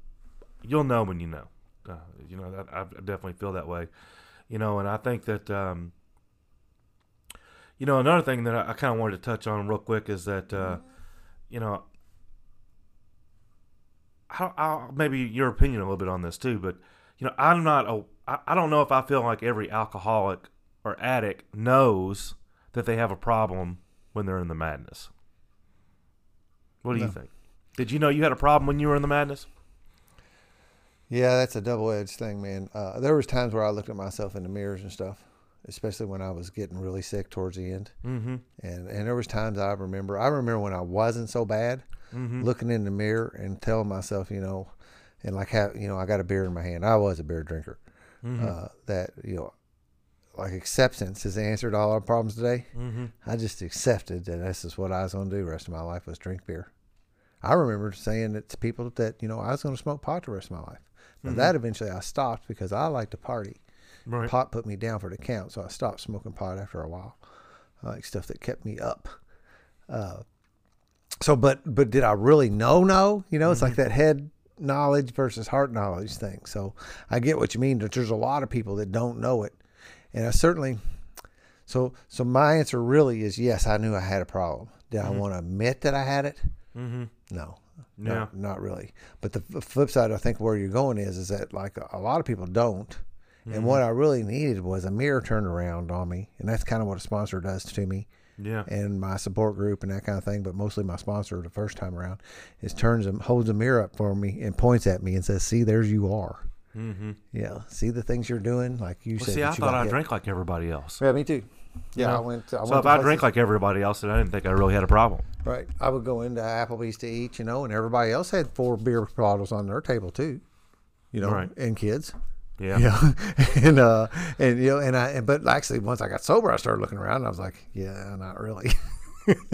you'll know when you know uh, you know that i definitely feel that way you know and i think that um you know another thing that i, I kind of wanted to touch on real quick is that uh you know I'll, maybe your opinion a little bit on this too but you know i'm not a I, I don't know if i feel like every alcoholic or addict knows that they have a problem when they're in the madness. What do you think? Did you know you had a problem when you were in the madness? Yeah, that's a double edged thing, man. Uh, there was times where I looked at myself in the mirrors and stuff, especially when I was getting really sick towards the end. Mm-hmm. And and there was times I remember. I remember when I wasn't so bad, Mm-hmm. looking in the mirror and telling myself, you know, and like how you know, I got a beer in my hand. I was a beer drinker. Mm-hmm. Uh, that you know, like acceptance has answered all our problems today. Mm-hmm. I just accepted that this is what I was going to do the rest of my life was drink beer. I remember saying it to people that you know I was going to smoke pot the rest of my life. Now Mhm. that eventually I stopped because I like to party. Right. Pot put me down for the count, so I stopped smoking pot after a while. I like stuff that kept me up. Uh, so, but but did I really know? No, you know, it's like that head knowledge versus heart knowledge thing. So I get what you mean. That there's a lot of people that don't know it, and I certainly. So so my answer really is yes. I knew I had a problem. Did I Mhm. want to admit that I had it? Mm-hmm. No, no, not really. But the f- flip side, I think, where you're going is, is that like a, a lot of people don't. And what I really needed was a mirror turned around on me, and that's kind of what a sponsor does to me, Yeah. and my support group and that kind of thing. But mostly my sponsor, the first time around, is turns them, holds a mirror up for me, and points at me and says, "See, there's you are. Mm-hmm. Yeah, see the things you're doing, like you Well, said. see, I you thought got I hit." drank like everybody else. Yeah, me too. Yeah, Yeah. I went. I So went if to I places- drank like everybody else, then I didn't think I really had a problem. right, I would go into Applebee's to eat, you know, and everybody else had four beer bottles on their table too, you know, Right. and kids. Yeah. Yeah, and uh, and you know, and I, and, but actually, once I got sober, I started looking around. and I was like, yeah, not really.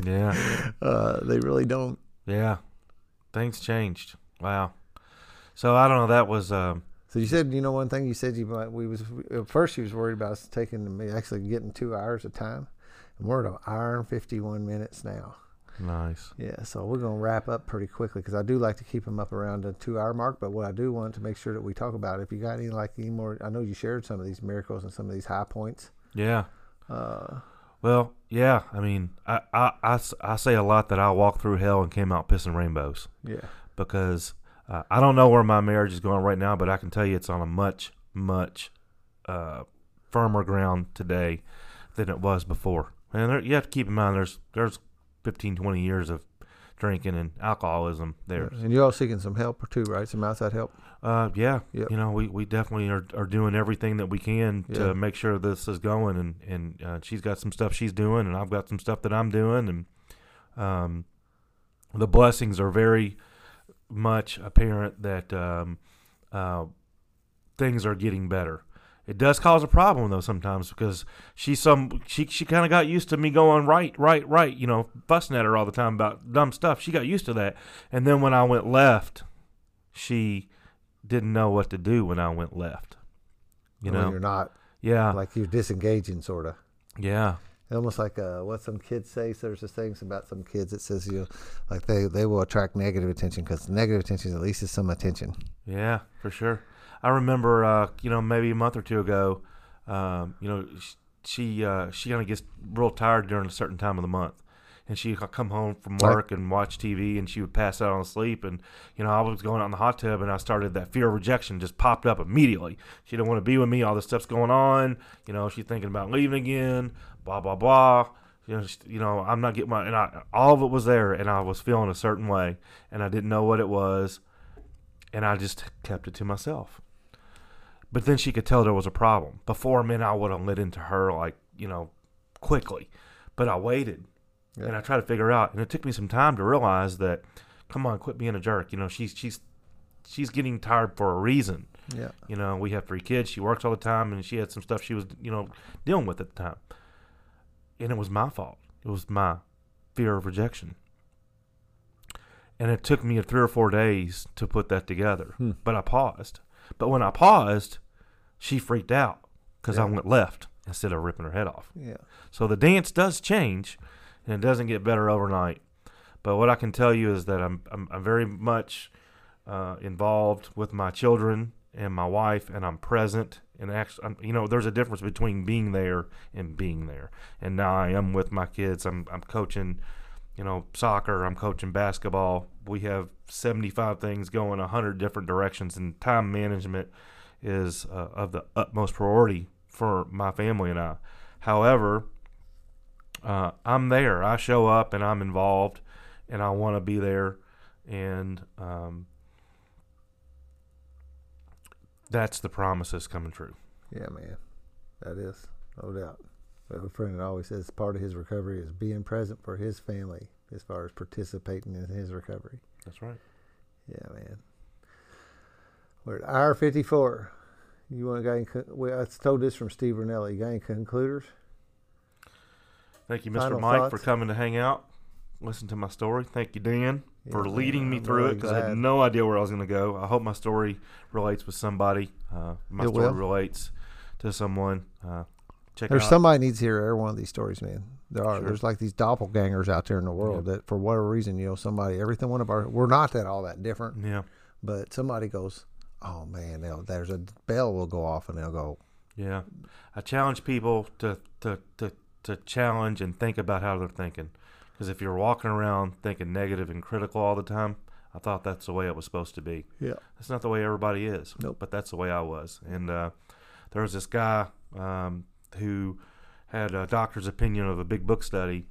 Yeah. uh, they really don't. Yeah. Things changed. Wow. So I don't know. That was um, So you said, you know, one thing you said you might. We was at first you was worried about us taking me actually getting two hours of time, and we're at an hour and fifty one minutes now. Nice. Yeah, so we're gonna wrap up pretty quickly because I do like to keep them up around the two hour mark. But what I do want to make sure that we talk about, if you got any like any more, I know you shared some of these miracles and some of these high points. Yeah. Uh, Well, yeah. I mean, I I I say a lot that I walked through hell and came out pissing rainbows yeah, because uh, I don't know where my marriage is going right now, but I can tell you it's on a much, much uh, firmer ground today than it was before. And there, you have to keep in mind there's there's 15, 20 years of drinking and alcoholism there. and you're all seeking some help too, right? Some outside help. Uh, yeah, Yep. you know, we, we definitely are, are doing everything that we can Yeah. to make sure this is going, and and uh, she's got some stuff she's doing, and I've got some stuff that I'm doing, and um, the blessings are very much apparent that um, uh, things are getting better. It does cause a problem though sometimes because she's some she she kind of got used to me going right right right you know fussing at her all the time about dumb stuff. She got used to that, and then when I went left, she didn't know what to do when I went left. You when know, you're not yeah, like you're disengaging, sort of. yeah, Almost like uh, what some kids say. So there's this things about some kids that says you, know, like they they will attract negative attention because negative attention at least is some attention. yeah, for sure. I remember, uh, you know, maybe a month or two ago, um, you know, she uh, she kind of gets real tired during a certain time of the month, and she'd come home from work and watch TV, and she would pass out on sleep. And you know, I was going out in the hot tub, and I started that fear of rejection just popped up immediately. She didn't want to be with me. All this stuff's going on. You know, she's thinking about leaving again. Blah blah blah. You know, just, you know, I'm not getting my and I all of it was there, and I was feeling a certain way, and I didn't know what it was, and I just kept it to myself. But then she could tell there was a problem. Before, man, I would have lit into her like you know, quickly, but I waited Yeah. and I tried to figure out, and it took me some time to realize that, come on, quit being a jerk. You know, she's she's she's getting tired for a reason. Yeah. You know, we have three kids. She works all the time, and she had some stuff she was, you know, dealing with at the time. And it was my fault. It was my fear of rejection. And it took me three or four days to put that together. Hmm. But I paused. But when I paused, she freaked out because I went left instead of ripping her head off. Yeah. So the dance does change, and it doesn't get better overnight. But what I can tell you is that I'm I'm, I'm very much uh, involved with my children and my wife, and I'm present. And actually, I'm, you know, there's a difference between being there and being there. And now I am with my kids. I'm I'm coaching, you know, soccer. I'm coaching basketball. We have 75 things going 100 different directions, and time management is uh, of the utmost priority for my family and I. However, uh, I'm there. I show up and I'm involved, and I want to be there, and um, that's the promise that's coming true. Yeah, man. That is. no doubt. A friend always says part of his recovery is being present for his family as far as participating in his recovery. That's right. Yeah, man. We're at hour 54. You want to go? Well, I told this from Steve Ranelli. You got any concluders? Thank you, Mr. Final Mike, thoughts? for coming to hang out, listen to my story. Thank you, Dan, for Yeah, leading man, me I'm through it because I had no idea where I was going to go. I hope my story relates with somebody. Uh, my It story will. relates to someone. Uh, check There's out. somebody needs to hear every one of these stories, man. There are. Sure. There's like these doppelgangers out there in the world that, for whatever reason, you know, somebody, everything one of our, we're not that all that different, Yeah, but somebody goes, oh man, there's a bell will go off and they'll go, yeah. I challenge people to to to to challenge and think about how they're thinking. Because if you're walking around thinking negative and critical all the time, I thought that's the way it was supposed to be. yeah, That's not the way everybody is. Nope. But that's the way I was. And uh, there was this guy um, who had a doctor's opinion of a big book study,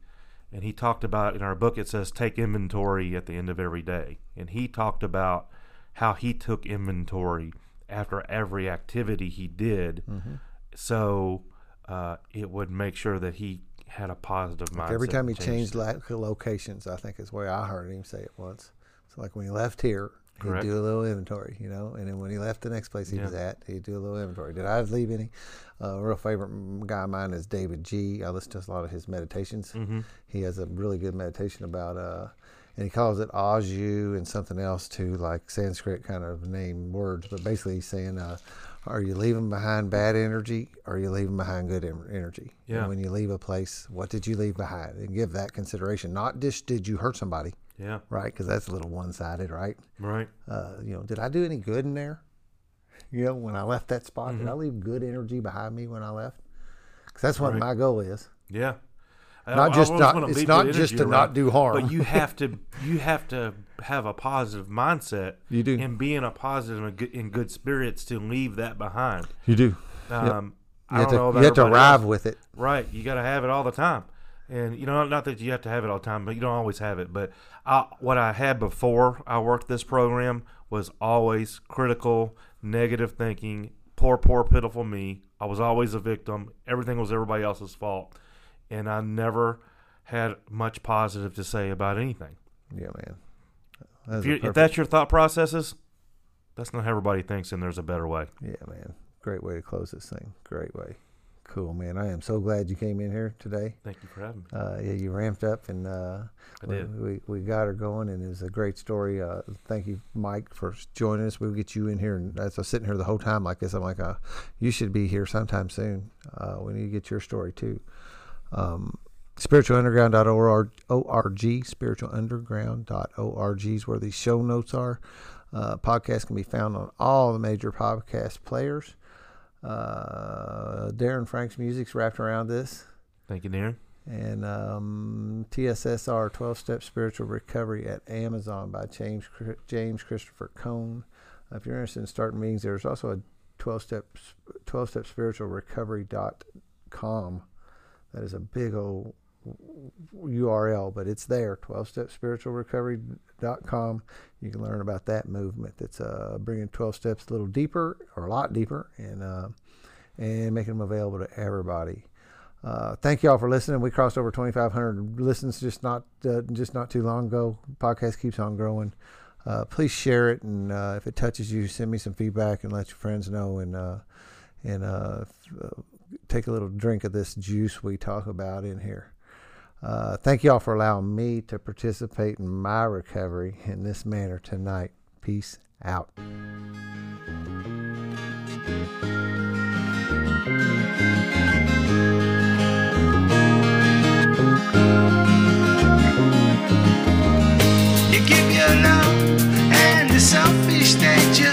and he talked about in our book it says take inventory at the end of every day, and he talked about how he took inventory after every activity he did, Mm-hmm. so uh, it would make sure that he had a positive mindset. Every time he and changed locations, I think is the way I heard him say it once. So like when he left here, he'd do a little inventory, you know, and then when he left the next place he was at, he'd do a little inventory. Did I leave any? Uh, a real favorite guy of mine is David G. I listen to a lot of his meditations. Mhm. He has a really good meditation about, uh, and he calls it Aju and something else too, like Sanskrit kind of name words. But basically, he's saying, uh, are you leaving behind bad energy or are you leaving behind good en- energy? Yeah. And when you leave a place, what did you leave behind? And give that consideration. Not just did you hurt somebody, Yeah. right? Because that's a little one sided, right? Right. Uh, you know, did I do any good in there? You know, when I left that spot, Mm-hmm. did I leave good energy behind me when I left? Because that's what Right. my goal is. Yeah. Not I just always not- it's not just to not do harm. But you have to you have to have a positive mindset. You do. And be in a positive and good, in good spirits to leave that behind. You do. Um, You I have don't know to, about you have to arrive else. with it. Right. You got to have it all the time. And you know, not that you have to have it all the time, but you don't always have it. But I, what I had before I worked this program was always critical, negative thinking, poor, poor, pitiful me. I was always a victim. Everything was everybody else's fault, and I never had much positive to say about anything. Yeah, man. That's If, you if that's your thought processes, that's not how everybody thinks, and there's a better way. yeah, man. Great way to close this thing. Great way. Cool, man. I am so glad you came in here today. Thank you for having me. Uh, yeah, you ramped up and uh, I we, did. we we got her going, and it was a great story. Uh, thank you, Mike, for joining us. We'll get you in here, and as I'm sitting here the whole time like this, I'm like, uh, you should be here sometime soon. Uh, we need to get your story too. Um, spiritualunderground.org, O-R-G, spiritualunderground.org is where these show notes are. Uh, podcast can be found on all the major podcast players. Uh, Darren Frank's music's wrapped around this Thank you, Darren. and um, TSSR 12 Step Spiritual Recovery at Amazon by James James Christopher Cohn. Uh, if you're interested in starting meetings, there's also a 12 step 12 step spiritual recovery.com. That is a big old URL, but it's there 12 step spiritual recovery.com. You can learn about that movement that's uh, bringing 12 steps a little deeper or a lot deeper and uh, and making them available to everybody. Uh, thank you all for listening. We crossed over 2,500 listens just not uh, just not too long ago. Podcast keeps on growing. Uh, please share it, and uh, if it touches you, send me some feedback and let your friends know. And and take a little drink of this juice we talk about in here. Uh, thank you all for allowing me to participate in my recovery in this manner tonight. Peace out. You give your love and the selfish nature.